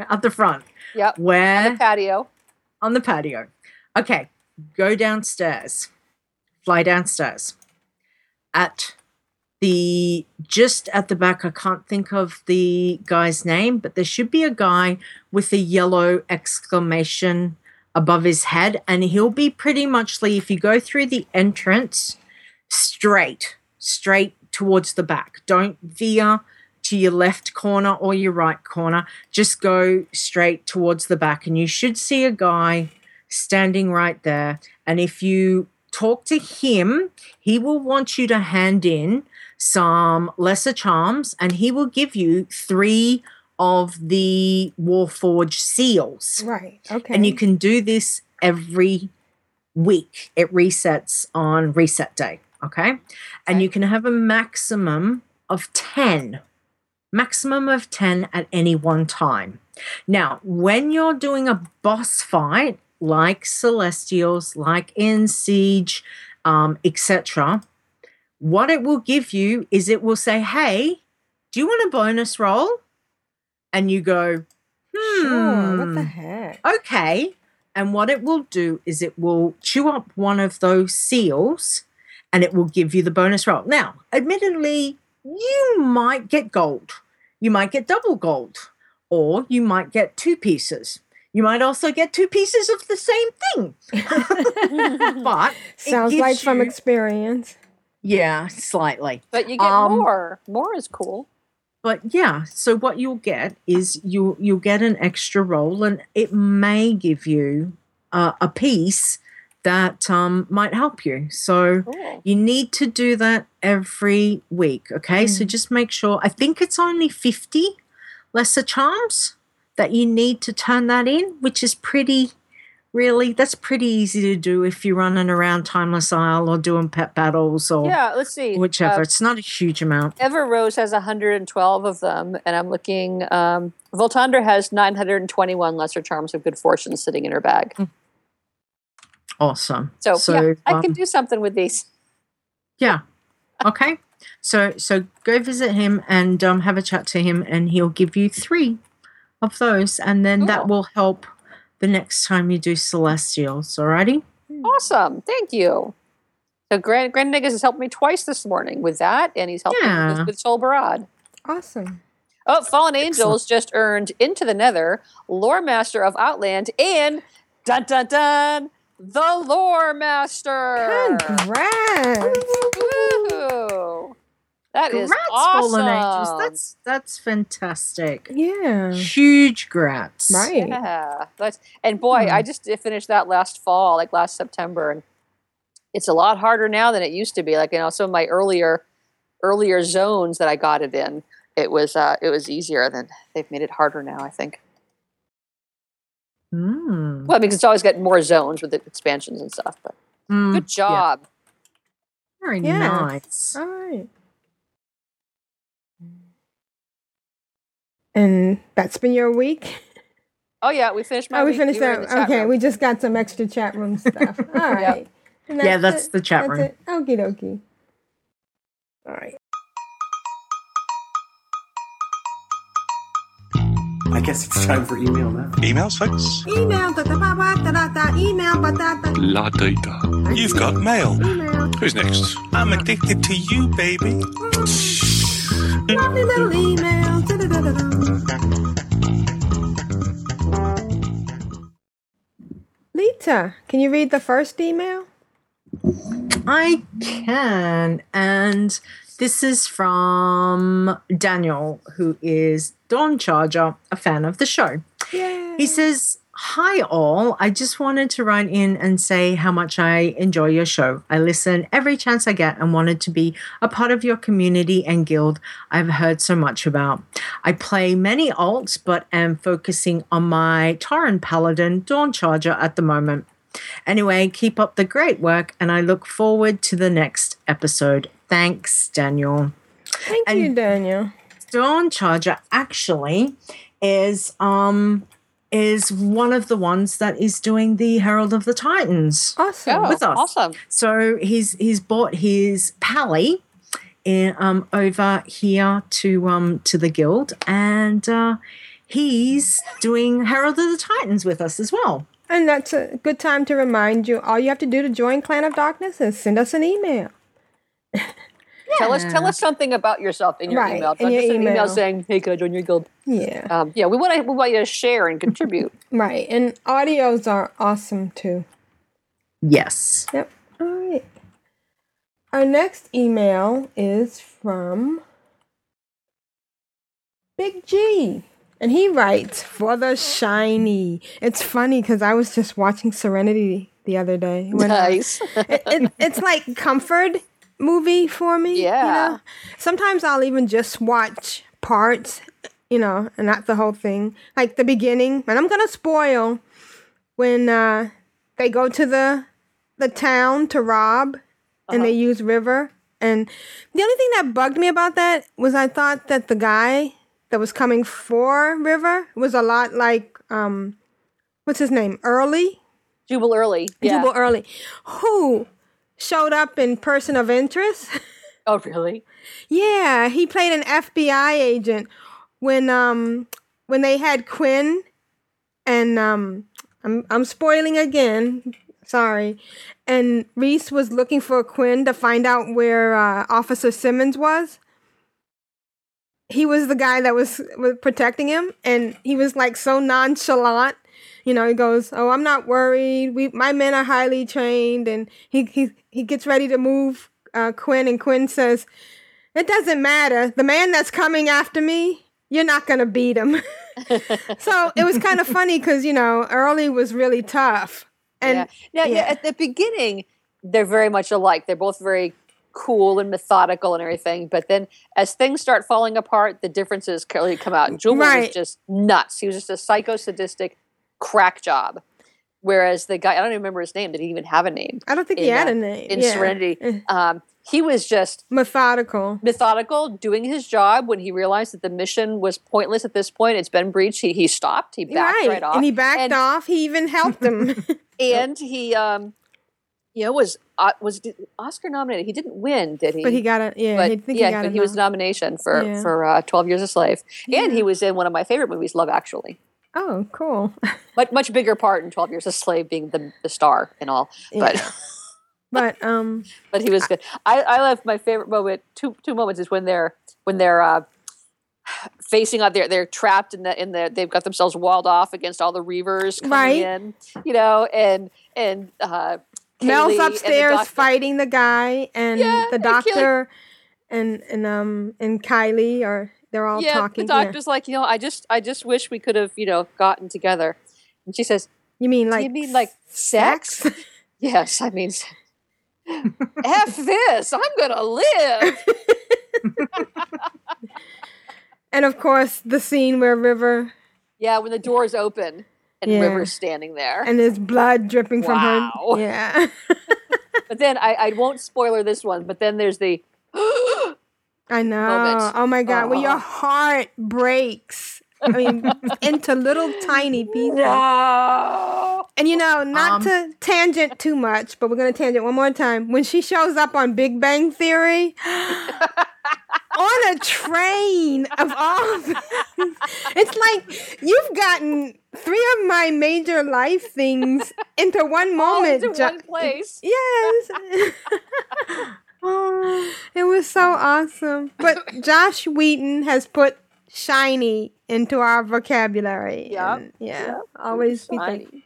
C: out the front.
D: Yep.
C: Where
D: On the patio.
C: on the patio. Okay, go downstairs. Fly downstairs. At the just at the back, I can't think of the guy's name, but there should be a guy with a yellow exclamation above his head, and he'll be pretty muchly if you go through the entrance straight, straight towards the back. Don't veer to your left corner or your right corner. Just go straight towards the back, and you should see a guy standing right there. And if you talk to him, he will want you to hand in some lesser charms, and he will give you three of the Warforge seals.
B: Right. Okay.
C: And you can do this every week. It resets on reset day. Okay. And you can have a maximum of 10. Maximum of 10 at any one time. Now, when you're doing a boss fight, like Celestials, like in Siege, um, etc., what it will give you is it will say, Hey, do you want a bonus roll? And you go, Hmm.
B: Sure. What the heck?
C: Okay. And what it will do is it will chew up one of those seals and it will give you the bonus roll. Now, admittedly, you might get gold. You might get double gold. Or you might get two pieces. You might also get two pieces of the same thing. <laughs> but
B: Sounds
C: gives
B: like from experience.
C: yeah, slightly.
D: But you get
C: Um,
D: more. More is cool.
C: but yeah so what you'll get is you'll you'll get an extra roll and it may give you uh, a piece that um, might help you so
D: Cool.
C: you need to do that every week okay so
B: Mm.
C: just make sure i think it's only 50 lesser charms that you need to turn that in which is pretty really that's pretty easy to do if you're running around timeless isle or doing pet battles or
D: Yeah, let's see.
C: whichever
D: Uh,
C: it's not a huge amount
D: Ever Rose has 112 of them, and I'm looking. Um, Voltandra has 921 lesser charms of good fortune sitting in her bag.
C: Awesome
D: So, yeah, I
C: um,
D: can do something with these.
C: Yeah. Okay. So so go visit him and um, have a chat to him, and he'll give you three of those, and then that will help the next time you do celestials. Alrighty.
D: Awesome, thank you. So Grand Grand Nagus has helped me twice this morning with that, and he's helped me
C: Yeah.
D: with, with Tol Barad.
B: Awesome.
D: Oh, Fallen Angels just earned Into the Nether, Lore Master of Outland, and dun dun dun, the Lore Master.
B: Congrats.
D: Woohoo! That is
C: Grats,
D: awesome.
C: angels. That's that's fantastic.
B: Yeah.
C: Huge grats.
B: Right.
D: Yeah, that's and boy, I just finished that last fall, like last September, and it's a lot harder now than it used to be. Like you know, some of my earlier earlier zones that I got it in, it was uh, it was easier. Than they've made it harder now. I think.
C: Mm.
D: Well, because it's always got more zones with the expansions and stuff. But
C: Mm,
D: good job.
C: Very
B: Yeah.
C: nice.
B: All right. And that's been your week.
D: Oh yeah, we finished my.
B: Oh, we
D: week.
B: finished that. Okay,
D: room.
B: we just got some extra chat room <laughs> stuff. All right. And
C: Yeah, that's
B: it.
C: the chat
B: That's
C: room.
B: it. Okie dokie. All right.
F: Guess it's time for email now.
G: Emails, folks?
B: Email, da da ba ba da da da, email, ba da da.
G: La data. You've got mail.
B: Email.
G: Who's next? I'm addicted to you, baby. Mm.
B: Lovely little email. Da da da da da. Leeta, can you read the first email?
C: I can. And this is from Daniel, who is Dawn Charger, a fan of the show. He says, Hi, all. I just wanted to write in and say how much I enjoy your show. I listen every chance I get and wanted to be a part of your community and guild I've heard so much about. I play many alts, but am focusing on my Tauren Paladin Dawn Charger at the moment. Anyway, keep up the great work, and I look forward to the next episode. Thanks, Daniel.
B: Thank you, Daniel.
C: Dawn Charger actually is um is one of the ones that is doing the Herald of the Titans
B: Awesome.
D: Oh,
C: with us.
D: awesome.
C: So he's he's bought his pally in, um over here to um to the guild and uh he's doing Herald of the Titans with us as well.
B: And that's a good time to remind you all you have to do to join Clan of Darkness is send us an email.
D: Tell us tell us something about yourself in your
B: Right,
D: email.
B: in
D: Don't
B: your
D: just send an email
B: email.
D: saying, "Hey, can I join your guild?"
B: Yeah.
D: Um, yeah, we want to we want you to share and contribute. <laughs>
B: Right. And audios are awesome too.
C: Yes.
B: Yep. All right. Our next email is from Big G. And he writes, For the shiny. It's funny because I was just watching Serenity the other day. when I-
D: nice. <laughs>
B: it, it, it's like comfort movie for me. you
D: Yeah.
B: know? Sometimes I'll even just watch parts, you know, and not the whole thing. Like the beginning, and I'm gonna spoil when uh, they go to the the town to rob, and they use River. And the only thing that bugged me about that was I thought that the guy that was coming for River was a lot like um, what's his name, Early.
D: Jubal early. Yeah.
B: Jubal Early, who showed up in Person of Interest.
D: Oh, really?
B: yeah, he played an FBI agent when um when they had Quinn and um I'm I'm spoiling again. Sorry. And Reese was looking for Quinn to find out where uh, Officer Simmons was. He was the guy that was, was protecting him, and he was like so nonchalant. You know, he goes, "Oh, I'm not worried. We, my men are highly trained." And he he he gets ready to move uh, Quinn, and Quinn says, "It doesn't matter. The man that's coming after me, you're not gonna beat him." <laughs> so it was kind of <laughs> funny because you know Early was really tough, and
D: yeah. Now, yeah. at the beginning, they're very much alike. They're both very cool and methodical and everything. But then, as things start falling apart, the differences clearly come out. Was
B: Right.
D: just nuts. He was just a psycho sadistic crack job. Whereas the guy, I don't even remember his name. Did he even have a name?
B: I don't think he had
D: uh,
B: a name
D: in
B: Yeah.
D: Serenity.
B: Eh,
D: Um, he was just
B: methodical.
D: methodical, doing his job. When he realized that the mission was pointless at this point, it's been breached. He, he stopped. He backed right, off,
B: and he backed
D: and,
B: off. He even helped him. <laughs> <laughs>
D: and he, um, you know, was uh, was Oscar nominated. He didn't win, did he?
B: but he got a yeah.
D: but
B: think
D: yeah,
B: he got
D: but
B: a
D: he was
B: nom-
D: nomination for
B: Yeah.
D: for uh, Twelve Years a Slave, and
B: Yeah.
D: he was in one of my favorite movies, Love Actually.
B: Oh, cool. <laughs>
D: Much much bigger part in Twelve Years a Slave, being the the star and all. But
B: Yeah. But <laughs> um,
D: but he was good. I I love my favorite moment. Two two moments is when they're when they're. Uh, facing out there they're trapped in the in the they've got themselves walled off against all the reavers coming
B: Right.
D: in you know and and uh
B: Mel's
D: the
B: upstairs
D: doctor-
B: fighting the guy, and
D: Yeah,
B: the doctor, and and um and Kaylee are they're all
D: yeah,
B: talking.
D: the doctor's like, you know, I just, I just wish we could have, you know, gotten together. And she says,
B: You mean
D: "Do
B: like
D: you mean like sex?" <laughs> yes, I mean, <laughs> F this. I'm gonna live. <laughs>
B: and of course the scene where River
D: Yeah, when the doors open and
B: Yeah.
D: River's standing there.
B: and there's blood dripping from
D: Wow.
B: her. Yeah,
D: but then I, I won't spoiler this one. But then there's the <gasps>
B: I know.
D: Moment.
B: Oh my god, when your heart breaks. I mean, <laughs> into little tiny pieces. And you know, not
C: Um,
B: to tangent too much, but we're gonna tangent one more time. When she shows up on Big Bang Theory, <laughs> on a train of all. <laughs> It's like you've gotten three of my major life things into one moment.
D: into one place.
B: Yes. It was so awesome. But <laughs> Joss Whedon has put shiny into our vocabulary.
D: Yep,
B: and yeah.
D: yep.
B: Always be
D: Shiny.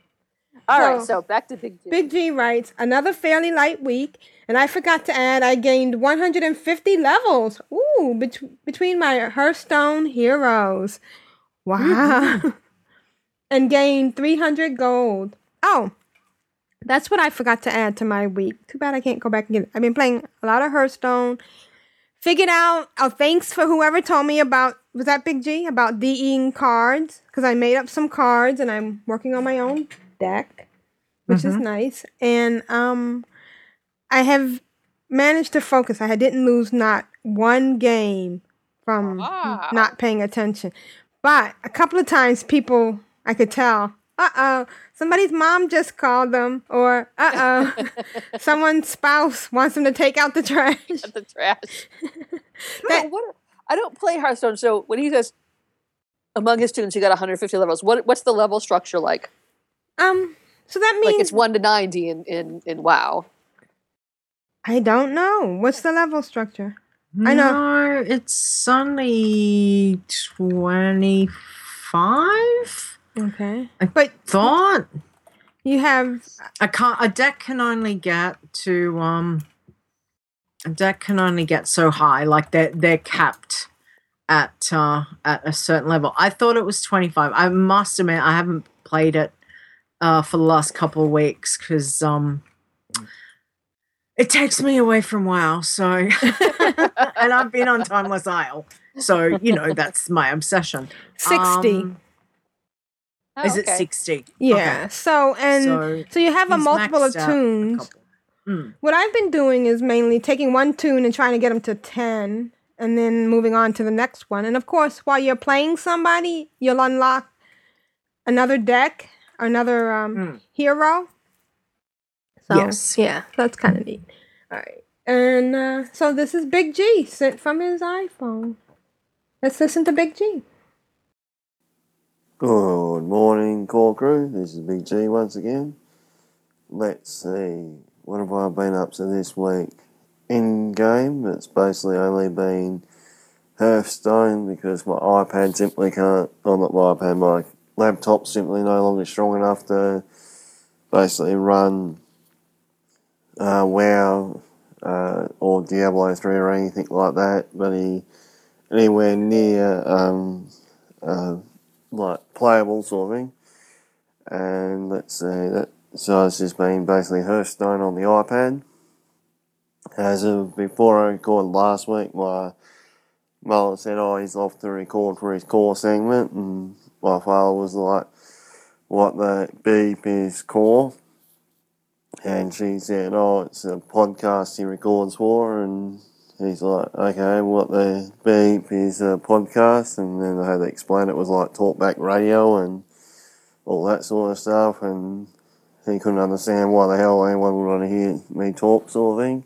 D: All right,
B: So-
D: so back to Big G.
B: Big G writes, another fairly light week, and I forgot to add I gained 150 levels. Ooh, bet- between my Hearthstone heroes. Mm-hmm. Wow. <laughs> and gained 300 gold. Oh, that's what I forgot to add to my week. Too bad I can't go back and get it. I've been playing a lot of Hearthstone. Figured out, oh, thanks for whoever told me about, was that Big G? About DEing cards. Because I made up some cards and I'm working on my own deck which is nice. And um, I have managed to focus. I didn't lose not one game from
D: Ah.
B: not paying attention. But a couple of times, people I could tell, uh oh, somebody's mom just called them, or uh oh, <laughs> someone's spouse wants them to take out the trash. <laughs>
D: At the trash. <laughs>
B: That-
D: no, what, I don't play Hearthstone, so when he says among his students he got 150 levels, what what's the level structure like?
B: Um, so that means
D: Like it's one to 90 in in in WoW.
B: I don't know. What's the level structure? I know.
C: It's only 25?
B: Okay,
C: I
B: but
C: Thought
B: you have
C: a can't a deck can only get to um a deck can only get so high. Like they're they're capped at uh at a certain level. I thought it was 25. I must admit I haven't played it uh for the last couple of weeks because um it takes me away from WoW, so <laughs> and I've been on Timeless Isle. So, you know, that's my obsession.
B: 60.
C: Um,
D: Oh,
C: is it 60?
B: Yeah. So and so,
C: So
B: you have a multiple of
C: maxed out a toons. Mm.
B: What I've been doing is mainly taking one toon and trying to get them to ten, and then moving on to the next one. And of course, while you're playing somebody, you'll unlock another deck, another um,
C: Mm.
B: hero. So,
C: Yes.
B: Yeah, that's kind of neat. All right. And uh, so this is Big G sent from his iPhone. Let's listen to Big G.
F: Good morning, core crew. This is Big G once again. Let's see, what have I been up to this week? In game, it's basically only been Hearthstone because my iPad simply can't, oh not my iPad, my laptop simply no longer strong enough to basically run uh, WoW uh, or Diablo 3 or anything like that, but he, anywhere near um, uh, like playable sort of thing. And let's see that so it's just been basically Hearthstone on the iPad. As of before I recorded last week, my mother said, "Oh, he's off to record for his core segment," and my father was like, "What the beep is core?" And she said, "Oh, it's a podcast he records for," and he's like, okay, what the beep is a podcast, and then I had to explain it was like talkback radio and all that sort of stuff, and he couldn't understand why the hell anyone would want to hear me talk, sort of thing.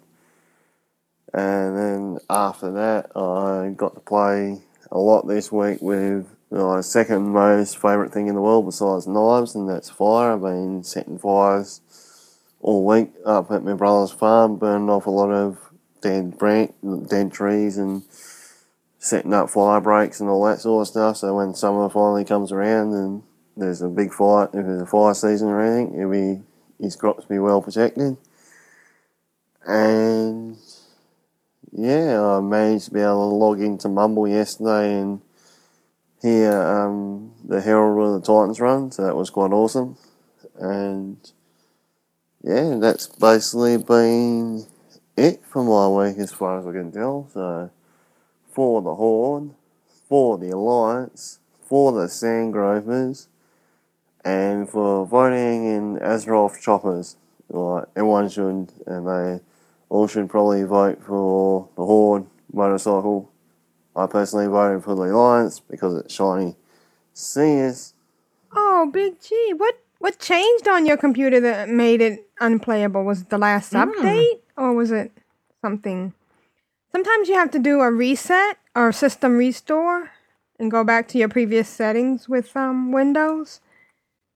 F: And then after that, I got to play a lot this week with my second most favourite thing in the world besides knives, and that's fire. I've been setting fires all week up at my brother's farm, burning off a lot of dead branch, dead trees, and setting up fire breaks and all that sort of stuff. So when summer finally comes around and there's a big fire, if there's a fire season or anything, it'll be his crops be well protected. And yeah, I managed to be able to log into Mumble yesterday and hear um, the Herald of the Titans run, so that was quite awesome. And yeah, that's basically been it for my week as far as I can tell. So, for the Horde, for the Alliance, for the Sandgropers, and for voting in Azeroth Choppers. Like, everyone should, and they all should probably vote for the Horde motorcycle. I personally voted for the Alliance because it's shiny. Seers.
B: Oh, Big G, what what changed on your computer that made it unplayable? Was it the last
C: Hmm.
B: update, or was it something Sometimes you have to do a reset or system restore and go back to your previous settings with um, Windows.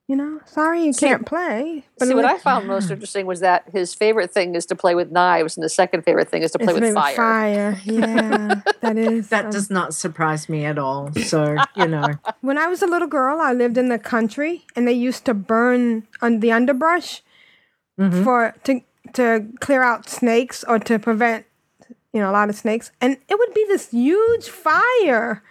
B: You know, sorry you
D: See-
B: can't play.
D: See, what
B: would-
D: I found most <sighs> interesting was that his favorite thing is to play with knives, and the second favorite thing is to play
B: It's
D: with fire.
B: fire. Yeah, <laughs> that is.
C: That
B: um,
C: does not surprise me at all. So, you know. <laughs>
B: When I was a little girl, I lived in the country, and they used to burn on the underbrush
C: Mhm.
B: for to to clear out snakes or to prevent you know a lot of snakes, and it would be this huge fire.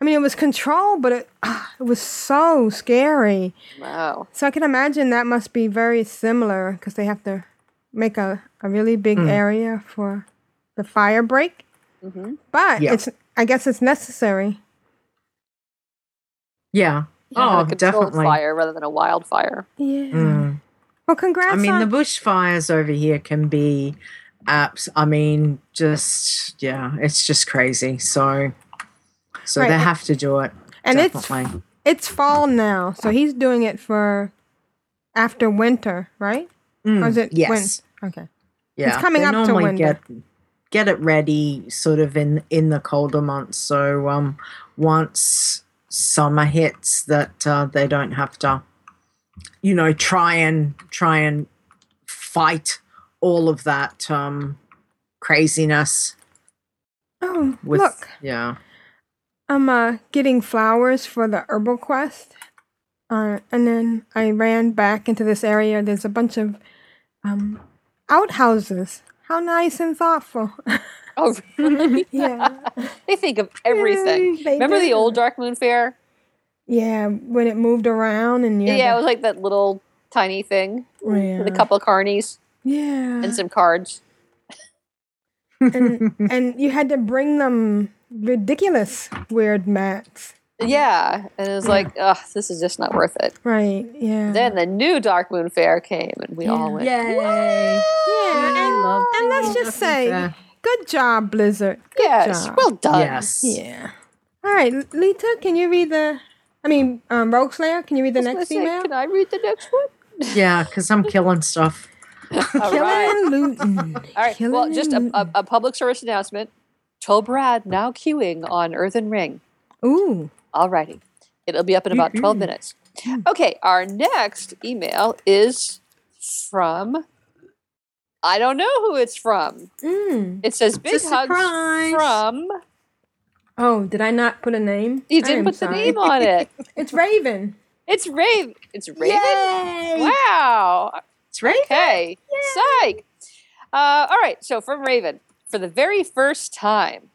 B: I mean, it was controlled, but it ah, it was so scary.
D: Wow.
B: So I can imagine that must be very similar because they have to make a, a really big
C: Mm.
B: area for the fire break.
D: hmm
B: But
C: Yeah.
B: it's I guess it's necessary.
C: Yeah.
D: Oh,
C: Oh,
D: a controlled
C: definitely.
D: fire rather than a wildfire.
B: Yeah.
C: Mm.
B: Well, congrats.
C: I mean,
B: on,
C: the bushfires over here can be apps. I mean, just yeah, it's just crazy. So, so
B: Right,
C: they have to do it.
B: and
C: definitely.
B: it's it's fall now, so he's doing it for after winter, right? or is
C: Mm,
B: it
C: yes.
B: When, okay.
C: yeah, it's
B: coming
C: they
B: up to winter.
C: Get get it ready, sort of in in the colder months. So um, once summer hits, that uh, they don't have to, you know, try and try and fight all of that um, craziness.
B: Oh,
C: With
B: look,
C: yeah.
B: I'm uh getting flowers for the herbal quest. Uh, and then I ran back into this area. There's a bunch of um outhouses. How nice and thoughtful.
D: Oh, really? <laughs>
B: yeah. <laughs>
D: they think of everything.
B: They
D: Remember the old Darkmoon Faire?
B: Yeah, when it moved around and
D: Yeah,
B: yeah,
D: it was like that little tiny thing oh, with a couple of carnies
B: yeah.
D: and some cards.
B: and <laughs> and you had to bring them ridiculous weird mats.
D: Yeah, and it was like, ugh, this is just not worth it.
B: Right. Yeah.
D: Then the new Darkmoon Faire came, and we all went,
C: Yay!
B: yeah. And,
C: love
B: and let's just say,
C: Fair.
B: good job, Blizzard. Good
D: yes,
B: job.
D: well done.
C: Yes.
B: Yeah. All right, Leeta, can you read the? I mean, um, Rogueslayer, can you read the next
D: say,
B: email?
D: Can I read the next one? <laughs>
C: Yeah, because I'm killing stuff. <laughs>
D: All
B: Killing
D: right.
B: and looting. <laughs>
D: All right. well, just a, a, a public service announcement. Tol Barad now queuing on Earthen Ring.
B: Ooh.
D: All righty. It'll be up in about 12 minutes. Okay, our next email is from I don't know who it's from.
B: Mm.
D: It says big hugs
C: surprise.
D: from
B: Oh, did I not put a name?
D: you didn't put the name on <laughs> it.
B: It's Raven.
D: It's Raven. It's Raven?
C: Yay!
D: Wow.
C: It's Raven.
D: Okay. Psych. Uh, all right. So from Raven for the very first time.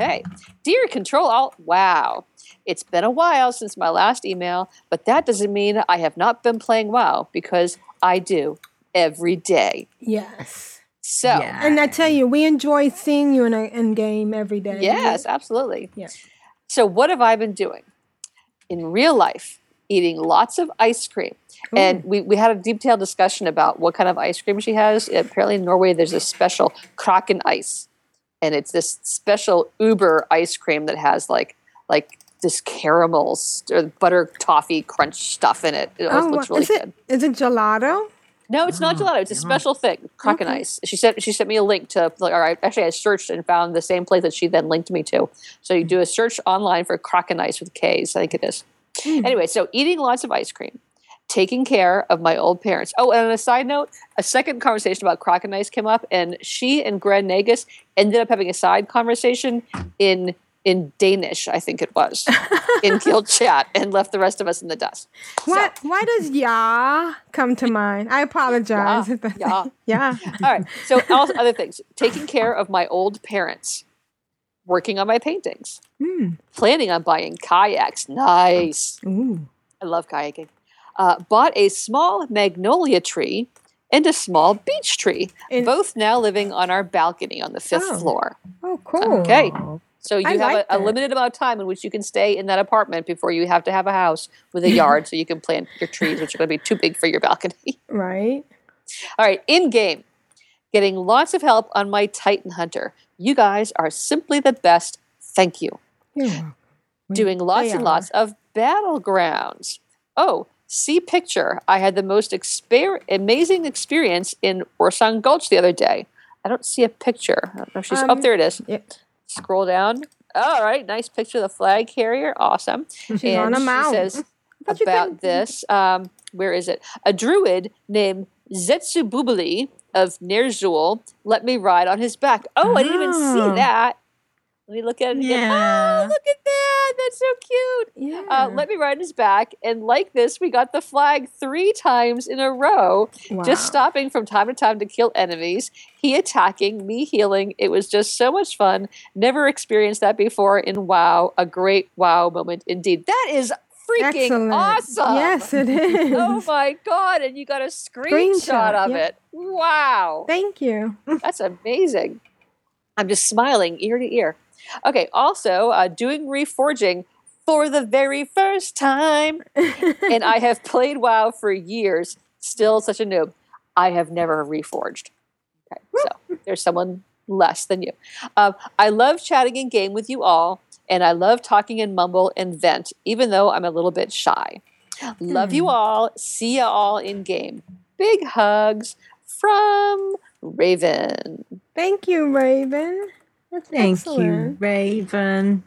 D: Okay. Dear Control Alt. Wow. It's been a while since my last email, but that doesn't mean I have not been playing WoW because I do every day.
B: Yes.
D: So,
C: Yeah.
B: And I tell you, we enjoy seeing you in a in game every day.
D: yes, absolutely.
B: Yeah.
D: So, what have I been doing? In real life, eating lots of ice cream. And we, we had a detailed discussion about what kind of ice cream she has. Apparently, in Norway, there's a special Kraken ice. And it's this special Uber ice cream that has like like this caramels or butter toffee crunch stuff in it. It
B: Oh,
D: looks really
B: is it
D: good.
B: is it gelato?
D: No, it's not oh, gelato. It's a special thing, Kraken
B: Okay.
D: ice. She sent she sent me a link to like. Or I, actually, I searched and found the same place that she then linked me to. So you do a search online for Kraken ice with K's. I think it is. Hmm. Anyway, so eating lots of ice cream, taking care of my old parents. Oh, and on a side note, a second conversation about Kraken ice came up, and she and Grand Nagus ended up having a side conversation in in Danish, I think it was, in <laughs> guild chat, and left the rest of us in the dust.
B: Why why does ya come to <laughs> mind? I apologize.
D: Ya. <laughs>
B: yeah.
D: All right. So also other things: taking care of my old parents, working on my paintings,
B: Mm.
D: planning on buying kayaks. Nice.
B: Ooh.
D: I love kayaking. Uh, bought a small magnolia tree and a small beech tree,
B: And-
D: both now living on our balcony on the fifth
B: Oh.
D: floor.
B: Oh, cool.
D: Okay. So you
B: I
D: have
B: like
D: a, a limited amount of time in which you can stay in that apartment before you have to have a house with a yard <laughs> so you can plant your trees, which are going to be too big for your balcony. <laughs>
B: Right.
D: All right, in game, getting lots of help on my Titan Hunter. You guys are simply the best. Thank you.
B: You're. We-
D: Doing lots and lots of battlegrounds. Oh, see picture. I had the most exper- amazing experience in Warsong Gulch the other day. I don't see a picture. I don't know if she's
B: Um,
D: oh, there it is.
B: Yep.
D: Scroll down. All right, nice picture of the flag carrier. Awesome.
B: She's
D: and
B: on a
D: she
B: mount.
D: says <laughs> about this. Um, where is it? A druid named Zetsububili of Ner'zhul let me ride on his back. Oh, I didn't even
B: Ah.
D: see that. Let me look at it again.
C: Yeah.
D: Oh, look at that. That's so cute.
B: Yeah.
D: Uh, let me ride his back. And like this, we got the flag three times in a row,
B: Wow.
D: just stopping from time to time to kill enemies. He attacking, me healing. It was just so much fun. Never experienced that before in WoW. A great WoW moment indeed. That is freaking
B: Excellent.
D: awesome.
B: Yes, it is.
D: Oh my god! And you got a screenshot,
B: Screenshot,
D: of
B: yep.
D: it. Wow,
B: Thank you.
D: that's amazing. I'm just smiling ear to ear. Okay, also uh, doing reforging for the very first time, and I have <laughs> played WoW for years. Still such a noob. I have never reforged. Okay, so there's someone less than you. Um, I love chatting in game with you all, and I love talking and mumble and vent, even though I'm a little bit shy. Love you all. See ya all in game. Big hugs from Raven.
B: Thank you, Raven. That's
C: Thank
B: excellent.
C: you, Raven.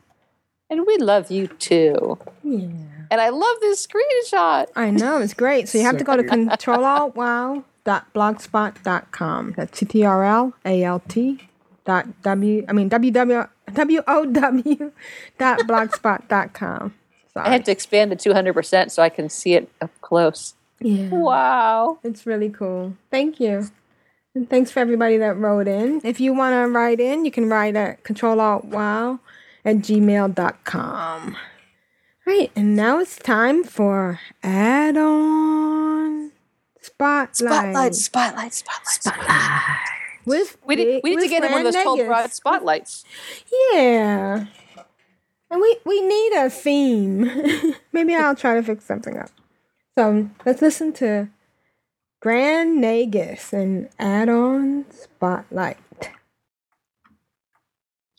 D: And we love you too.
B: Yeah.
D: And I love this screenshot.
B: I know, it's great. So you have to go to controlaltwow.blogspot.com. That's C-T-R-L-A-L-T dot W, I mean, W-W, W-O-W dot blogspot.com.
D: I
B: Sorry.
D: had to expand to 200% so I can see it up close.
B: Yeah.
D: Wow.
B: It's really cool. Thank you. And thanks for everybody that wrote in. If you want to write in, you can write at controlaltwow at gmail.com. Right, and now it's time for add-on spotlight.
D: Spotlight, spotlight, spotlight, spotlight.
B: With
D: We need, we need to get in one of those
B: Fran
D: 12 broad spotlights.
B: Yeah. And we, we need a theme. <laughs> Maybe I'll try to fix something up. So let's listen to Grand Nagus and add on Spotlight.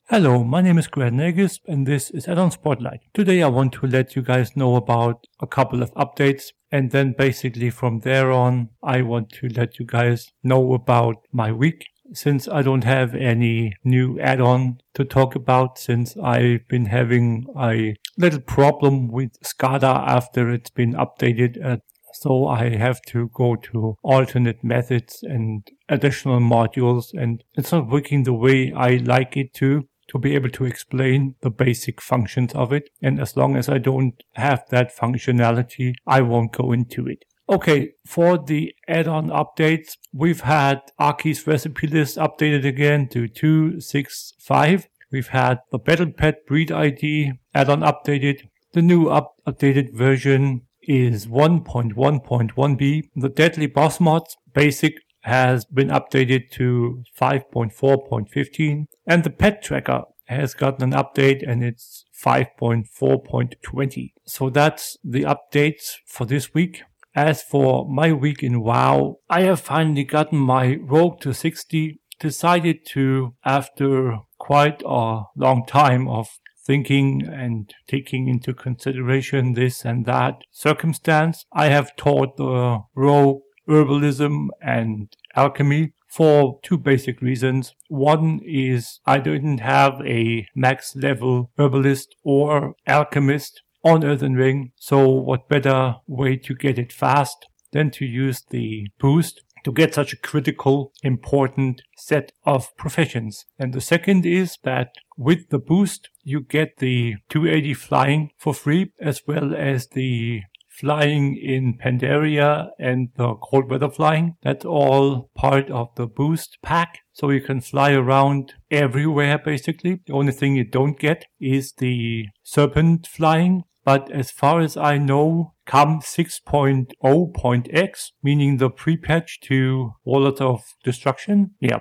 H: Hello, my name is Grand Nagus and this is Add-on Spotlight. Today I want to let you guys know about a couple of updates and then basically from there on I want to let you guys know about my week since I don't have any new add-on to talk about since I've been having a little problem with Skada after it's been updated uh, so I have to go to alternate methods and additional modules and it's not working the way I like it to to be able to explain the basic functions of it. And as long as I don't have that functionality, I won't go into it. Okay, for the add-on updates, we've had Ackis recipe list updated again to 265. We've had the Battle Pet Breed ID add-on updated. The new up- updated version is 1.1.1b. The Deadly Boss Mods basic has been updated to 5.4.15 and the pet tracker has gotten an update and it's 5.4.20. So that's the updates for this week. As for my week in WoW, I have finally gotten my rogue to 60, decided to, after quite a long time of thinking and taking into consideration this and that circumstance, I have taught uh, the rogue herbalism and alchemy for two basic reasons. One is I didn't have a max level herbalist or alchemist on Earthen Ring, so what better way to get it fast than to use the boost to get such a critical, important set of professions. And the second is that with the boost, you get the 280 flying for free, as well as the flying in Pandaria and the cold weather flying. That's all part of the boost pack. So you can fly around everywhere basically. The only thing you don't get is the serpent flying. But as far as I know, come 6.0.x, meaning the pre-patch to Warlords of Destruction, yeah,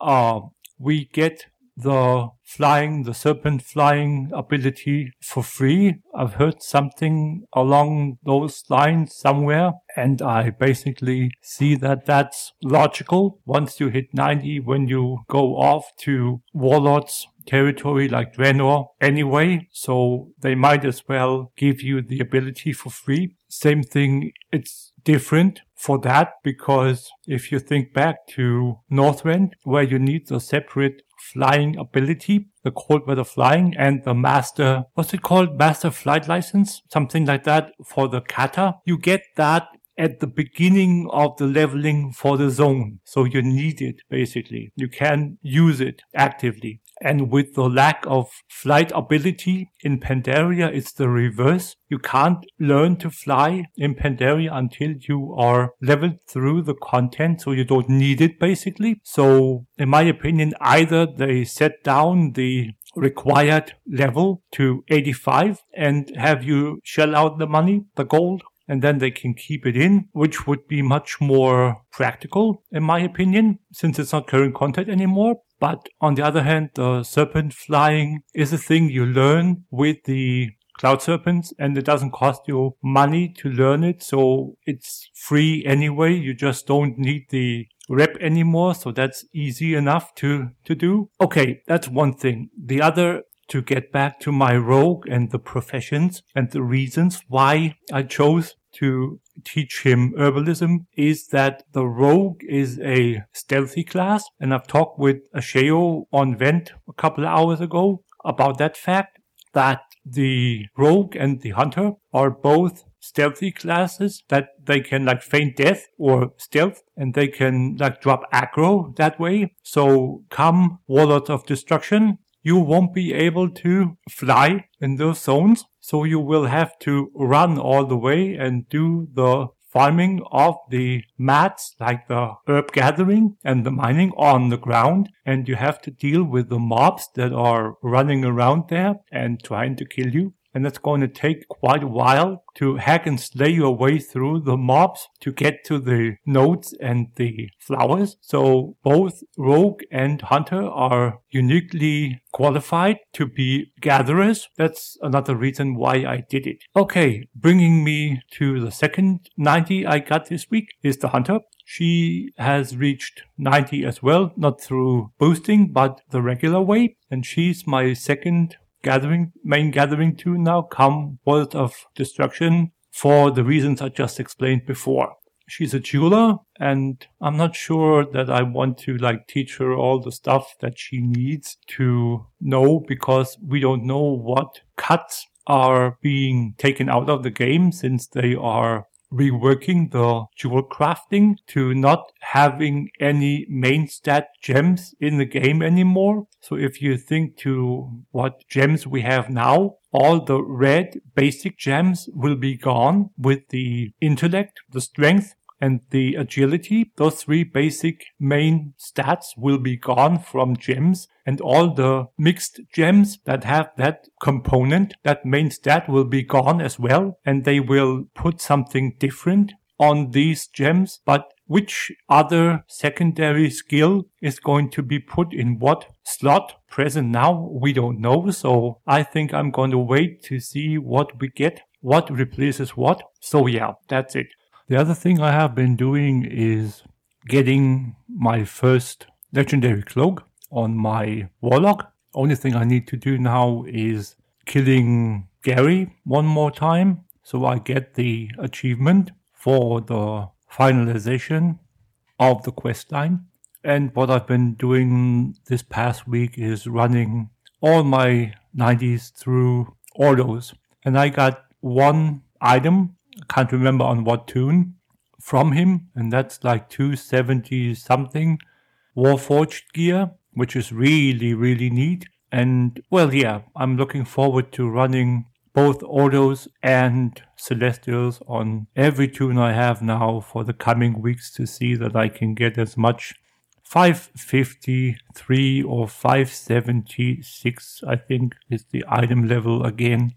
H: uh, we get the flying, the serpent flying ability for free. I've heard something along those lines somewhere, and I basically see that that's logical. Once you hit 90, when you go off to Warlord's territory like Draenor anyway, so they might as well give you the ability for free. Same thing, it's different for that because if you think back to Northrend, where you need the separate flying ability, the cold weather flying and the master, what's it called? Master flight license? Something like that for the kata. You get that at the beginning of the leveling for the zone. So you need it basically. You can use it actively. And with the lack of flight ability in Pandaria, it's the reverse. You can't learn to fly in Pandaria until you are leveled through the content, so you don't need it basically. So, in my opinion, either they set down the required level to 85 and have you shell out the money, the gold, and then they can keep it in, which would be much more practical, in my opinion, since it's not current content anymore. But on the other hand, the serpent flying is a thing you learn with the cloud serpents and it doesn't cost you money to learn it. So it's free anyway. You just don't need the rep anymore. So that's easy enough to, to do. Okay. That's one thing. The other to get back to my rogue and the professions and the reasons why I chose to teach him herbalism is that the rogue is a stealthy class. And I've talked with Asheo on Vent a couple of hours ago about that fact that the rogue and the hunter are both stealthy classes that they can like feign death or stealth and they can like drop aggro that way. So come Warlords of Destruction, you won't be able to fly in those zones so you will have to run all the way and do the farming of the mats, like the herb gathering and the mining on the ground. And you have to deal with the mobs that are running around there and trying to kill you and it's going to take quite a while to hack and slay your way through the mobs to get to the nodes and the flowers. So both rogue and hunter are uniquely qualified to be gatherers. That's another reason why I did it. Okay, bringing me to the second 90 I got this week is the hunter. She has reached 90 as well, not through boosting, but the regular way. And she's my second gathering, main gathering to now come World of Destruction for the reasons I just explained before. She's a jeweler and I'm not sure that I want to like teach her all the stuff that she needs to know because we don't know what cuts are being taken out of the game since they are reworking the jewel crafting to not having any main stat gems in the game anymore. So if you think to what gems we have now, all the red basic gems will be gone with the intellect, the strength, and the agility. Those three basic main stats will be gone from gems and all the mixed gems that have that component, that main stat will be gone as well. And they will put something different on these gems, but which other secondary skill is going to be put in what slot present now? We don't know. So I think I'm going to wait to see what we get, what replaces what. So yeah, that's it. The other thing I have been doing is getting my first legendary cloak on my warlock. Only thing I need to do now is killing Gary one more time so I get the achievement for the finalization of the quest line. And what I've been doing this past week is running all my 90s through Ordos. And I got one item can't remember on what toon from him, and that's like 270 something Warforged gear, which is really, really neat. And well, yeah, I'm looking forward to running both Ordos and Celestials on every toon I have now for the coming weeks to see that I can get as much 553 or 576, I think, is the item level again,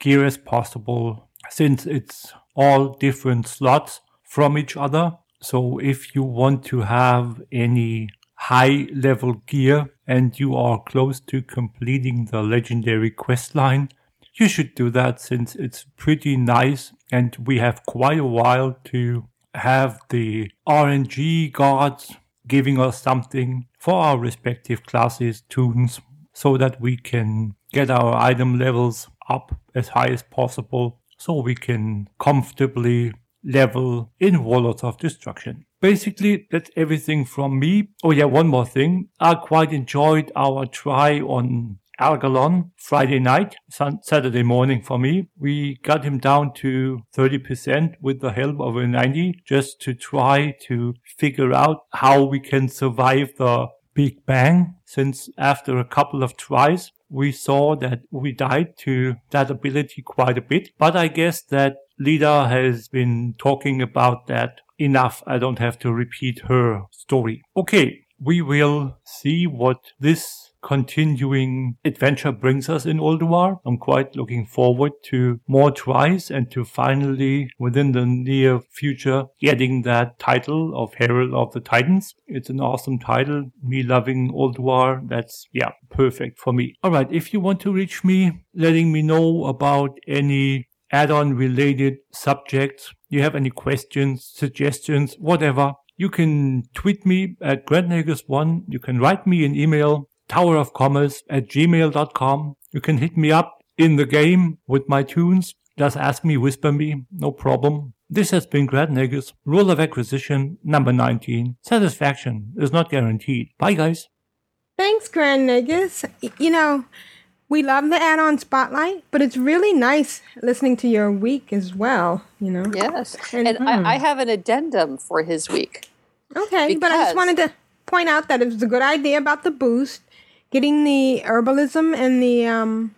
H: gear as possible since it's all different slots from each other. So if you want to have any high level gear and you are close to completing the legendary quest line, you should do that since it's pretty nice and we have quite a while to have the RNG gods giving us something for our respective classes, toons, so that we can get our item levels up as high as possible so we can comfortably level in Warlords of Destruction. Basically, that's everything from me. Oh yeah, one more thing. I quite enjoyed our try on Algalon Friday night, Saturday morning for me. We got him down to 30% with the help of a 90 just to try to figure out how we can survive the Big Bang since after a couple of tries, we saw that we died to that ability quite a bit. But I guess that Leeta has been talking about that enough. I don't have to repeat her story. Okay. We will see what this continuing adventure brings us in Ulduar. I'm quite looking forward to more tries and to finally, within the near future, getting that title of Herald of the Titans. It's an awesome title. Me loving Ulduar, that's, yeah, perfect for me. Alright, if you want to reach me, letting me know about any add-on related subjects, you have any questions, suggestions, whatever, you can tweet me at grandnegus1. You can write me an email towerofcommerce at gmail.com. You can hit me up in the game with my toons. Just ask me, whisper me, no problem. This has been Grand Nagus, Rule of Acquisition number 19. Satisfaction is not guaranteed. Bye, guys.
B: Thanks, Grand Nagus. You know, we love the add on spotlight, but it's really nice listening to your week as well, you know?
D: Yes. And, and I, I, hmm. have an addendum for his week.
B: Okay, but I just wanted to point out that it was a good idea about the boost getting the herbalism and the um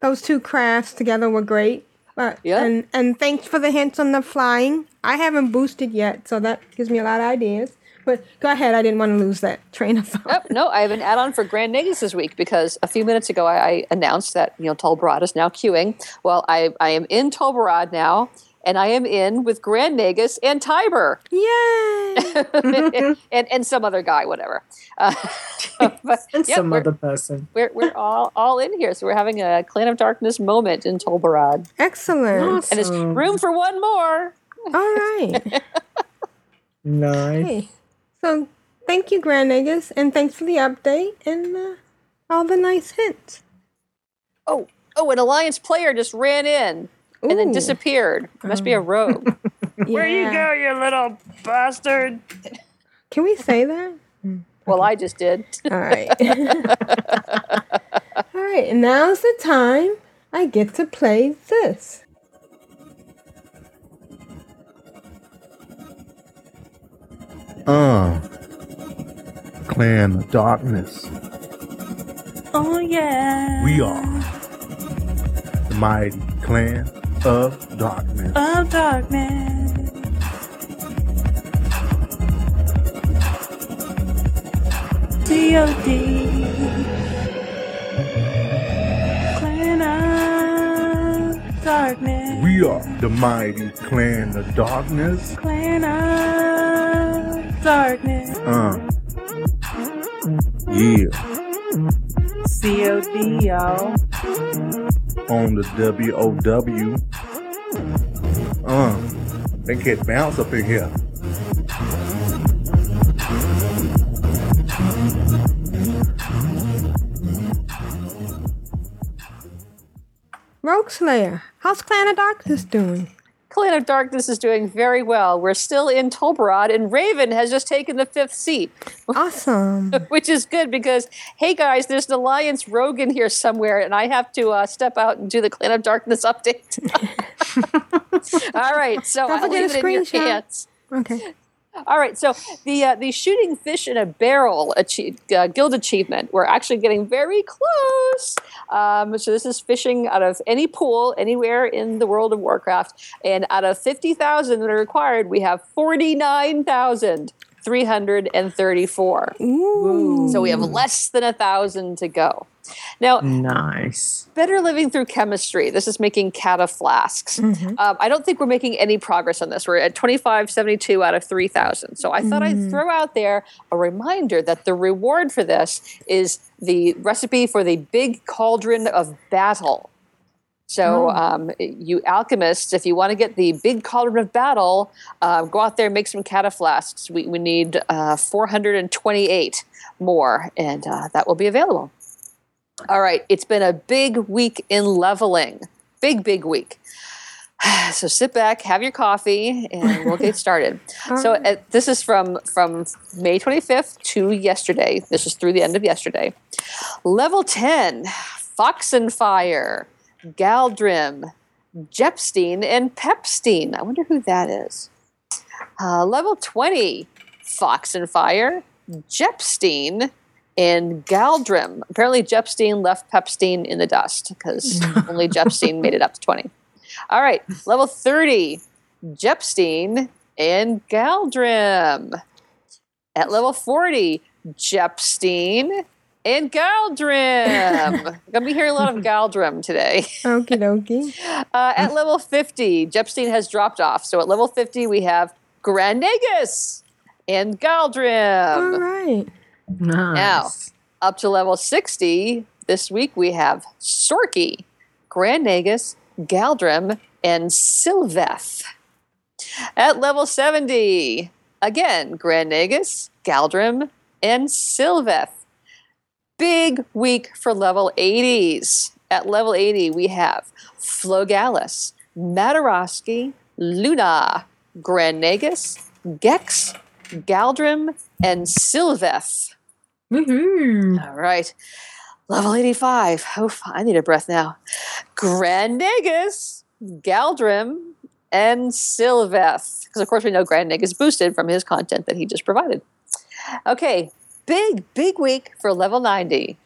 B: those two crafts together were great. But yeah. and and thanks for the hints on the flying. I haven't boosted yet, so that gives me a lot of ideas. But go ahead. I didn't want to lose that train of thought.
D: Nope, no, I have an add-on for Grand Nagus this week because a few minutes ago I, I announced that you know Tol Barad is now queuing. Well, I I am in Tol Barad now, and I am in with Grand Nagus and Tyber.
B: Yay!
D: and, <laughs> <laughs> and, and, some other guy, whatever. Uh, <laughs>
C: but, and some other person.
D: We're, we're all, all in here. So we're having a Clan of Darkness moment in Tol Barad.
B: Excellent.
D: Awesome. And it's room for one more.
B: All right.
C: nice. Hey,
B: so thank you, Grand Nagus, and thanks for the update and uh, all the nice hints.
D: Oh, oh, an Alliance player just ran in and then disappeared. It must be a rogue. <laughs>
A: Where you go, you little bastard?
B: Can we say that? <laughs>
D: Well, I just did. <laughs>
B: All right. All right, and now's the time I get to play this.
I: Uh, Clan of Darkness.
A: Oh, yeah.
I: We are the mighty clan of darkness.
A: Of darkness. D.O.D. Clan of darkness.
I: We are the mighty clan of darkness.
A: Clan of darkness.
I: Uh. Yeah.
A: C.O.D. y'all
I: on the WOW. Uh, they get bounce up in here.
B: Rogueslayer, how's Clan of Darkness doing?
D: Clan of Darkness is doing very well. We're still in Tol Barad, and Raven has just taken the fifth seat.
B: Awesome. <laughs>
D: Which is good because, hey guys, there's an Alliance Rogue in here somewhere, and I have to uh, step out and do the Clan of Darkness update. <laughs> <laughs> All right, so I'll
B: leave
D: it in your hands.
B: Okay.
D: All right, so the uh, the shooting fish in a barrel achieve, uh, guild achievement, we're actually getting very close. Um, so this is fishing out of any pool anywhere in the world of Warcraft, and out of fifty thousand that are required, we have forty nine thousand. 334.
B: Ooh.
D: So we have less than a thousand to go. Now,
C: nice.
D: Better living through chemistry. This is making cata flasks. Mm-hmm. Um, I don't think we're making any progress on this. We're at 2572 out of 3,000. So I thought mm. I'd throw out there a reminder that the reward for this is the recipe for the big cauldron of battle. So, oh. um, you alchemists, if you want to get the big cauldron of battle, uh, go out there and make some cataflasks. We, we need uh, 428 more, and uh, that will be available. All right, it's been a big week in leveling. Big, big week. <sighs> so sit back, have your coffee, and we'll get started. <laughs> So uh, this is from from May 25th to yesterday. This is through the end of yesterday. Level 10, Fox and Fire, Galdrim, Jepstein, and Pepstein. I wonder who that is. Uh, level 20, Fox and Fire, Jepstein, and Galdrim. Apparently, Jepstein left Pepstein in the dust because <laughs> only Jepstein made it up to 20. All right, level 30, Jepstein and Galdrim. At level 40, Jepstein and Galdrim. <laughs> Gonna be hearing a lot of Galdrim today.
B: Okie dokie. <laughs>
D: Uh, at level 50, Jepstein has dropped off. So at level 50, we have Grandagus and Galdrim.
B: All right.
D: Now, up to level 60, this week we have Sorky, Grandagus, Galdrim, and Sylveth. At level 70, again, Grandagus, Galdrim, and Sylveth. Big week for level 80s. At level 80, we have Flogalis, Mataroski, Luna, Grandagus, Gex, Galdrim, and Sylveth.
C: Woohoo.
D: All right. Level 85. Oof, I need a breath now. Grandagus, Galdrim, and Sylveth. Because, of course, we know Grandagus boosted from his content that he just provided. Okay. Big, big week for level 90.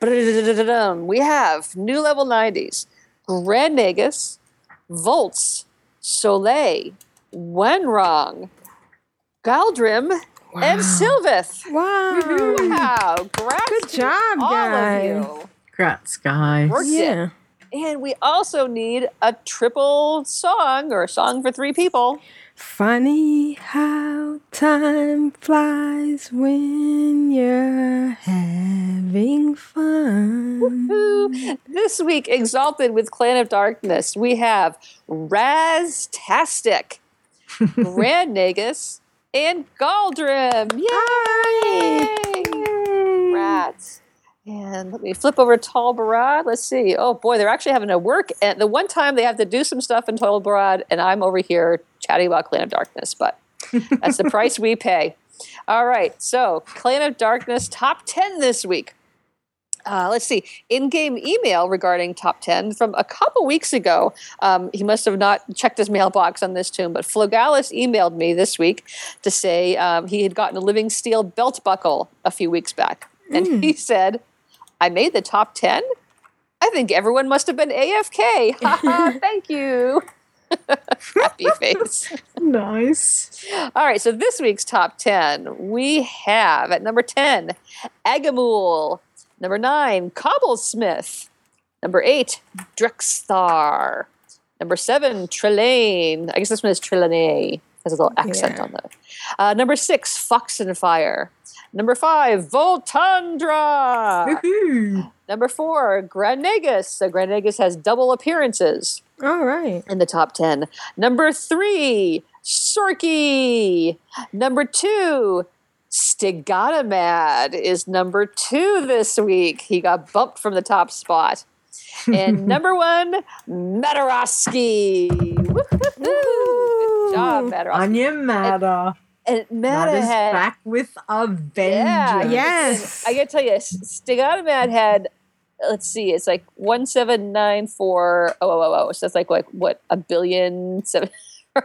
D: Ba-da-da-da-da-dum. We have new level 90s Grandagus, Volts, Soleil, Wenrong, Galdrim, and Sylveth.
B: Wow.
D: Wow, congrats
B: Good
D: to
B: job,
D: all
B: guys.
D: of you.
C: Congrats, guys.
D: Worked
B: Yeah.
D: it. And we also need a triple song or a song for three people.
B: Funny how time flies when you're having fun.
D: Woo. This week, Exalted with Clan of Darkness, we have Raztastic, <laughs> Grand Nagus, and Galdrim. Yay! Rats. And let me flip over to Tol Barad. Let's see. Oh boy, they're actually having to work. And the one time they have to do some stuff in Tol Barad, and I'm over here chatting about Clan of Darkness, but that's the <laughs> price we pay. All right, so Clan of Darkness top 10 this week. Uh, let's see, in game email regarding top 10 from a couple weeks ago. Um, he must have not checked his mailbox on this toon, but Flogalis emailed me this week to say um, he had gotten a living steel belt buckle a few weeks back. And he said, I made the top 10? I think everyone must have been AFK. Ha ha, <laughs> Thank you. <laughs> Happy face.
C: Nice.
D: All right, so this week's top 10, we have at number 10, Agamul. Number 9, Cobblesmith. Number 8, Drexthar. Number 7, Trelane. I guess this one is Trelane. Has a little accent
B: Yeah.
D: on that. Uh, number 6, Fox and Fire. Number 5, Voltundra.
C: Woohoo.
D: Number 4, Granegus. So Granegus has double appearances
B: All right.
D: in the top 10. Number three, Sorky. Number two, Stigatomad is number two this week. He got bumped from the top spot. And <laughs> number one, Mataroski. Woo-hoo-hoo. Good job, Mataroski.
C: Anya Mata.
D: And Mata
C: Mata's
D: had
C: back with a vengeance.
D: yeah,
B: Yes.
D: I gotta tell you, Stigatomad had. Let's see, it's like one seven nine four oh oh oh oh. So that's like like what a billion seven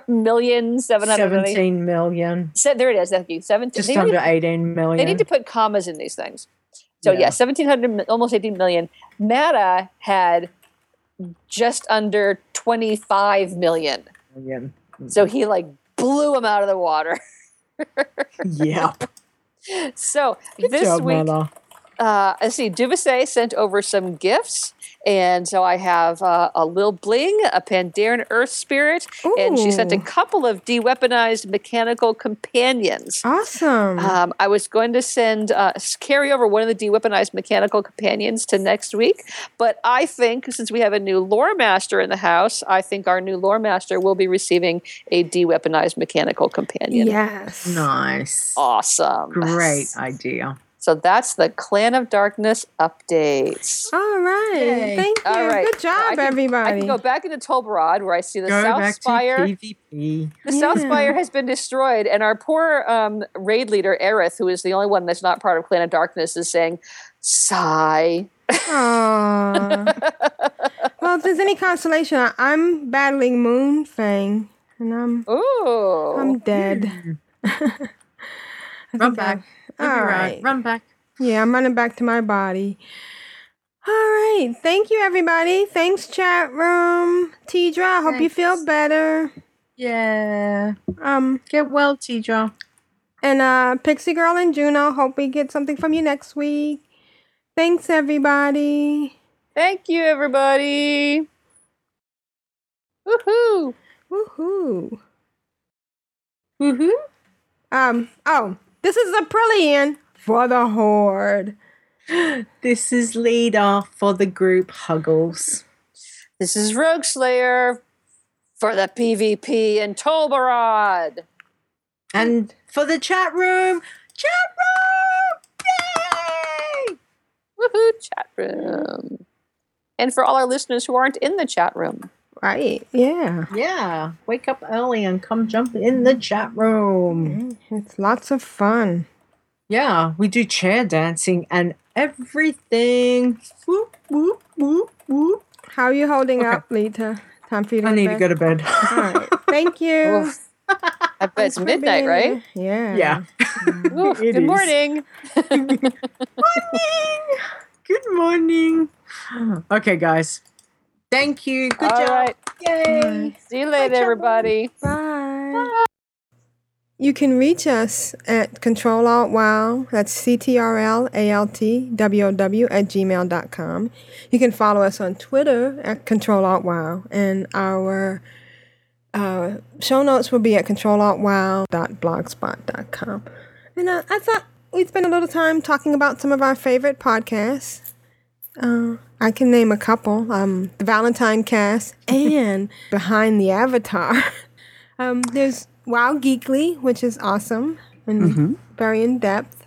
D: million seven hundred million.
C: 17 million.
D: Se- there it is. Thank you. Seventeen.
C: Just under
D: need,
C: 18 million.
D: they need to put commas in these things. So yeah,
C: Yeah.
D: seventeen hundred, almost eighteen million. Mata had just under twenty five million.
C: Million.
D: So he like blew him out of the water.
C: Yep. <laughs>
D: So
C: Good
D: this
C: job,
D: week. Uh, let's see, Duvasay sent over some gifts. And so I have uh, a Lil Bling, a Pandaren Earth Spirit, and she sent a couple of de-weaponized mechanical companions.
B: Awesome.
D: Um, I was going to send uh, carry over one of the de-weaponized mechanical companions to next week, but I think since we have a new lore master in the house, I think our new lore master will be receiving a de-weaponized mechanical companion.
B: yes.
C: Nice.
D: Awesome.
C: Great idea.
D: So that's the Clan of Darkness updates.
B: All right.
C: Yay.
B: Thank you.
D: All right.
B: Good job,
D: I can, I can go back into Tol Barad where I see the
C: Go
D: South
C: back
D: Spire.
C: to PvP.
D: The South Spire has been destroyed, and our poor um, raid leader, Aerith, who is the only one that's not part of Clan of Darkness, is saying, sigh.
B: Aw. <laughs> well, if there's any consolation, I- I'm battling Moonfang, and I'm
D: Ooh.
B: I'm dead. <laughs> I
C: am
B: think I-
C: back.
B: All
C: right.
B: right.
C: Run back.
B: Yeah, I'm running back to my body. All right. Thank you, everybody. Thanks, chat room. Tedrah, I hope you feel better.
C: Yeah.
B: Um,
C: Get well, Tedrah.
B: and uh, Pixie Girl and Juno, hope we get something from you next week. Thanks, everybody.
D: Thank you, everybody. Woohoo.
B: Woohoo.
D: Woohoo.
B: Um, oh, this is Aprillian for the Horde. <gasps>
C: This is leader for the group Huggles.
D: This is Rogueslayer for the PvP in Tol Barad.
C: And for the chat room, chat room! Yay!
D: Woohoo, chat room. And for all our listeners who aren't in the chat room.
B: Right, yeah.
C: Yeah. Wake up early and come jump in the mm-hmm. chat room.
B: It's lots of fun.
C: Yeah, we do chair dancing and everything. Whoop, whoop, whoop, whoop.
B: How are you holding
C: Okay.
B: up, Leeta? Time for you to
C: I need to go to bed.
B: All right. Thank you. <laughs>
D: Oof. I bet it's midnight, right?
B: Yeah.
C: yeah. <laughs>
D: Oof,
C: It
D: good
C: is.
D: morning. <laughs>
C: morning. Good morning. Okay, guys. Thank you. Good
D: All
C: job.
D: right.
C: Yay.
D: See you later, everybody.
B: Bye. You can reach us at Control Alt Wow. That's C T R L A L T W O W at gmail.com. You can follow us on Twitter at Control Alt Wow. And our uh, show notes will be at controlaltwow.blogspot.com. And uh, I thought we'd spend a little time talking about some of our favorite podcasts. Uh, I can name a couple um, The Valentine Cast <laughs> and Behind the Avatar. <laughs> Um, there's Wow Geekly, which is awesome and very in depth.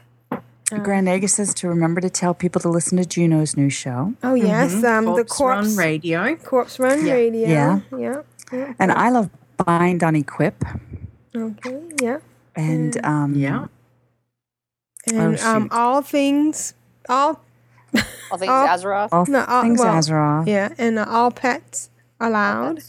J: Grand Nagus says to remember to tell people to listen to Juno's new show.
B: Oh, yes. Um, the
C: Corpse Run Radio.
B: Corpse Run
C: Yeah.
B: Radio.
J: Yeah.
B: Yeah. yeah.
J: And I love Bind on Equip.
B: Okay. Yeah.
J: And um,
C: Yeah.
B: And
J: Oh,
B: um, all things, all
D: All things
B: All-
D: Azeroth.
J: all
B: No, all-
J: things
B: well,
J: Azeroth.
B: yeah, and uh, all pets allowed.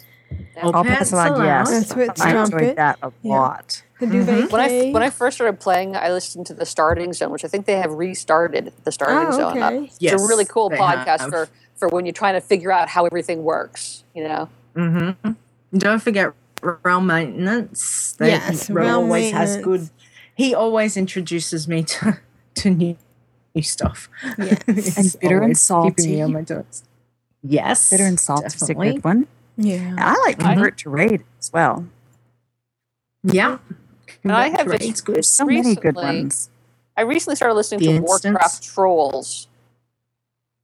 C: All
J: All pets allowed, yes.
B: That's with
J: I
B: Trumpet.
J: enjoyed that a
B: Yeah.
J: lot.
B: The duvet
D: When I when I first started playing, I listened to the Starting Zone, which I think they have restarted the Starting
B: Oh,
D: Zone up.
B: okay.
D: It's
C: Yes,
D: a really cool podcast
C: have.
D: for for when you're trying to figure out how everything works. You know,
C: Mm-hmm. Don't forget realm maintenance. They-
B: Yes,
C: Ro
B: realm
C: always has good. He always introduces me to <laughs> to new, new stuff.
B: Yes. <laughs>
J: And bitter and
C: always keeping me
J: salty.
C: on my toes. Yes,
J: Bitter and Salt is a good one.
B: yeah.
J: And I like Convert to Raid as well.
C: Yeah,
D: and I have
C: Convert to
D: just
C: Raid's
J: There's so many good ones.
D: I recently started listening
C: The
D: to
C: Instance.
D: Warcraft Trolls.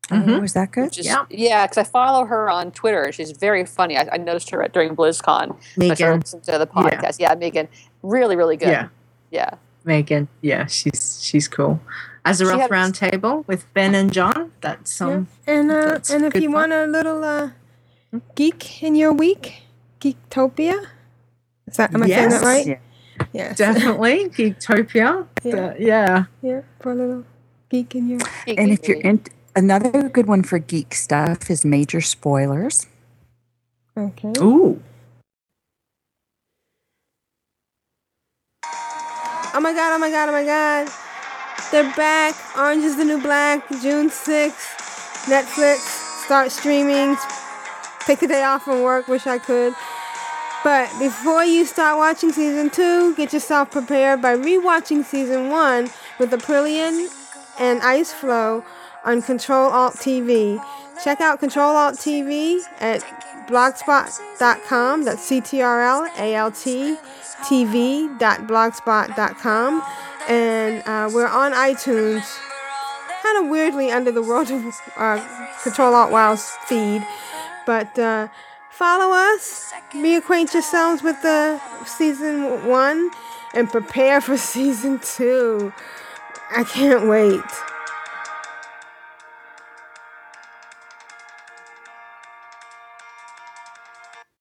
C: Mhm.
J: Oh, is that good?
D: Is,
C: Yeah.
D: yeah, because I follow her on Twitter. She's very funny. I, I noticed her at, during BlizzCon. So I started
C: Megan.
D: to the podcast. Yeah, Megan, really, really good.
C: Yeah,
D: yeah.
C: Megan. Yeah, she's she's cool.
D: She
C: Azeroth
D: had-
C: Roundtable with Ben and John. That's um.
B: And uh,
C: That's
B: and if you
C: fun.
B: want a little uh, geek in your week, Geektopia. Is that am I saying that right?
J: Yeah.
B: Yes. <laughs>
C: Definitely Geektopia.
B: Yeah.
C: The- yeah.
B: yeah, for a little geek in your.
J: And if you're in, another good one for geek stuff is Major Spoilers.
B: Okay.
C: Ooh.
B: Oh my god! Oh my god! Oh my god! They're back. Orange is the New Black. June sixth. Netflix start streaming. Take the day off from work. Wish I could. But before you start watching season two, get yourself prepared by rewatching season one with Aprillian and Ice Flow on Control Alt TV. Check out Control Alt TV at blogspot.com. That's C T R L A L T TV.blogspot.com. And uh, we're on iTunes, kind of weirdly under the World of uh, Control Alt Wow's feed. But uh, follow us, reacquaint yourselves with the season one, and prepare for <laughs> season two. I can't wait.